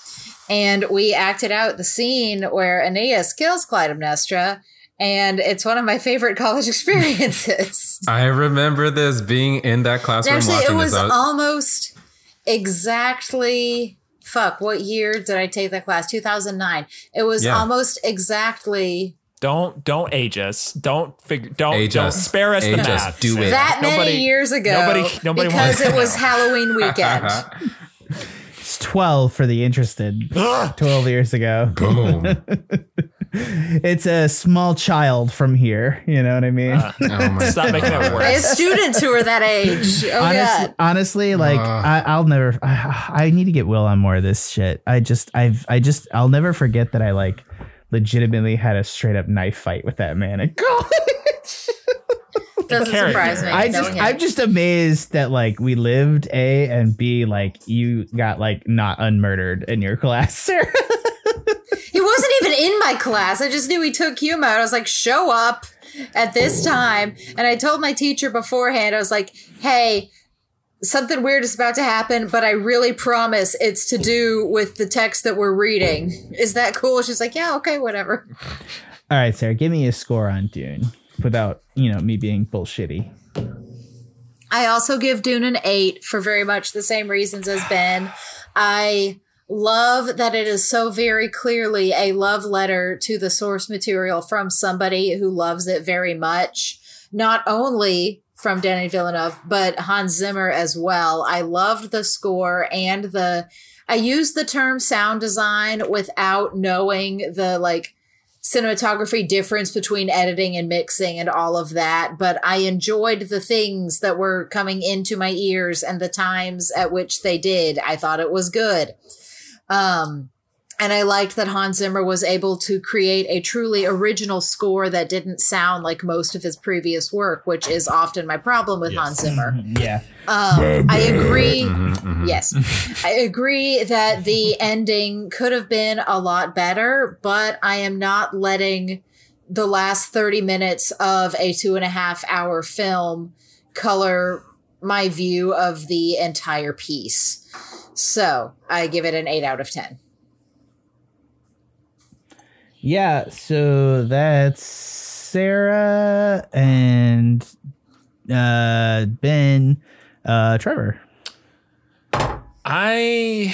and we acted out the scene where Aeneas kills Clytemnestra. And it's one of my favorite [laughs] college experiences. [laughs] I remember this being in that classroom Actually, it was this. Almost exactly. Fuck, what year did I take that class? 2009. It was Yeah. almost exactly Don't don't age us. Don't figure. Don't Age don't us. spare us the Age us. math. Do it. that many years ago. nobody- nobody because wants to it was know. Halloween weekend. [laughs] It's twelve for the interested. Twelve years ago. Boom. [laughs] It's a small child from here. You know what I mean? Uh, Oh my Stop making it God. worse. I have students who are that age. Oh honestly, god. honestly, like Uh. I, I'll never. I, I need to get Will on more of this shit. I just, I've, I just, I'll never forget that I like legitimately had a straight up knife fight with that man [laughs] at college. Doesn't character. surprise me. I just. I'm just amazed that like we lived a and b like you got like not unmurdered in your [laughs] class, Sarah. He wasn't even in my class. I just knew he took Huma. I was like, show up at this time. And I told my teacher beforehand, I was like, hey, something weird is about to happen, but I really promise it's to do with the text that we're reading. Is that cool? She's like, yeah, okay, whatever. All right, Sarah, give me a score on Dune without you know me being bullshitty. I also give Dune an eight for very much the same reasons as Ben. I love that it is so very clearly a love letter to the source material from somebody who loves it very much. Not only from Danny Villeneuve, but Hans Zimmer as well. I loved the score and the. I used the term sound design without knowing the like cinematography difference between editing and mixing and all of that, but I enjoyed the things that were coming into my ears and the times at which they did. I thought it was good. Um, and I liked that Hans Zimmer was able to create a truly original score that didn't sound like most of his previous work, which is often my problem with Hans Zimmer. Yeah, Um, I agree. Mm-hmm, Yes, I agree that the [laughs] ending could have been a lot better, but I am not letting the last 30 minutes of a two and a half hour film color my view of the entire piece. So I give it an 8 out of 10. Yeah. So that's Sarah and uh Ben, uh Trevor. I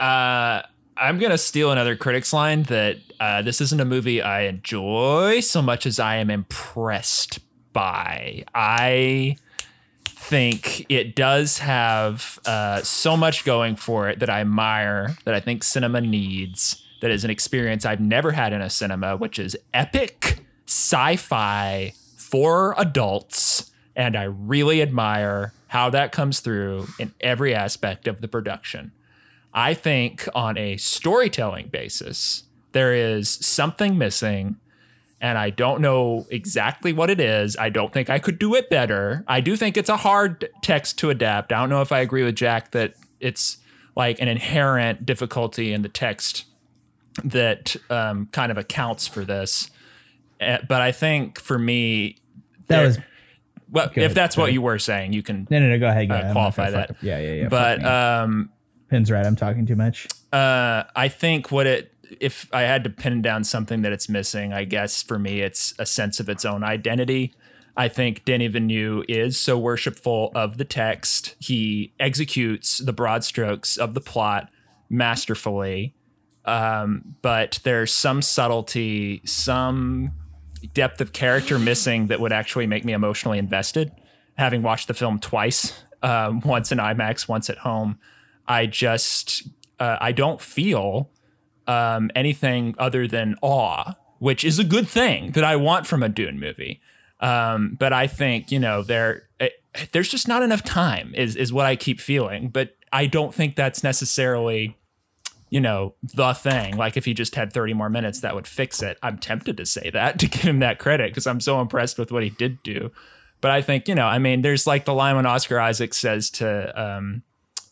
uh I'm gonna steal another critic's line that uh, this isn't a movie I enjoy so much as I am impressed by. I think it does have uh, so much going for it that I admire, that I think cinema needs, that is an experience I've never had in a cinema, which is epic sci fi for adults. And I really admire how that comes through in every aspect of the production. I think on a storytelling basis, there is something missing and I don't know exactly what it is. I don't think I could do it better. I do think it's a hard text to adapt. I don't know if I agree with Jack that it's like an inherent difficulty in the text that um, kind of accounts for this. Uh, but I think for me, That there- was well, Go if that's what you were saying, you can no, no, no. Go ahead. Go uh, ahead. I'm qualify that. Yeah, yeah, yeah. but um, Pin's right. I'm talking too much. uh, I think what it if I had to pin down something that it's missing, I guess for me it's a sense of its own identity. I think Denis Villeneuve is so worshipful of the text. He executes the broad strokes of the plot masterfully. Um, but there's some subtlety, some depth of character missing that would actually make me emotionally invested. Having watched the film twice, um, once in IMAX, once at home, I just uh, I don't feel um, anything other than awe, which is a good thing that I want from a Dune movie. Um, but I think you know there it, there's just not enough time is is what I keep feeling. But I don't think that's necessarily you know the thing. Like if he just had 30 more minutes, that would fix it. I'm tempted to say that [laughs] to give him that credit because I'm so impressed with what he did do. But I think you know, I mean, there's like the line when Oscar Isaac says to um,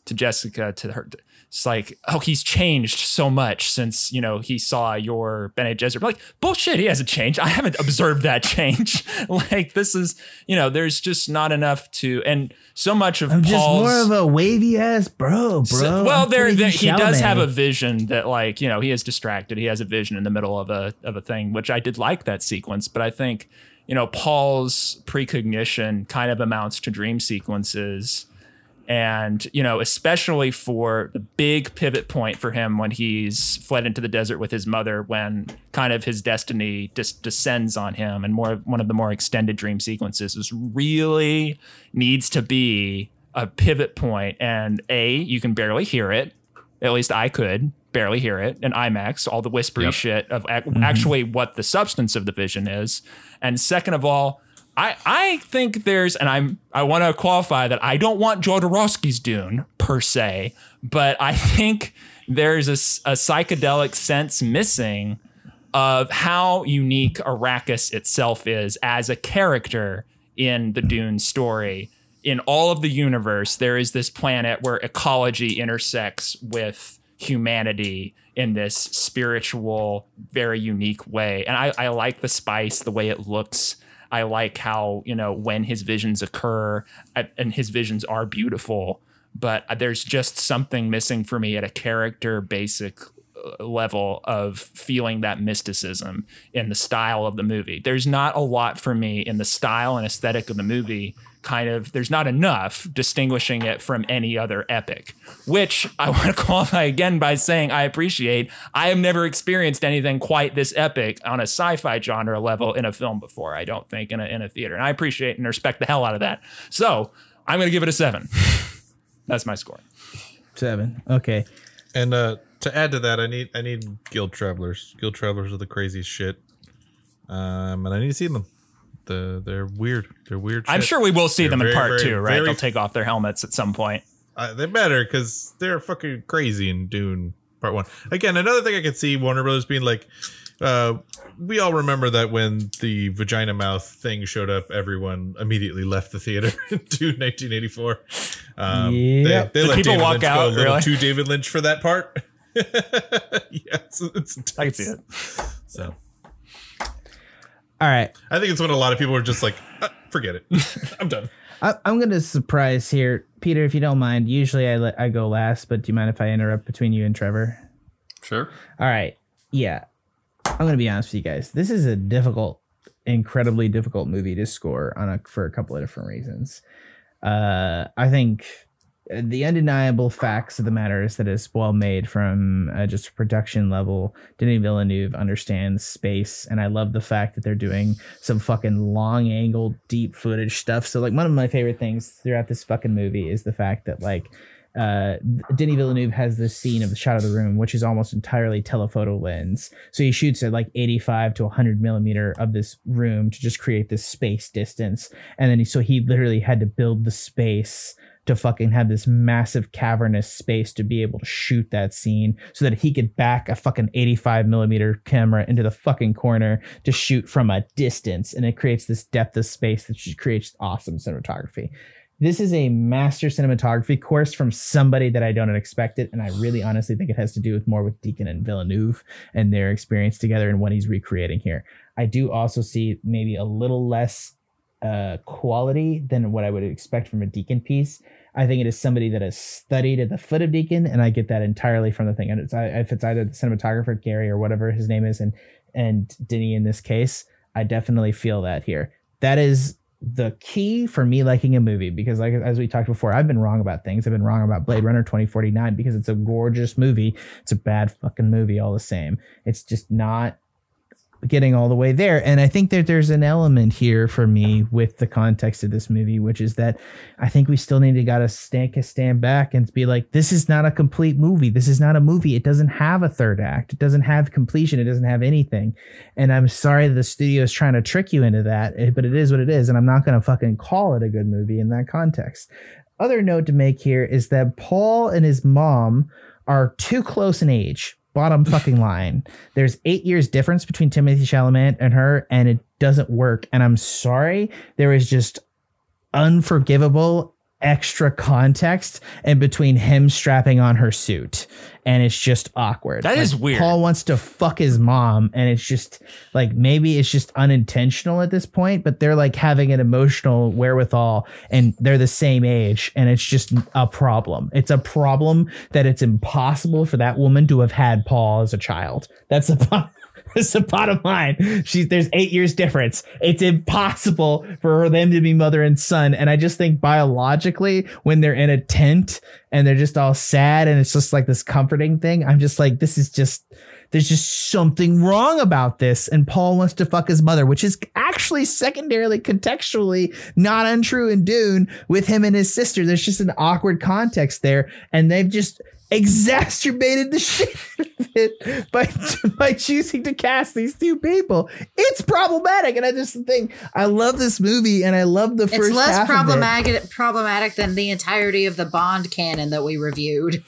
to Jessica to her. It's like, oh, he's changed so much since you know he saw your Bene Gesserit. Like, bullshit, he hasn't changed. I haven't observed that change. [laughs] like, this is, you know, there's just not enough to, and so much of I'm just Paul's. more of a wavy ass bro, bro. So- well, I'm there, there he does Chalamet. have a vision that, like, you know, he is distracted. He has a vision in the middle of a of a thing, which I did like that sequence. But I think, you know, Paul's precognition kind of amounts to dream sequences, and you know, especially for the big pivot point for him when he's fled into the desert with his mother, when kind of his destiny just descends on him, and more one of the more extended dream sequences is really needs to be a pivot point. And a you can barely hear it. At least i could barely hear it in imax all the whispery Yep. shit of ac- mm-hmm. actually what the substance of the vision is. And second of all i i think there's and i'm i want to qualify that i don't want jodorowsky's dune per se but i think there's a psychedelic sense missing of how unique Arrakis itself is as a character in the Dune story. In all of the universe, there is this planet where ecology intersects with humanity in this spiritual, very unique way. And I, I like the spice, the way it looks. I like how, you know, when his visions occur and his visions are beautiful, but there's just something missing for me at a character basic uh, level of feeling that mysticism in the style of the movie. There's not a lot for me in the style and aesthetic of the movie. Kind of, there's not enough distinguishing it from any other epic, which I [laughs] want to qualify again by saying I appreciate. I have never experienced anything quite this epic on a sci fi genre level in a film before, I don't think, in a, in a theater. And I appreciate and respect the hell out of that. So I'm going to give it a seven. [laughs] That's my score. Seven. Okay. And uh, to add to that, I need I need guild travelers. Guild travelers are the craziest shit. Um, and I need to see them. The they're weird. They're weird. I'm sure we will see They're them in very, part very, two, right? very- They'll take off their helmets at some point. Uh, they better because they're fucking crazy in Dune Part One. Again, another thing I could see Warner Brothers being like, uh, we all remember that when the vagina mouth thing showed up, everyone immediately left the theater [laughs] in Dune 1984. Um, Yep. they, they let people David walk Lynch go out, a little really? too David Lynch for that part. [laughs] yeah, it's, it's I can see it. So All right. I think it's when a lot of people are just like, "Uh, forget it, [laughs] I'm done. I, I'm going to surprise here, Peter. If you don't mind, usually I let I go last, but do you mind if I interrupt between you and Trevor? Sure. All right. Yeah. I'm going to be honest with you guys. This is a difficult, incredibly difficult movie to score on a for a couple of different reasons. Uh, I think the undeniable facts of the matter is that it's well made from uh, just production level. Denis Villeneuve understands space, and I love the fact that they're doing some fucking long angle, deep footage stuff. So, like, one of my favorite things throughout this fucking movie is the fact that, like, uh, Denis Villeneuve has this scene of the shot of the room, which is almost entirely telephoto lens. So he shoots at like 85 to 100 millimeter of this room to just create this space distance. And then he, so he literally had to build the space to fucking have this massive cavernous space to be able to shoot that scene so that he could back a fucking 85 millimeter camera into the fucking corner to shoot from a distance. And it creates this depth of space that just creates awesome cinematography this is a master cinematography course from somebody that I don't expect it, and I really honestly think it has to do with more with Deakins and Villeneuve and their experience together and what he's recreating here. I do also see maybe a little less uh, quality than what I would expect from a Deakins piece. I think it is somebody that has studied at the foot of Deakins, and I get that entirely from the thing. And it's if it's either the cinematographer Gary or whatever his name is, and and Denny in this case, I definitely feel that here. That is the key for me liking a movie because like as we talked before i've been wrong about things i've been wrong about blade runner 2049 because it's a gorgeous movie it's a bad fucking movie all the same it's just not getting all the way there and i think that there's an element here for me with the context of this movie which is that i think we still need to gotta stand, stand back and be like this is not a complete movie this is not a movie it doesn't have a third act it doesn't have completion it doesn't have anything and I'm sorry that the studio is trying to trick you into that, eh, but it is what it is. And I'm not going to fucking call it a good movie in that context. Other note to make here is that Paul and his mom are too close in age. Bottom fucking line. There's eight years difference between Timothée Chalamet and her, and it doesn't work. And I'm sorry. There is just unforgivable extra context in between him strapping on her suit. And it's just awkward. That That is is weird. paul wants to fuck his mom and it's just like maybe it's just unintentional at this point but they're like having an emotional wherewithal and they're the same age and it's just a problem. It's a problem that it's impossible for that woman to have had paul as a child. That's the [laughs] problem [laughs] That's the bottom line. She's there's eight years difference. It's impossible for them to be mother and son. And I just think biologically, when they're in a tent and they're just all sad and it's just like this comforting thing, I'm just like, this is just there's just something wrong about this. And Paul wants to fuck his mother, which is actually secondarily, contextually not untrue in Dune with him and his sister. There's just an awkward context there. And they've just exacerbated the [laughs] shit of it by, [laughs] by choosing to cast these two people. It's problematic. And I just think I love this movie and I love the first It's less of it. problematic problematic than the entirety of the Bond canon that we reviewed.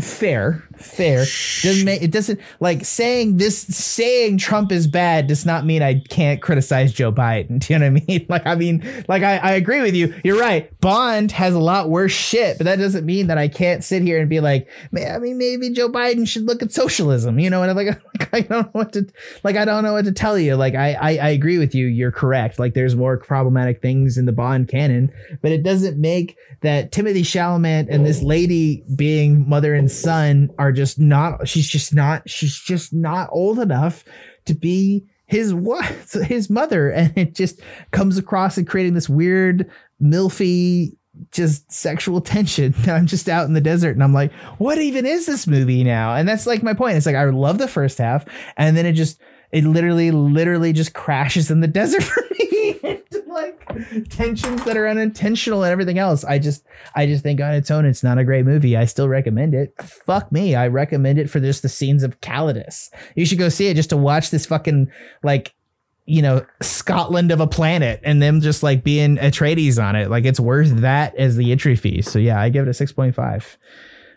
fair fair. Doesn't make it doesn't like saying this saying Trump is bad does not mean I can't criticize Joe Biden. [laughs] Do you know what I mean? Like I mean, like I, I agree with you. You're right. Bond has a lot worse shit, but that doesn't mean that I can't sit here and be like, I mean, maybe Joe Biden should look at socialism. You know, and I'm [laughs] like, I don't know what to like. I don't know what to tell you. Like I, I I agree with you. You're correct. Like there's more problematic things in the Bond canon, but it doesn't make that Timothée Chalamet and this lady being mother and son are just not. She's just not. She's just not old enough to be his what [laughs] his mother, [laughs] and it just comes across and creating this weird milfy just sexual tension. [laughs] I'm just out in the desert and I'm like, what even is this movie now? And that's like my point. It's like I love the first half, and then it just it literally, literally just crashes in the desert for me. Like tensions that are unintentional and everything else. I just I just think on its own it's not a great movie. I still recommend it. Fuck me. I recommend it for just the scenes of Caladan. You should go see it just to watch this fucking like you know Scotland of a planet and them just like being Atreides on it. Like it's worth that as the entry fee. So yeah, I give it a six point five.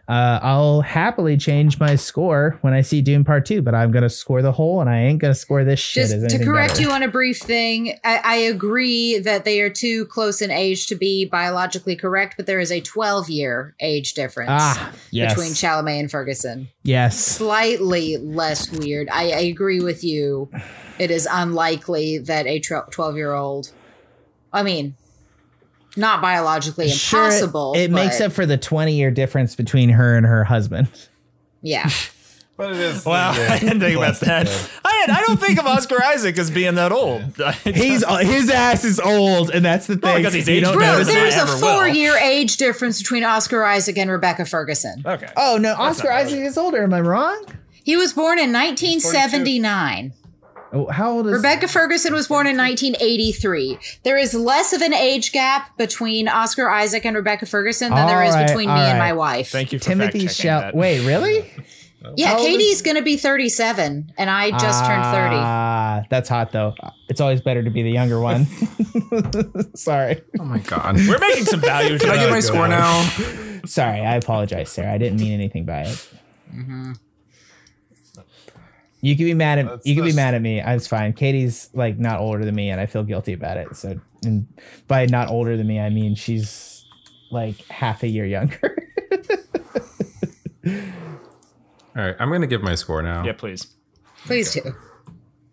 Uh, I'll happily change my score when I see Dune Part Two, but I'm gonna score the whole, and I ain't gonna score this shit. Just to correct better. you on a brief thing, I, I agree that they are too close in age to be biologically correct, but there is a 12 year age difference Ah, yes. between Chalamet and Ferguson. yes, Slightly less weird. I, I agree with you. It is unlikely that a 12 year old, I mean, not biologically Sure, impossible. it makes up for the 20 year difference between her and her husband. Yeah. [laughs] But it is. Wow, yeah, [laughs] I didn't think about that. dad. I, I don't think of Oscar Isaac as being that old. [laughs] He's uh, his ass is old, and that's the thing. because he's aged don't Bro, notice than it. there's a ever will. four year age difference between Oscar Isaac and Rebecca Ferguson. okay. Oh no, Oscar not Isaac is older. Am I wrong? He was born in 1979. Oh, how old is Rebecca Ferguson was born in 1983. There is less of an age gap between Oscar Isaac and Rebecca Ferguson than there is All right, between me all and my wife. Thank you for Timothy fact checking Shell? that. Wait, really? [laughs] yeah, How old is- Katie's going to be 37, and I just turned 30. Ah, that's hot though. It's always better to be the younger one. [laughs] Sorry, Oh my god. [laughs] We're making some value. Can I get my score now? sorry. I apologize, Sarah. I didn't mean anything by it. You can be mad at That's- you can be mad at me. It's fine. Katie's like not older than me, and I feel guilty about it. So, and by not older than me, I mean she's like half a year younger. [laughs] All right, I'm gonna give my score now. Yeah, please. Please do.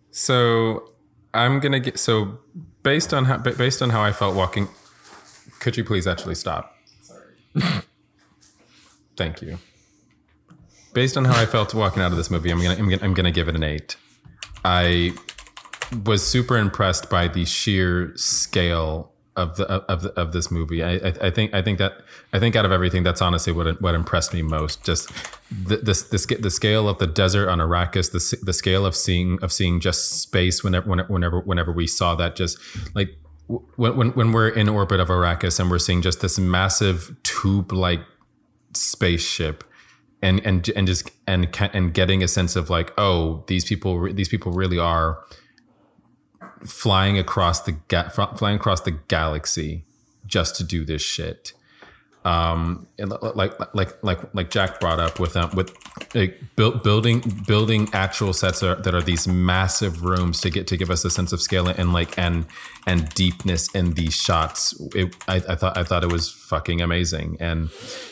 So I'm gonna get so based on how based on how I felt walking. Could you please actually stop? Sorry. [laughs] Thank you. Based on how I felt walking out of this movie, I'm gonna I'm gonna, I'm gonna give it an eight. I was super impressed by the sheer scale of the of of this movie. I, I I think I think that I think out of everything, that's honestly what what impressed me most. Just the the the, the scale of the desert on Arrakis, the the scale of seeing of seeing just space whenever whenever whenever, whenever we saw that, just like when when when we're in orbit of Arrakis and we're seeing just this massive tube like spaceship and and and just and and getting a sense of like oh these people these people really are flying across the ga- flying across the galaxy just to do this shit. Um like like like like Jack brought up with um with like build, building building actual sets are, that are these massive rooms to get to give us a sense of scale and like and and deepness in these shots it, I, I thought I thought it was fucking amazing and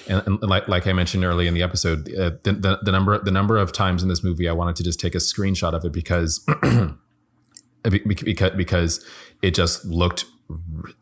and, and like like I mentioned early in the episode uh, the, the the number the number of times in this movie I wanted to just take a screenshot of it because [clears throat] be- be- because because it just looked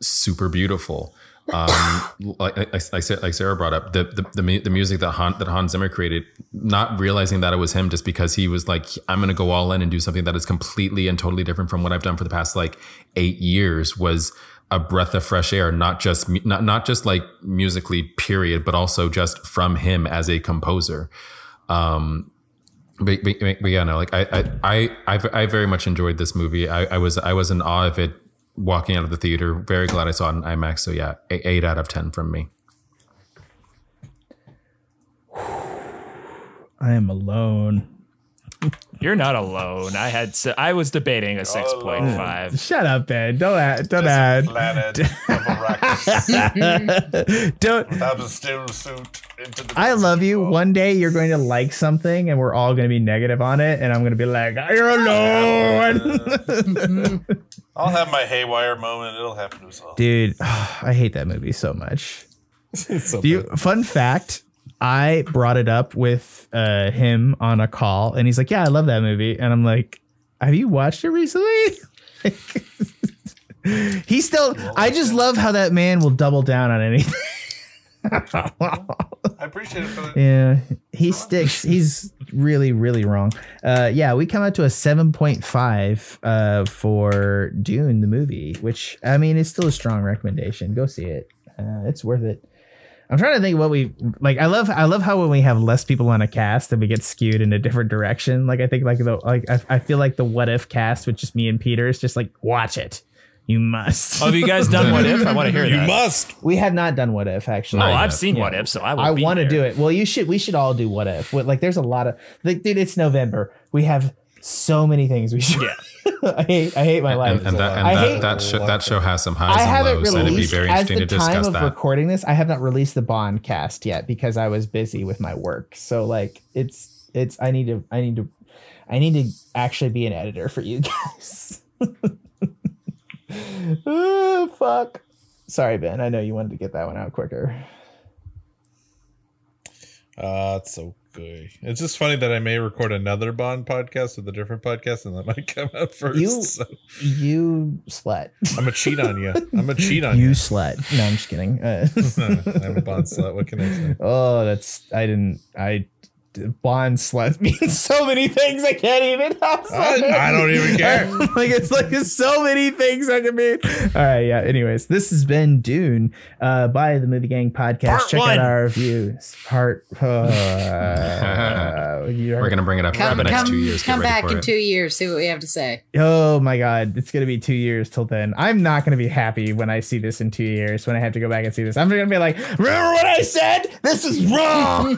super beautiful. Um, like, like, like Sarah brought up the the, the, the music that Han, that Hans Zimmer created, not realizing that it was him just because he was like, I'm going to go all in and do something that is completely and totally different from what I've done for the past like eight years was a breath of fresh air, not just not not just like musically, period, but also just from him as a composer. Um, but, but, but yeah, no, like I, I, I, I, I very much enjoyed this movie. I, I was, I was in awe of it walking out of the theater. Very glad I saw it in IMAX. So yeah, eight, out of 10 from me. I am alone. You're not alone. I had I was debating a six point five. Shut up, Ben. Don't add. Don't This add. planet [laughs] Don't. without a still suit I love you. basketball. One day you're going to like something, and we're all going to be negative on it, and I'm going to be like, "You're alone." [laughs] I'll have my haywire moment. It'll happen to us all. Dude, [sighs] I hate that movie so much. [laughs] So Do you, fun fact, I brought it up with uh, him on a call, and he's like, "Yeah, I love that movie," and I'm like, "Have you watched it recently?" [laughs] he still. I just love how that man will double down on anything. I appreciate it for the. Yeah, he sticks. He's really, really wrong. Uh, yeah, we come out to a seven point five uh, for Dune the movie, which I mean it's still a strong recommendation. Go see it. Uh, it's worth it. I'm trying to think what we like. I love I love how when we have less people on a cast and we get skewed in a different direction. Like I think like the like I, I feel like the what if cast with just me and Peter is just like watch it. You must. Oh, have you guys done what if? I want to hear You that. must. we have not done what if actually. Oh, Not I've yet. seen Yeah. what if, so I. I want to do it. Well, you should. We should all do what if. What- Like, there's a lot of like, dude. It's November. We have so many things we should. Yeah. [laughs] I hate. I hate my life. And, and that and I that, hate- that, show, that show has some highs I and haven't lows, and it'd be released very as interesting the to time discuss of that. recording this. I have not released the Bond cast yet because I was busy with my work. So like, it's it's. I need to. I need to. I need to actually be an editor for you [laughs] guys. oh, fuck. Sorry, Ben. I know you wanted to get that one out quicker. Uh, it's okay. It's just funny that I may record another Bond podcast with a different podcast, and that might come out first. You- so You slut. I'm gonna [laughs] cheat on you. I'm gonna cheat on You you. slut. No, I'm just kidding. [laughs] Uh, I'm a Bond slut. What can I say? [laughs] oh, that's I didn't. I Bond slut [laughs] means so many things. I can't even. I'm. I, I don't even care. [laughs] like it's like there's so many things I can mean. All right, yeah. Anyways, this has been Dune uh, by the Movie Gang podcast. Part Check one. out our reviews. Part. Uh, [laughs] you're- We're gonna bring it up Come, for the next two years. Come back in it. two years. See what we have to say. Oh my god, it's gonna be two years till then. I'm not gonna be happy when I see this in two years. When I have to go back and see this, I'm gonna be like, "Remember what I said? This is wrong."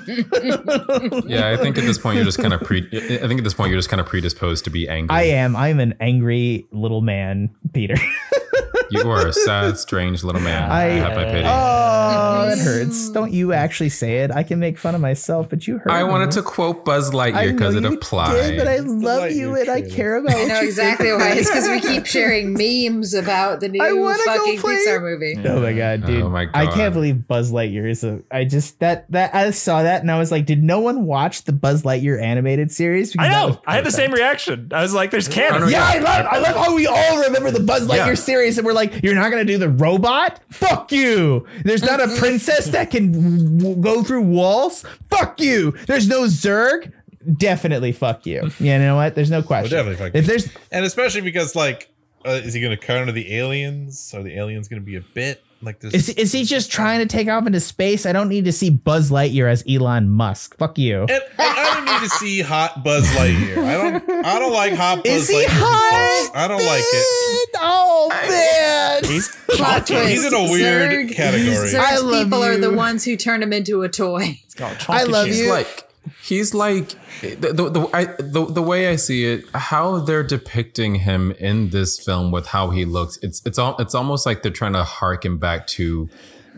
Yeah, I think at this point you're just kind of pre. I think at this point you're just kind of predisposed to be angry. I am. I'm an angry little man, Peter. [laughs] You are a sad, strange little man. I, I- have my pity. oh, that hurts. Don't you actually say it? I can make fun of myself, but you hurt. I me. wanted to quote Buzz Lightyear because it applies. did, but I love you and I care about. I know what exactly think. why. It's because we keep [laughs] sharing memes about the new fucking play- Pixar movie. Oh my god, dude! Oh my god. I can't believe Buzz Lightyear is a. I just that that I saw that and I was like, did no one watch the Buzz Lightyear animated series? I Because that was know. I had the same reaction. I was like, "There's canon." Oh, Yeah, I love, I love how we all remember the Buzz Lightyear Yeah. series, and we're like, you're not gonna do the robot? Fuck you! There's not a princess that can w- go through walls? Fuck you! There's no Zerg? Definitely fuck you. [laughs] Yeah, you know what? There's no question. definitely fuck if you. there's And especially because, like, uh, is he gonna counter the aliens? Are the aliens gonna be a bit like this? is, is he just trying to take off into space? I don't need to see Buzz Lightyear as Elon Musk. Fuck you. And, and I don't need to see hot Buzz Lightyear. I don't. I don't like hot Buzz Is he Lightyear. hot? I don't like it. Oh man. He's Plot twist. He's in a weird Zerg- category. Zerg's I love people are the ones who turn him into a toy. I love you. like he's like the the the, I, the the way I see it, how they're depicting him in this film with how he looks. It's it's all it's almost like they're trying to harken back to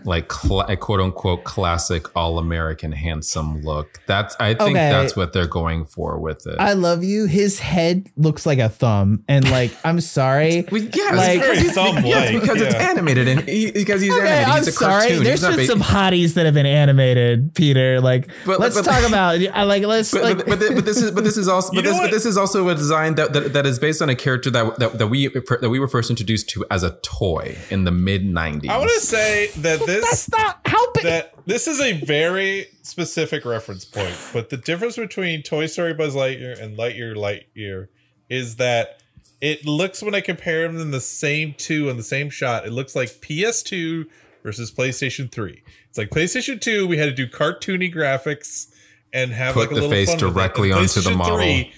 like cla a quote unquote classic all American handsome look. That's I think Okay. that's what they're going for with it. I love you. His head looks like a thumb, and like I'm sorry. [laughs] Well, yes, Like- because, he's, yes, because it's animated and he, because he's Okay, animated. I'm He's a sorry. cartoon. There's he's not been ba- some hotties that have been animated, Peter. Like, But- let's but- talk about. [laughs] I like. Let's But, like. but, but, but this is but this is also [laughs] but this, but this is also a design that, that that is based on a character that that, that we that we were first introduced to as a toy in the mid '90s. I want to say that that's this not helping. that this is a very specific reference point, but the difference between Toy Story Buzz Lightyear and Lightyear Lightyear is that it looks when I compare them in the same two in the same shot, it looks like PS2 versus PlayStation 3. It's like PlayStation 2, we had to do cartoony graphics and have Put like a the little face fun directly onto the model. 3,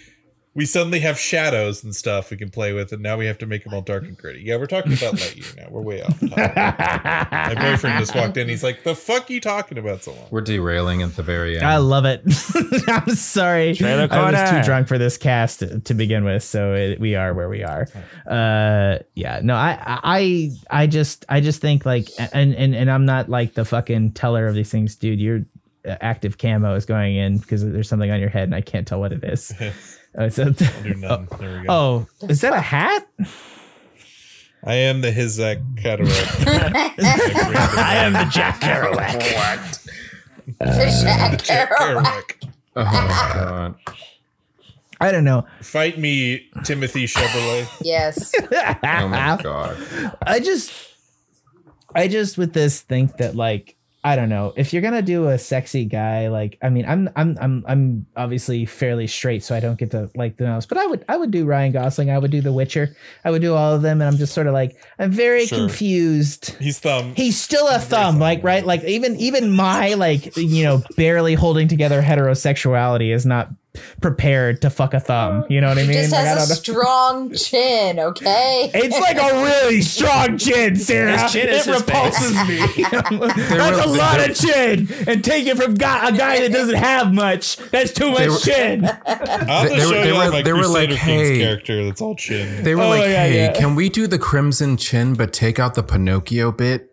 we suddenly have shadows and stuff we can play with, and now we have to make them all dark and gritty. Yeah, we're talking about Lightyear now. We're way off. topic. My boyfriend just walked in. He's like, "The fuck you talking about so long?" We're derailing at the very end. I love it. [laughs] I'm sorry. Trailer I was too drunk for this cast to begin with, so it, we are where we are. Uh, yeah. No, I, I, I just, I just think like, and and and I'm not like the fucking teller of these things, dude. Your uh, active camo is going in because there's something on your head, and I can't tell what it is. [laughs] Uh, so, [laughs] Do none. There we go. oh, is that a hat? I am the Kwisatz Haderach. [laughs] I am the Jack Kerouac. Jack Kerouac. oh my god. I don't know. Fight me, Timothy Chevrolet. Yes. [laughs] Oh my god. I just I just with this think that like I don't know. If you're gonna do a sexy guy like I mean I'm I'm I'm I'm obviously fairly straight so I don't get to like the most but I would I would do Ryan Gosling. I would do The Witcher. I would do all of them and I'm just sort of like I'm very Sure. confused. He's thumb. he's still a thumb. like right? Like even even my like you know barely holding together heterosexuality is not prepared to fuck a thumb um, you know what I mean Just Like, I has a know. strong chin, okay? [laughs] It's like a really strong chin, Sarah. His chin is it his repulses me. [laughs] That's a lot they- of chin, and take it from guy, a guy that doesn't have much. That's too much were- chin. [laughs] I'll They were- show they you were- my they were like, Crusader Kings hey. character that's all chin. They were Oh, like, yeah, "Hey, yeah. can we do the crimson chin but take out the Pinocchio bit?"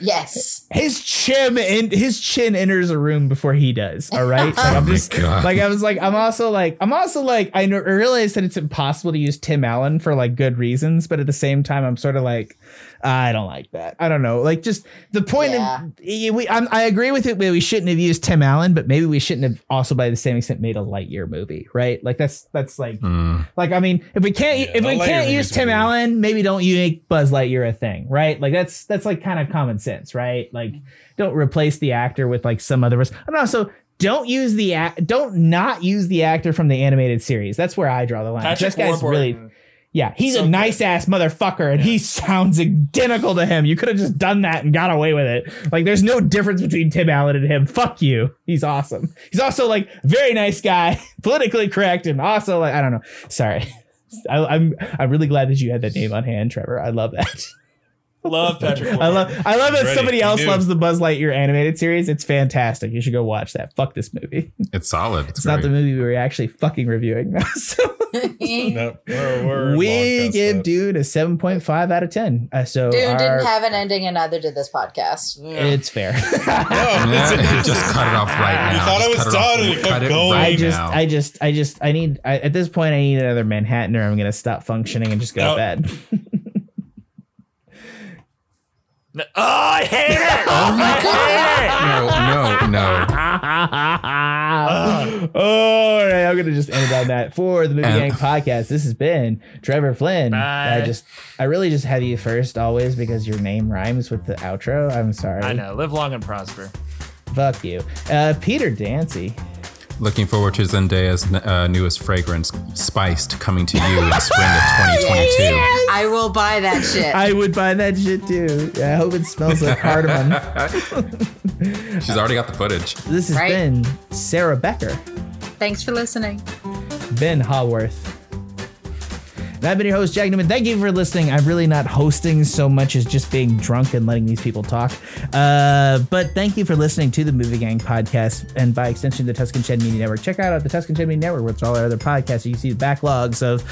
Yes. His chin and his chin enters a room before he does. All right. Like, I'm [laughs] Oh my just God. like I was like I'm also like I'm also like I realize that it's impossible to use Tim Allen for like good reasons, but at the same time I'm sort of like I don't like that. I don't know. Like just the point Yeah. of we I'm, I agree with it. We shouldn't have used Tim Allen, but maybe we shouldn't have also by the same extent made a Lightyear movie, right? Like that's that's like Mm. like I mean, if we can't Yeah, if we Lightyear can't use Tim would Allen, maybe don't you make Buzz Lightyear a thing, right? Like that's that's like kind of common sense, right? Like don't replace the actor with like some other. And also don't use the act. Don't not use the actor from the animated series. That's where I draw the line. Patrick this guy's Warburton. really yeah. He's a nice ass motherfucker, and he sounds identical to him. You could have just done that and got away with it. Like there's no difference between Tim Allen and him. Fuck you. He's awesome. He's also like very nice guy, [laughs] politically correct, and also like I don't know. Sorry. [laughs] I, I'm I'm really glad that you had that name on hand, Trevor. I love that. [laughs] Love Patrick. I love I love that Ready. somebody else do. loves the Buzz Lightyear animated series. It's fantastic. You should go watch that. Fuck this movie. [laughs] It's solid. It's, It's not the movie we were actually fucking reviewing. [laughs] so [laughs] No, we're, we're we give that. Dude a seven point five out of ten. Uh, so Dune our- didn't have an ending, and neither did this podcast. it's fair. No, Yeah, it's- just cut it off right now. You thought Just I was cut it off- and cut it going. I just, now. I just, I just, I need. I, at this point, I need another Manhattan, or I'm gonna stop functioning and just go No. to bed. Oh, I hate it. [laughs] oh my god! No, no, no. [laughs] All right, I'm gonna just end it on that for the Movie And- Gang podcast. This has been Trevor Flynn. Bye. I just, I really just have you first always because your name rhymes with the outro. I'm sorry. I know. Live long and prosper. Fuck you, uh, Peter Dancy. Looking forward to Zendaya's uh, newest fragrance, Spiced, coming to you in spring of 2022. [laughs] I will buy that shit. I would buy that shit too. I hope it smells like cardamom. [laughs] [laughs] She's already got the footage. this has Right. been Sarah Becker, Thanks for listening. Ben Haworth. And I've been your host, Jack Newman. Thank you for listening. I'm really not hosting so much as just being drunk and letting these people talk. Uh, but thank you for listening to the Movie Gang podcast and by extension, the Tuscan Shed Media Network. Check out the Tuscan Shed Media Network, with all our other podcasts. You can see the backlogs of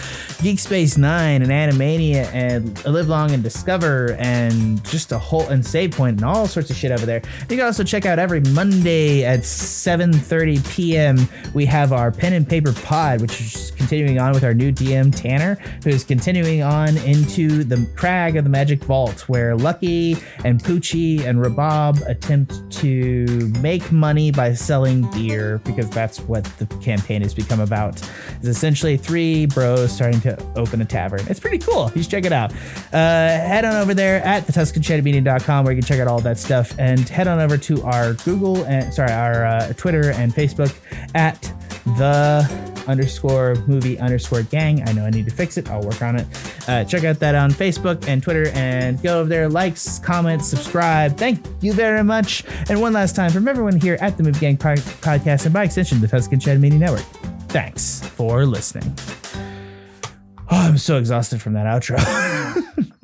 Geek Space Nine and Animania and Live Long and Discover and just a whole and Save Point and all sorts of shit over there. You can also check out every Monday at 7:30 p.m. We have our pen and paper pod, which is continuing on with our new DM Tanner, who is continuing on into the crag of the Magic Vault, where Lucky and Poochie and Rabab attempt to make money by selling beer because that's what the campaign has become about. It's essentially three bros starting to open a tavern. It's pretty cool. You should check it out. Uh, head on over there at the thetuscanshedmedia.com where you can check out all that stuff and head on over to our Google and sorry, our uh, Twitter and Facebook at the underscore movie underscore gang. I know I need to fix it. I'll work on it. Uh, check out that on Facebook and Twitter and go over there, likes, comments, subscribe. Thank you very much. And one last time from everyone here at the Movie Gang Pod- Podcast and by extension, the Tuscan Shed Media Network. Thanks for listening. Oh, I'm so exhausted from that outro. [laughs]